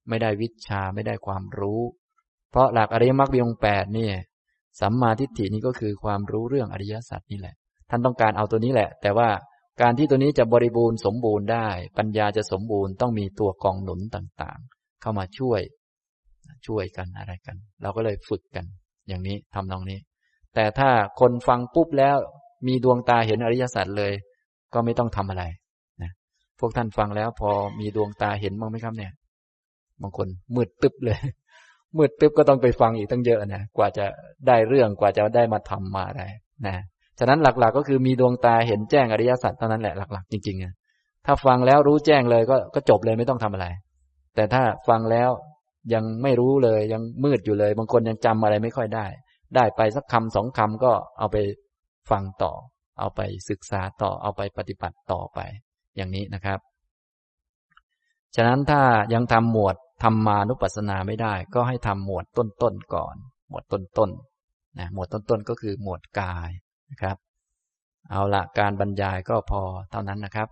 ไม่ได้วิชาไม่ได้ความรู้ เพราะหลักอริยมรรคมีองแปดเนี่ยสัมมาทิฏฐินี้ก็คือความรู้เรื่องอริยสัจนี่แหละ ท่านต้องการเอาตัวนี้แหละ แต่ว่าการที่ตัวนี้จะบริบูรณ์สมบูรณ์ได้ ปัญญาจะสมบูรณ์ต้องมีตัวกองหนุนต่างๆ เข้ามาช่วย ช่วยกันอะไรกัน เราก็เลยฝึกกัน อย่างนี้ทำนองนี้ แต่ถ้าคนฟังปุ๊บแล้วมีดวงตาเห็นอริยสัจเลย ก็ไม่ต้องทำอะไรนะพวกท่านฟังแล้วพอมีดวงตาเห็นบ้างไหมครับเนี่ยบางคนมืดตึ๊บเลย มืดตึ๊บก็ต้องไปฟังอีกตั้งเยอะนะกว่าจะได้เรื่องกว่าจะได้มาทำมาอะไรนะฉะนั้นหลักๆ ก็คือมีดวงตาเห็นแจ้งอริยสัจเท่านั้นแหละหลักๆ จริงๆนะถ้าฟังแล้วรู้แจ้งเลยก็ก็จบเลยไม่ต้องทำอะไร แต่ถ้าฟังแล้ว ยังไม่รู้เลย ยังมืดอยู่เลย บางคนยังจำอะไรไม่ค่อยได้ ได้ไปสักคำสองคำก็เอาไปฟังต่อ เอาไปศึกษาต่อ เอาไปปฏิบัติต่อไป อย่างนี้นะครับ ฉะนั้นถ้ายังทำหมวดธรรมานุปัสสนาไม่ได้ ก็ให้ทำหมวดต้นๆก่อน หมวดต้นๆนะหมวดต้นๆก็คือหมวดกายนะครับ เอาละการบรรยายก็พอเท่านั้นนะครับ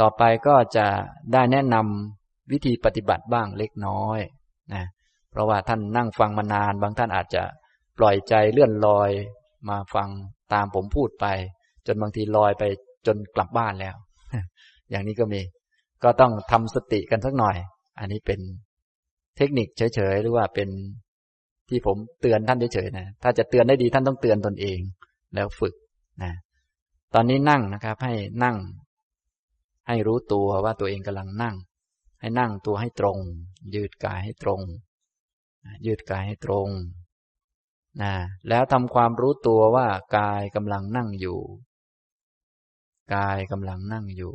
ต่อไปก็จะได้แนะนำวิธีปฏิบัติบ้างเล็กน้อย นะเพราะว่าท่านนั่งฟังมานาน บางท่านอาจจะปล่อยใจเลื่อนลอยมาฟังตามผมพูดไป จนบางทีลอยไปจนกลับบ้านแล้ว อย่างนี้ก็มี ก็ต้องทำสติกันสักหน่อย อันนี้เป็นเทคนิคเฉยๆหรือว่าเป็นที่ผมเตือนท่านเฉยๆนะ ถ้าจะเตือนได้ดีท่านต้องเตือนตนเอง แล้วฝึกนะ ตอนนี้นั่งนะครับ ให้นั่ง ให้รู้ตัวว่าตัวเองกำลังนั่ง ให้นั่งตัวให้ตรง ยืดกายให้ตรง ยืดกายให้ตรงนะแล้วทำความรู้ตัวว่ากายกำลังนั่งอยู่ กายกำลังนั่งอยู่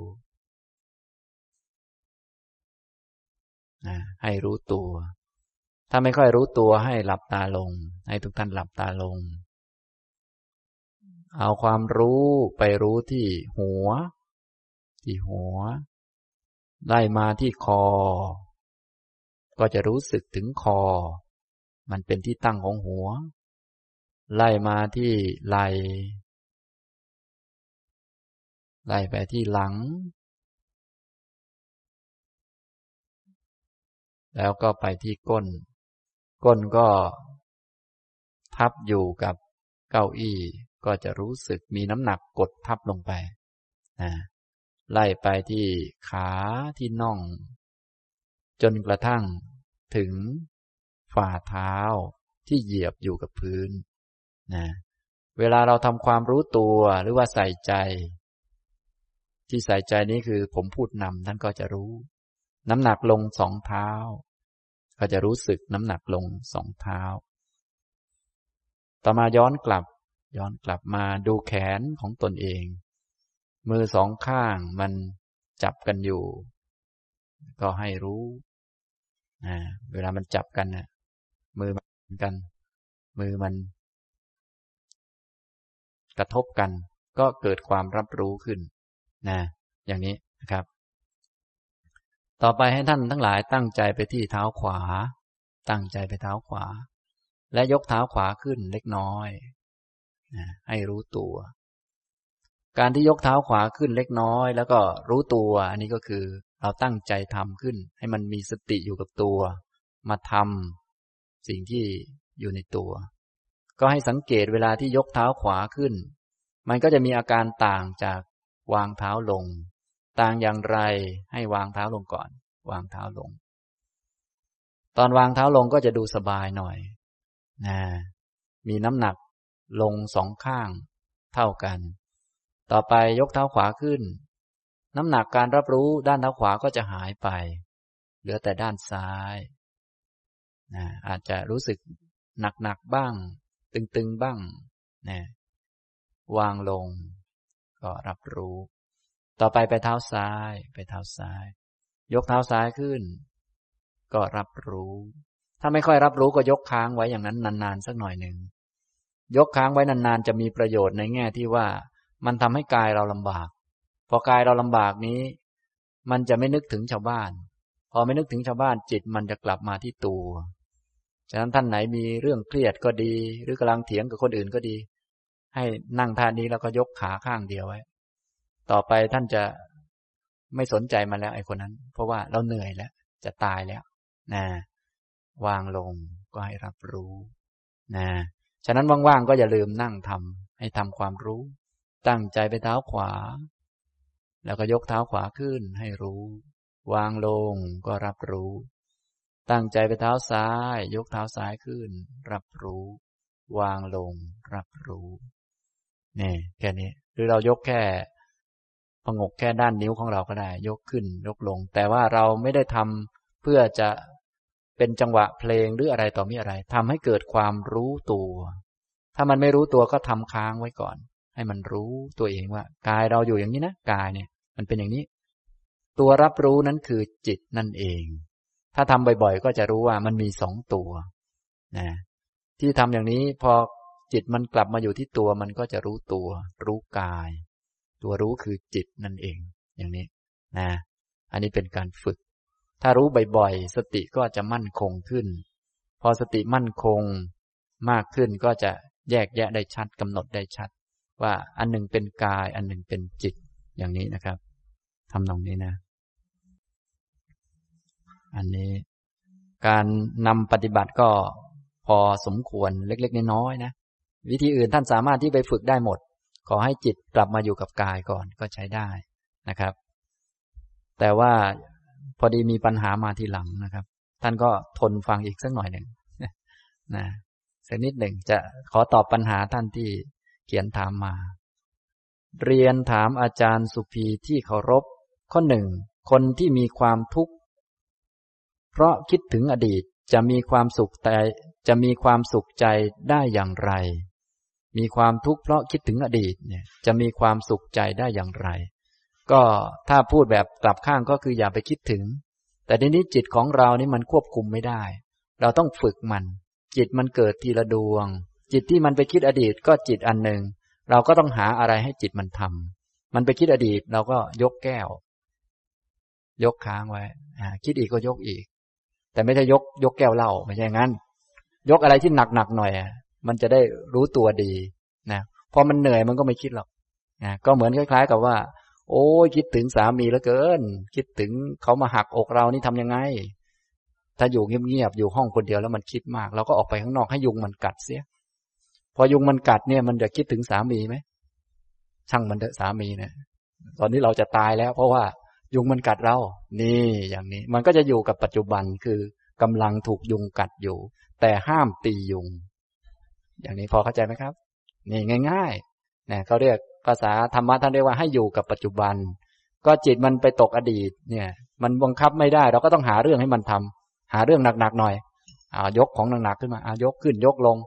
นะให้รู้ตัว ถ้าไม่ค่อยรู้ตัวให้หลับตาลง ให้ทุกท่านหลับตาลง เอาความรู้ไปรู้ที่หัว ที่หัว ไล่มาที่คอ ก็จะรู้สึกถึงคอ มันเป็นที่ตั้งของหัว ไล่มาที่ไหลไล่ไปที่หลัง แล้วก็ไปที่ก้น ก้นก็ ทับอยู่กับเก้าอี้ ก็จะรู้สึกมีน้ำหนักกดทับลงไปนะ ไล่ไปที่ขาที่น่อง จนกระทั่งถึงฝ่าเท้าที่เหยียบอยู่กับพื้นนะเวลาเราทำความรู้ตัวหรือว่าใส่ใจ ที่ใส่ใจนี้คือผมพูดนำท่านก็จะรู้ น้ำหนักลงสองเท้า ก็จะรู้สึกน้ำหนักลงสองเท้า ต่อมาย้อนกลับ ย้อนกลับมาดูแขนของตนเอง มือสองข้างมันจับกันอยู่ ก็ให้รู้นะเวลามันจับกันนะมือมันกัน มือมัน กระทบกัน ก็เกิดความรับรู้ขึ้นนะอย่างนี้นะครับ ต่อไปให้ท่านทั้งหลายตั้งใจไปที่เท้าขวา ตั้งใจไปเท้าขวา และยกเท้าขวาขึ้นเล็กน้อยนะให้รู้ตัว การที่ยกเท้าขวาขึ้นเล็กน้อย แล้วก็รู้ตัวอันนี้ก็คือเราตั้งใจทำขึ้น ให้มันมีสติอยู่กับตัว มาทำสิ่งที่อยู่ในตัว ก็ให้สังเกตเวลาที่ยกเท้าขวาขึ้น มันก็จะมีอาการต่างจากวางเท้าลง ต่างอย่างไรให้วางเท้าลงก่อน วางเท้าลง ตอนวางเท้าลงก็จะดูสบายหน่อยนะมีน้ำหนักลงสองข้างเท่ากัน ต่อไปยกเท้าขวาขึ้น น้ำหนักการรับรู้ด้านเท้าขวาก็จะหายไป เหลือแต่ด้านซ้ายนะอาจจะรู้สึกหนักๆบ้าง ตึงๆบ้างนะวางลง ก็รับรู้ ต่อไปไปเท้าซ้าย ไปเท้าซ้าย ยกเท้าซ้ายขึ้น ก็รับรู้ ถ้าไม่ค่อยรับรู้ก็ยกค้างไว้อย่างนั้นนานๆสักหน่อยหนึ่งยกค้างไว้นานๆ จะมีประโยชน์ในแง่ที่ว่า มันทำให้กายเราลำบาก พอกายเราลำบากนี้ มันจะไม่นึกถึงชาวบ้าน พอไม่นึกถึงชาวบ้านจิตมันจะกลับมาที่ตัว ฉะนั้นท่านไหนมีเรื่องเครียดก็ดี หรือกำลังเถียงกับคนอื่นก็ดี ให้นั่งท่านี้แล้วก็ยกขาข้างเดียวไว้ ต่อไปท่านจะไม่สนใจมาแล้วไอ้คนนั้น เพราะว่าเราเหนื่อยแล้ว จะตายแล้วนะวางลงก็ให้รับรู้นะฉะนั้นว่างๆก็อย่าลืมนั่งทำให้ทำความรู้ ตั้งใจไปเท้าขวา แล้วก็ยกเท้าขวาขึ้นให้รู้ วางลงก็รับรู้ ตั้งใจไปเท้าซ้าย ยกเท้าซ้ายขึ้น รับรู้ วางลง รับรู้นี่แค่นี้หรือเรายกแค่พงกแค่ด้านนิ้วของเราก็ได้ ยกขึ้น ยกลง แต่ว่าเราไม่ได้ทำเพื่อจะเป็นจังหวะเพลงหรืออะไรต่อมีอะไรทำให้เกิดความรู้ตัว ถ้ามันไม่รู้ตัวก็ทำค้างไว้ก่อน ให้มันรู้ตัวเองว่ากายเราอยู่อย่างนี้นะกายเนี่ย มันเป็นอย่างนี้ ตัวรับรู้นั้นคือจิตนั่นเอง ถ้าทำบ่อยๆ ก็จะรู้ว่ามันมีสองตัวนะที่ทำอย่างนี้พอจิตมันกลับมาอยู่ที่ตัวมันก็จะรู้ตัว รู้กาย ตัวรู้คือจิตนั่นเอง อย่างนี้นะ อันนี้เป็นการฝึก ถ้ารู้บ่อยๆ สติก็จะมั่นคงขึ้น พอสติมั่นคงมากขึ้นก็จะแยกแยะได้ชัดกำหนดได้ชัด ว่าอันหนึ่งเป็นกาย อันหนึ่งเป็นจิตอย่างนี้นะครับทำตรงนี้นะ อันนี้การนำปฏิบัติก็พอสมควรเล็ก ๆ น้อยๆนะ วิธีอื่นท่านสามารถที่ไปฝึกได้หมด ขอให้จิตกลับมาอยู่กับกายก่อนก็ใช้ได้นะครับ แต่ว่าพอดีมีปัญหามาทีหลังนะครับ ท่านก็ทนฟังอีกสักหน่อยหนึ่งนะสักนิดหนึ่งจะขอตอบปัญหาท่านที่ เขียนถามมา เรียนถามอาจารย์สุภีที่เคารพ ข้อหนึ่ง คนที่มีความทุกข์ เพราะคิดถึงอดีตจะมีความสุขแต่จะมีความสุขใจได้อย่างไร มีความทุกข์เพราะคิดถึงอดีตเนี่ยจะมีความสุขใจได้อย่างไร ก็ถ้าพูดแบบกลับข้างก็คืออย่าไปคิดถึง แต่ทีนี้จิตของเรานี่มันควบคุมไม่ได้ เราต้องฝึกมัน จิตมันเกิดทีละดวง จิตที่มันไปคิดอดีตก็จิตอันหนึ่ง เราก็ต้องหาอะไรให้จิตมันทำมันไปคิดอดีตเราก็ยกแก้ว ยกค้างไว้คิดอีกก็ยกอีก แต่ไม่ใช่ยกยกแก้วเหล้าไม่ใช่งั้น ยกอะไรที่หนักหนักหน่อยมันจะได้รู้ตัวดีนะพอมันเหนื่อยมันก็ไม่คิดหรอกนะก็เหมือนคล้าย ๆ กับว่า โอ้ยคิดถึงสามีแล้วเกิน คิดถึงเขามาหักอกเรานี่ทำยังไง ถ้าอยู่เงียบๆอยู่ห้องคนเดียวแล้วมันคิดมาก เราก็ออกไปข้างนอกให้ยุงมันกัดเสีย อยุงมันกัดเนี่ยมันจะคิดถึงสามีไหมช่างมันเถอะสามีเนี่ยตอนนี้เราจะตายแล้ว เพราะว่ายุงมันกัดเรา นี่อย่างนี้ มันก็จะอยู่กับปัจจุบันคือกำลังถูกยุงกัดอยู่ แต่ห้ามตียุง อย่างนี้พอเข้าใจไหมครับ นี่ง่ายๆเนี่ยเขาเรียกภาษาธรรมะท่านเรียกว่าให้อยู่กับปัจจุบัน ก็จิตมันไปตกอดีต เนี่ย มันบังคับไม่ได้ เราก็ต้องหาเรื่องให้มันทำหาเรื่องหนักๆหน่อยอายกของหนักๆขึ้นมาอายกขึ้นยกลง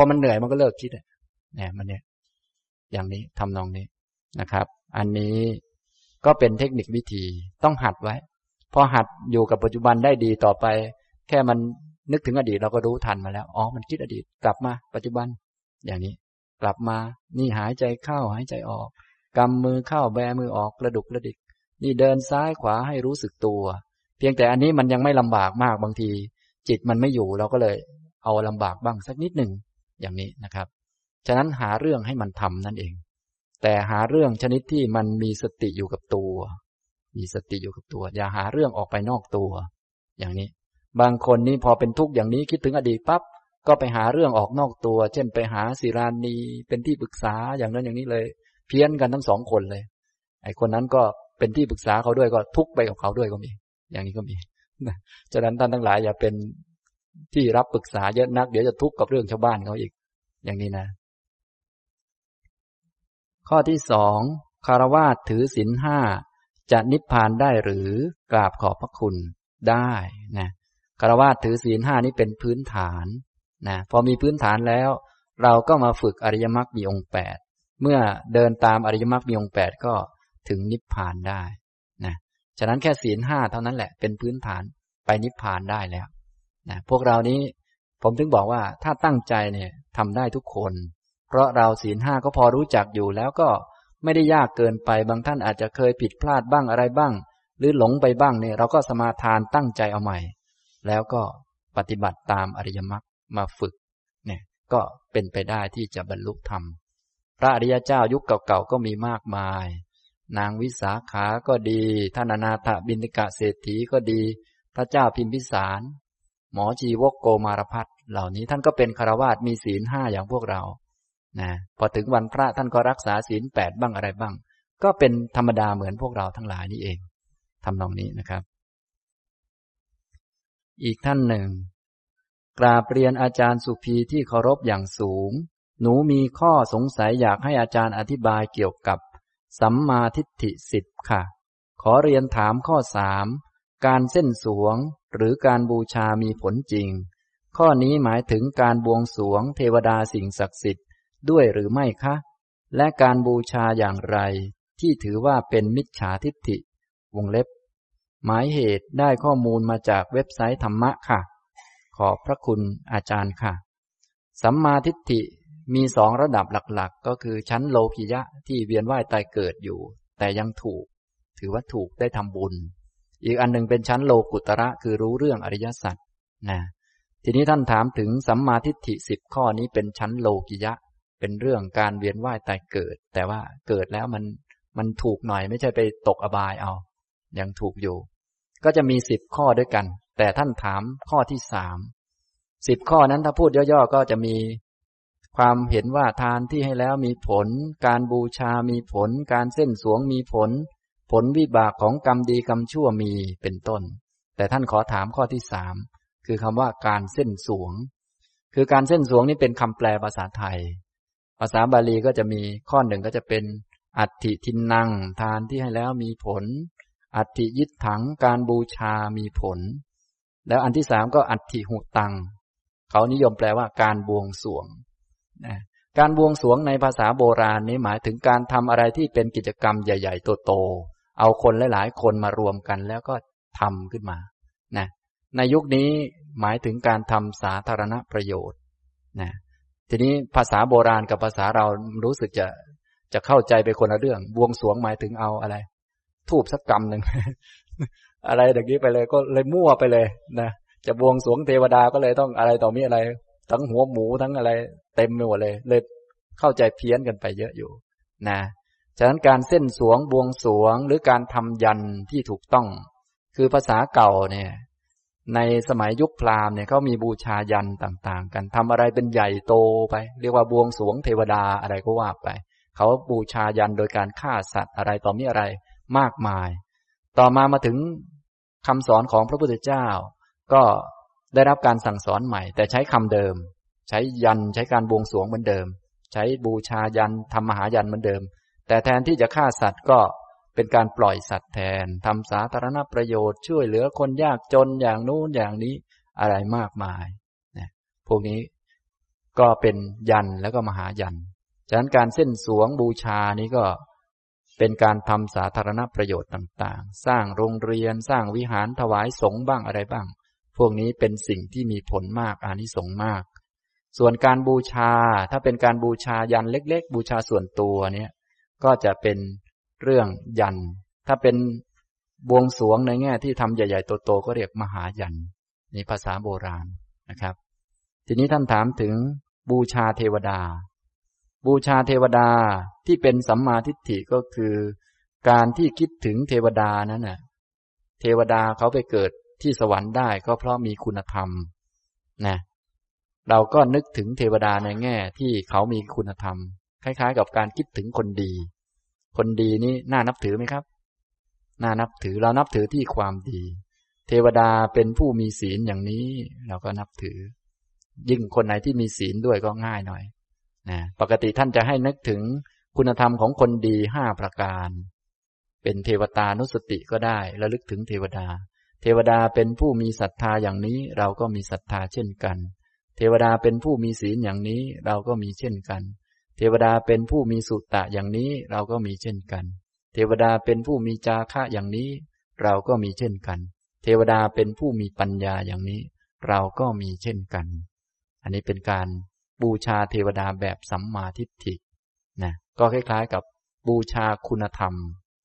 อมันเหนื่อยมันก็เลิกคิดเนี่ยมันเนี่ยอย่างนี้ทำนองนี้นะครับ อันนี้ก็เป็นเทคนิควิธีต้องหัดไว้ พอหัดอยู่กับปัจจุบันได้ดีต่อไป แค่มันนึกถึงอดีตเราก็รู้ทันมาแล้ว อ๋อ มันคิดอดีต กลับมา ปัจจุบัน อย่างนี้ กลับมา นี่หายใจเข้าหายใจออก กำมือเข้าแบมือออกกระดุกกระดิก นี่เดินซ้ายขวาให้รู้สึกตัว เพียงแต่อันนี้มันยังไม่ลำบากมากบางที จิตมันไม่อยู่เราก็เลย เอาลำบากบ้างสักนิดหนึ่ง อย่างนี้นะครับ ฉะนั้นหาเรื่องให้มันทำนั่นเอง แต่หาเรื่องชนิดที่มันมีสติอยู่กับตัว มีสติอยู่กับตัว อย่าหาเรื่องออกไปนอกตัว อย่างนี้ บางคนนี่พอเป็นทุกข์อย่างนี้คิดถึงอดีตปั๊บก็ไปหาเรื่องออกนอกตัว เช่นไปหาศิรานีเป็นที่ปรึกษาอย่างนั้นอย่างนี้เลย เพี้ยนกันทั้งสองคนเลย ไอคนนั้นก็เป็นที่ปรึกษาเขาด้วยก็ทุกข์ไปกับเขาด้วยก็มี อย่างนี้ก็มีฉะนั้นท่านทั้งหลายอย่าเป็น ที่รับปรึกษาเยอะนัก เดี๋ยวจะทุกข์กับเรื่องชาวบ้านเขาอีก อย่างนี้นะ ข้อที่สองคารวาสถือศีลห้าจะนิพพานได้หรือกราบขอบพระคุณได้นะคารวาสถือศีลห้านี้เป็นพื้นฐานนะพอมีพื้นฐานแล้ว เราก็มาฝึกอริยมรรคมีองค์แปดเมื่อเดินตามอริยมรรคมีองค์แปดก็ถึงนิพพานได้นะฉะนั้นแค่ศีลห้าเท่านั้นแหละเป็นพื้นฐานไปนิพพานได้แล้ว นะพวกเรานี้ผมถึงบอกว่าถ้าตั้งใจเนี่ยทำได้ทุกคน เพราะเราศีลห้าก็พอรู้จักอยู่แล้วก็ไม่ได้ยากเกินไปบางท่านอาจจะเคยผิดพลาดบ้างอะไรบ้าง หรือหลงไปบ้างเนี่ยเราก็สมาทานตั้งใจเอาใหม่ แล้วก็ปฏิบัติตามอริยมรรคมาฝึกเนี่ยก็เป็นไปได้ที่จะบรรลุธรรม พระอริยเจ้ายุคเก่าๆก็มีมากมาย นางวิสาขาก็ดีท่านอนาถบินิกะเศรษฐีก็ดี พระเจ้าพิมพิสาร หมอจีวกโกมารพัฒเหล่านี้ท่านก็เป็นคารวาสมีศีลห้าอย่างพวกเรานะพอถึงวันพระท่านก็รักษาศีลแปดบ้างอะไรบ้าง ก็เป็นธรรมดาเหมือนพวกเราทั้งหลายนี่เองทำนองนี้นะครับ อีกท่านหนึ่ง กราบเรียนอาจารย์สุภีที่เคารพอย่างสูง หนูมีข้อสงสัยอยากให้อาจารย์อธิบายเกี่ยวกับ สัมมาทิฏฐิสิบค่ะ ขอเรียนถามข้อสาม การเส้นสวงหรือการบูชามีผลจริง ข้อนี้หมายถึงการบวงสวงเทวดาสิ่งศักดิ์สิทธิ์ด้วยหรือไม่คะ และการบูชาอย่างไร ที่ถือว่าเป็นมิจฉาทิฏฐิ วงเล็บ หมายเหตุได้ข้อมูลมาจากเว็บไซต์ธรรมะค่ะ ขอบพระคุณอาจารย์ค่ะ สัมมาทิฏฐิมีสองระดับหลักๆ ก็คือชั้นโลกิยะที่เวียนว่ายตายเกิดอยู่ แต่ยังถูก ถือว่าถูกได้ทำบุญ อีกอันหนึ่งเป็นชั้นโลกุตระคือรู้เรื่องอริยสัจนะทีนี้ท่านถามถึงสัมมาทิฏฐิสิบข้อนี้เป็นชั้นโลกิยะ เป็นเรื่องการเวียนว่ายตายเกิด แต่ว่าเกิดแล้วมันมันถูกหน่อยไม่ใช่ไปตกอบายเอา ยังถูกอยู่ ก็จะมีสิบข้อด้วยกัน แต่ท่านถามข้อที่สามสิบข้อนั้นถ้าพูดย่อๆก็จะมีความเห็นว่าทานที่ให้แล้วมีผล การบูชามีผล การเส้นสวงมีผล ผลวิบากของกรรมดีกรรมชั่วมีเป็นต้น แต่ท่านขอถามข้อที่สามคือคำว่าการเส้นสวง คือการเส้นสวงนี่เป็นคำแปลภาษาไทย ภาษาบาลีก็จะมีข้อหนึ่งก็จะเป็นอัติทินนังทานที่ให้แล้วมีผล อัติยิทถังการบูชามีผล แล้วอันที่สามก็อัติหุตัง เขานิยมแปลว่าการบวงสวงนะการบวงสวงในภาษาโบราณนี้หมายถึงการทำอะไรที่เป็นกิจกรรมใหญ่ ๆ โตๆ เอาคนหลายๆ คนมารวมกันแล้วก็ทำขึ้นมานะในยุคนี้หมายถึงการทำสาธารณประโยชน์นะทีนี้ภาษาโบราณกับภาษาเรารู้สึกจะจะเข้าใจไปคนละเรื่อง บวงสวงหมายถึงเอาอะไร ทูบสักกรรมหนึ่ง อะไรอย่างนี้ไปเลย ก็เลยมั่วไปเลยนะจะบวงสวงเทวดาก็เลยต้องอะไรต่อมีอะไร ทั้งหัวหมูทั้งอะไร เต็มไปหมดเลย เลยเข้าใจเพี้ยนกันไปเยอะอยู่ นะ ฉะนั้นการเส้นสวงบวงสวงหรือการทำยันที่ถูกต้อง คือภาษาเก่าเนี่ยในสมัยยุคพราหมณ์เนี่ยเขามีบูชายันต่างๆ กันทำอะไรเป็นใหญ่โตไป เรียกว่าบวงสวงเทวดาอะไรก็ว่าไป เขาบูชายันโดยการฆ่าสัตว์อะไรต่อมีอะไรมากมาย ต่อมามาถึงคำสอนของพระพุทธเจ้า ก็ได้รับการสั่งสอนใหม่ แต่ใช้คำเดิม ใช้ยันใช้การบวงสวงเหมือนเดิม ใช้บูชายันทำมหายันเหมือนเดิม แต่แทนที่จะฆ่าสัตว์ก็เป็นการปล่อยสัตว์แทนทำสาธารณประโยชน์ช่วยเหลือคนยากจนอย่างนู้นอย่างนี้อะไรมากมายนะพวกนี้ก็เป็นยันแล้วก็มหายันฉะนั้นการเส้นสวงบูชานี้ก็เป็นการทำสาธารณประโยชน์ต่างๆ สร้างโรงเรียนสร้างวิหารถวายสงฆ์บ้างอะไรบ้าง พวกนี้เป็นสิ่งที่มีผลมากอานิสงส์มาก ส่วนการบูชาถ้าเป็นการบูชายันเล็ก ๆ บูชาส่วนตัวเนี่ย ก็จะเป็นเรื่องยัน ถ้าเป็นบวงสวงในแง่ที่ทำใหญ่ๆโตๆก็เรียกมหายันนี่ภาษาโบราณนะครับ ทีนี้ท่านถามถึงบูชาเทวดา บูชาเทวดาที่เป็นสัมมาทิฏฐิก็คือ การที่คิดถึงเทวดานั้นน่ะเทวดาเขาไปเกิดที่สวรรค์ได้ก็เพราะมีคุณธรรมนะเราก็นึกถึงเทวดาในแง่ที่เขามีคุณธรรม คล้ายๆ กับการคิดถึงคนดี คนดีนี่น่านับถือไหมครับ น่านับถือเรานับถือที่ความดี เทวดาเป็นผู้มีศีลอย่างนี้ เราก็นับถือ ยิ่งคนไหนที่มีศีลด้วยก็ง่ายหน่อยนะปกติท่านจะให้นึกถึงคุณธรรมของคนดีห้าประการ เป็นเทวตานุสติก็ได้ระลึกถึงเทวดา เทวดาเป็นผู้มีศรัทธาอย่างนี้ เราก็มีศรัทธาเช่นกัน เทวดาเป็นผู้มีศีลอย่างนี้ เราก็มีเช่นกัน เทวดาเป็นผู้มีสุตตะอย่างนี้เราก็มีเช่นกัน เทวดาเป็นผู้มีจาคะอย่างนี้ เราก็มีเช่นกัน เทวดาเป็นผู้มีปัญญาอย่างนี้ เราก็มีเช่นกัน อันนี้เป็นการบูชาเทวดาแบบสัมมาทิฏฐินะก็คล้ายๆกับบูชาคุณธรรม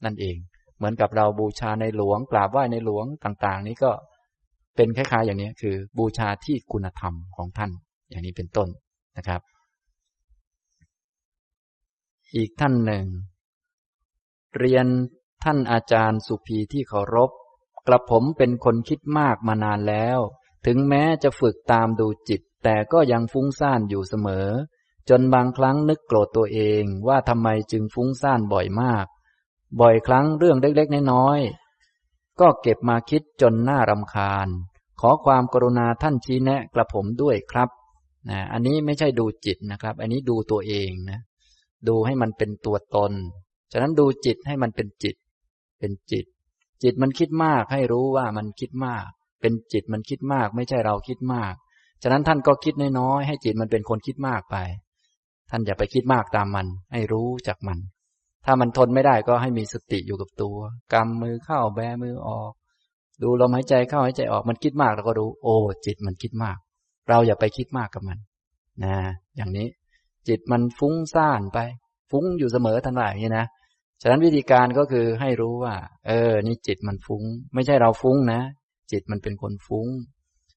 นั่นเอง เหมือนกับเราบูชาในหลวงกราบไหว้ในหลวงต่าง ๆ นี้ก็เป็นคล้ายๆ อย่างนี้คือบูชาที่คุณธรรมของท่าน อย่างนี้เป็นต้นนะครับ อีกท่านหนึ่ง เรียนท่านอาจารย์สุภีที่เคารพ กระผมเป็นคนคิดมากมานานแล้ว ถึงแม้จะฝึกตามดูจิต แต่ก็ยังฟุ้งซ่านอยู่เสมอ จนบางครั้งนึกโกรธตัวเองว่าทำไมจึงฟุ้งซ่านบ่อยมาก บ่อยครั้งเรื่องเล็กๆน้อยๆก็เก็บมาคิดจนน่ารำคาญ ขอความกรุณาท่านชี้แนะกระผมด้วยครับนะอันนี้ไม่ใช่ดูจิตนะครับ อันนี้ดูตัวเองนะ ดูให้มันเป็นตัวตน ฉะนั้นดูจิตให้มันเป็นจิต เป็นจิต จิตมันคิดมากให้รู้ว่ามันคิดมาก เป็นจิตมันคิดมาก ไม่ใช่เราคิดมาก ฉะนั้นท่านก็คิดน้อยๆให้จิตมันเป็นคนคิดมากไป ท่านอย่าไปคิดมากตามมัน ให้รู้จากมัน ถ้ามันทนไม่ได้ก็ให้มีสติอยู่กับตัวกำมือเข้าแบมือออก ดูลมหายใจเข้าหายใจออกมันคิดมากเราก็ดูโอ้จิตมันคิดมาก เราอย่าไปคิดมากกับมัน นะ อย่างนี้ จิตมันฟุ้งซ่านไป ฟุ้งอยู่เสมอทันว่าอย่างนี้นะฉะนั้นวิธีการก็คือให้รู้ว่า เออ นี่จิตมันฟุ้ง ไม่ใช่เราฟุ้งนะ จิตมันเป็นคนฟุ้ง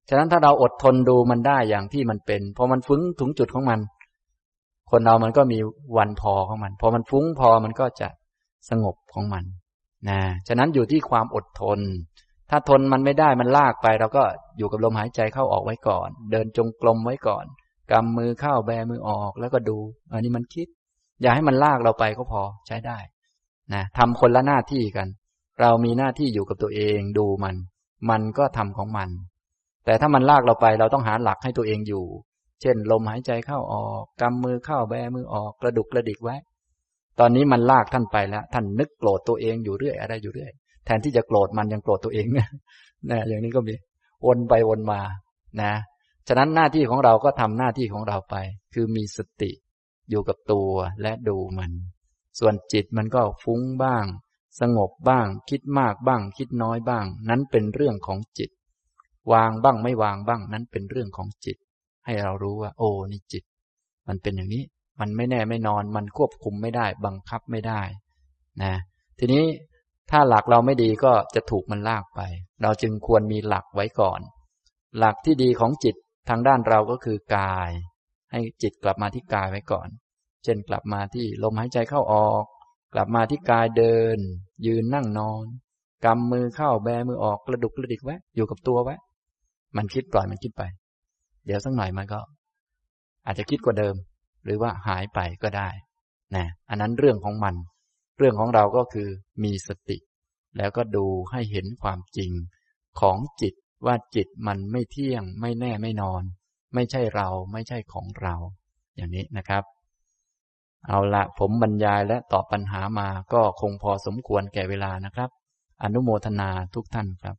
ฉะนั้นถ้าเราอดทนดูมันได้อย่างที่มันเป็นพอมันฟุ้งถึงจุดของมัน คนเรามันก็มีวันพอของมัน พอมันฟุ้งพอมันก็จะสงบของมันนะฉะนั้นอยู่ที่ความอดทน ถ้าทนมันไม่ได้มันลากไป เราก็อยู่กับลมหายใจเข้าออกไว้ก่อน เดินจงกรมไว้ก่อน กำมือเข้าแบมือออกแล้วก็ดู อันนี้มันคิด อย่าให้มันลากเราไปก็พอใช้ได้นะทำคนละหน้าที่กัน เรามีหน้าที่อยู่กับตัวเองดูมัน มันก็ทำของมัน แต่ถ้ามันลากเราไปเราต้องหาหลักให้ตัวเองอยู่ เช่น ลมหายใจเข้าออกกำมือเข้าแบมือออกกระดุกกระดิกไว้ ตอนนี้มันลากท่านไปแล้ว ท่านนึกโกรธตัวเองอยู่เรื่อยอะไรอยู่เรื่อยแทนที่จะโกรธมันยังโกรธตัวเองนะนะอย่างนี้ก็มีวนไปวนมานะ ฉะนั้นหน้าที่ของเราก็ทำหน้าที่ของเราไป คือมีสติอยู่กับตัวและดูมัน ส่วนจิตมันก็ฟุ้งบ้าง สงบบ้าง คิดมากบ้าง คิดน้อยบ้าง นั้นเป็นเรื่องของจิต วางบ้างไม่วางบ้าง นั้นเป็นเรื่องของจิต ให้เรารู้ว่า โอ้นี่จิต มันเป็นอย่างนี้ มันไม่แน่ไม่นอน มันควบคุมไม่ได้ บังคับไม่ได้ นะ ทีนี้ถ้าหลักเราไม่ดีก็จะถูกมันลากไป เราจึงควรมีหลักไว้ก่อน หลักที่ดีของจิต ทางด้านเราก็คือกาย ให้จิตกลับมาที่กายไว้ก่อน เช่นกลับมาที่ลมหายใจเข้าออก กลับมาที่กายเดิน ยืนนั่งนอนกำมือเข้าแบมือออกกระดุกกระดิกไว้อยู่กับตัวไว้ มันคิดปล่อยมันคิดไป เดี๋ยวสักหน่อยมันก็ อาจจะคิดกว่าเดิม หรือว่าหายไปก็ได้นะอันนั้นเรื่องของมัน เรื่องของเราก็คือมีสติ แล้วก็ดูให้เห็นความจริงของจิต ว่าจิตมันไม่เที่ยง ไม่แน่ไม่นอน ไม่ใช่เราไม่ใช่ของเรา อย่างนี้นะครับ เอาละผมบรรยายและตอบปัญหามาก็คงพอสมควรแก่เวลานะครับ อนุโมทนาทุกท่านครับ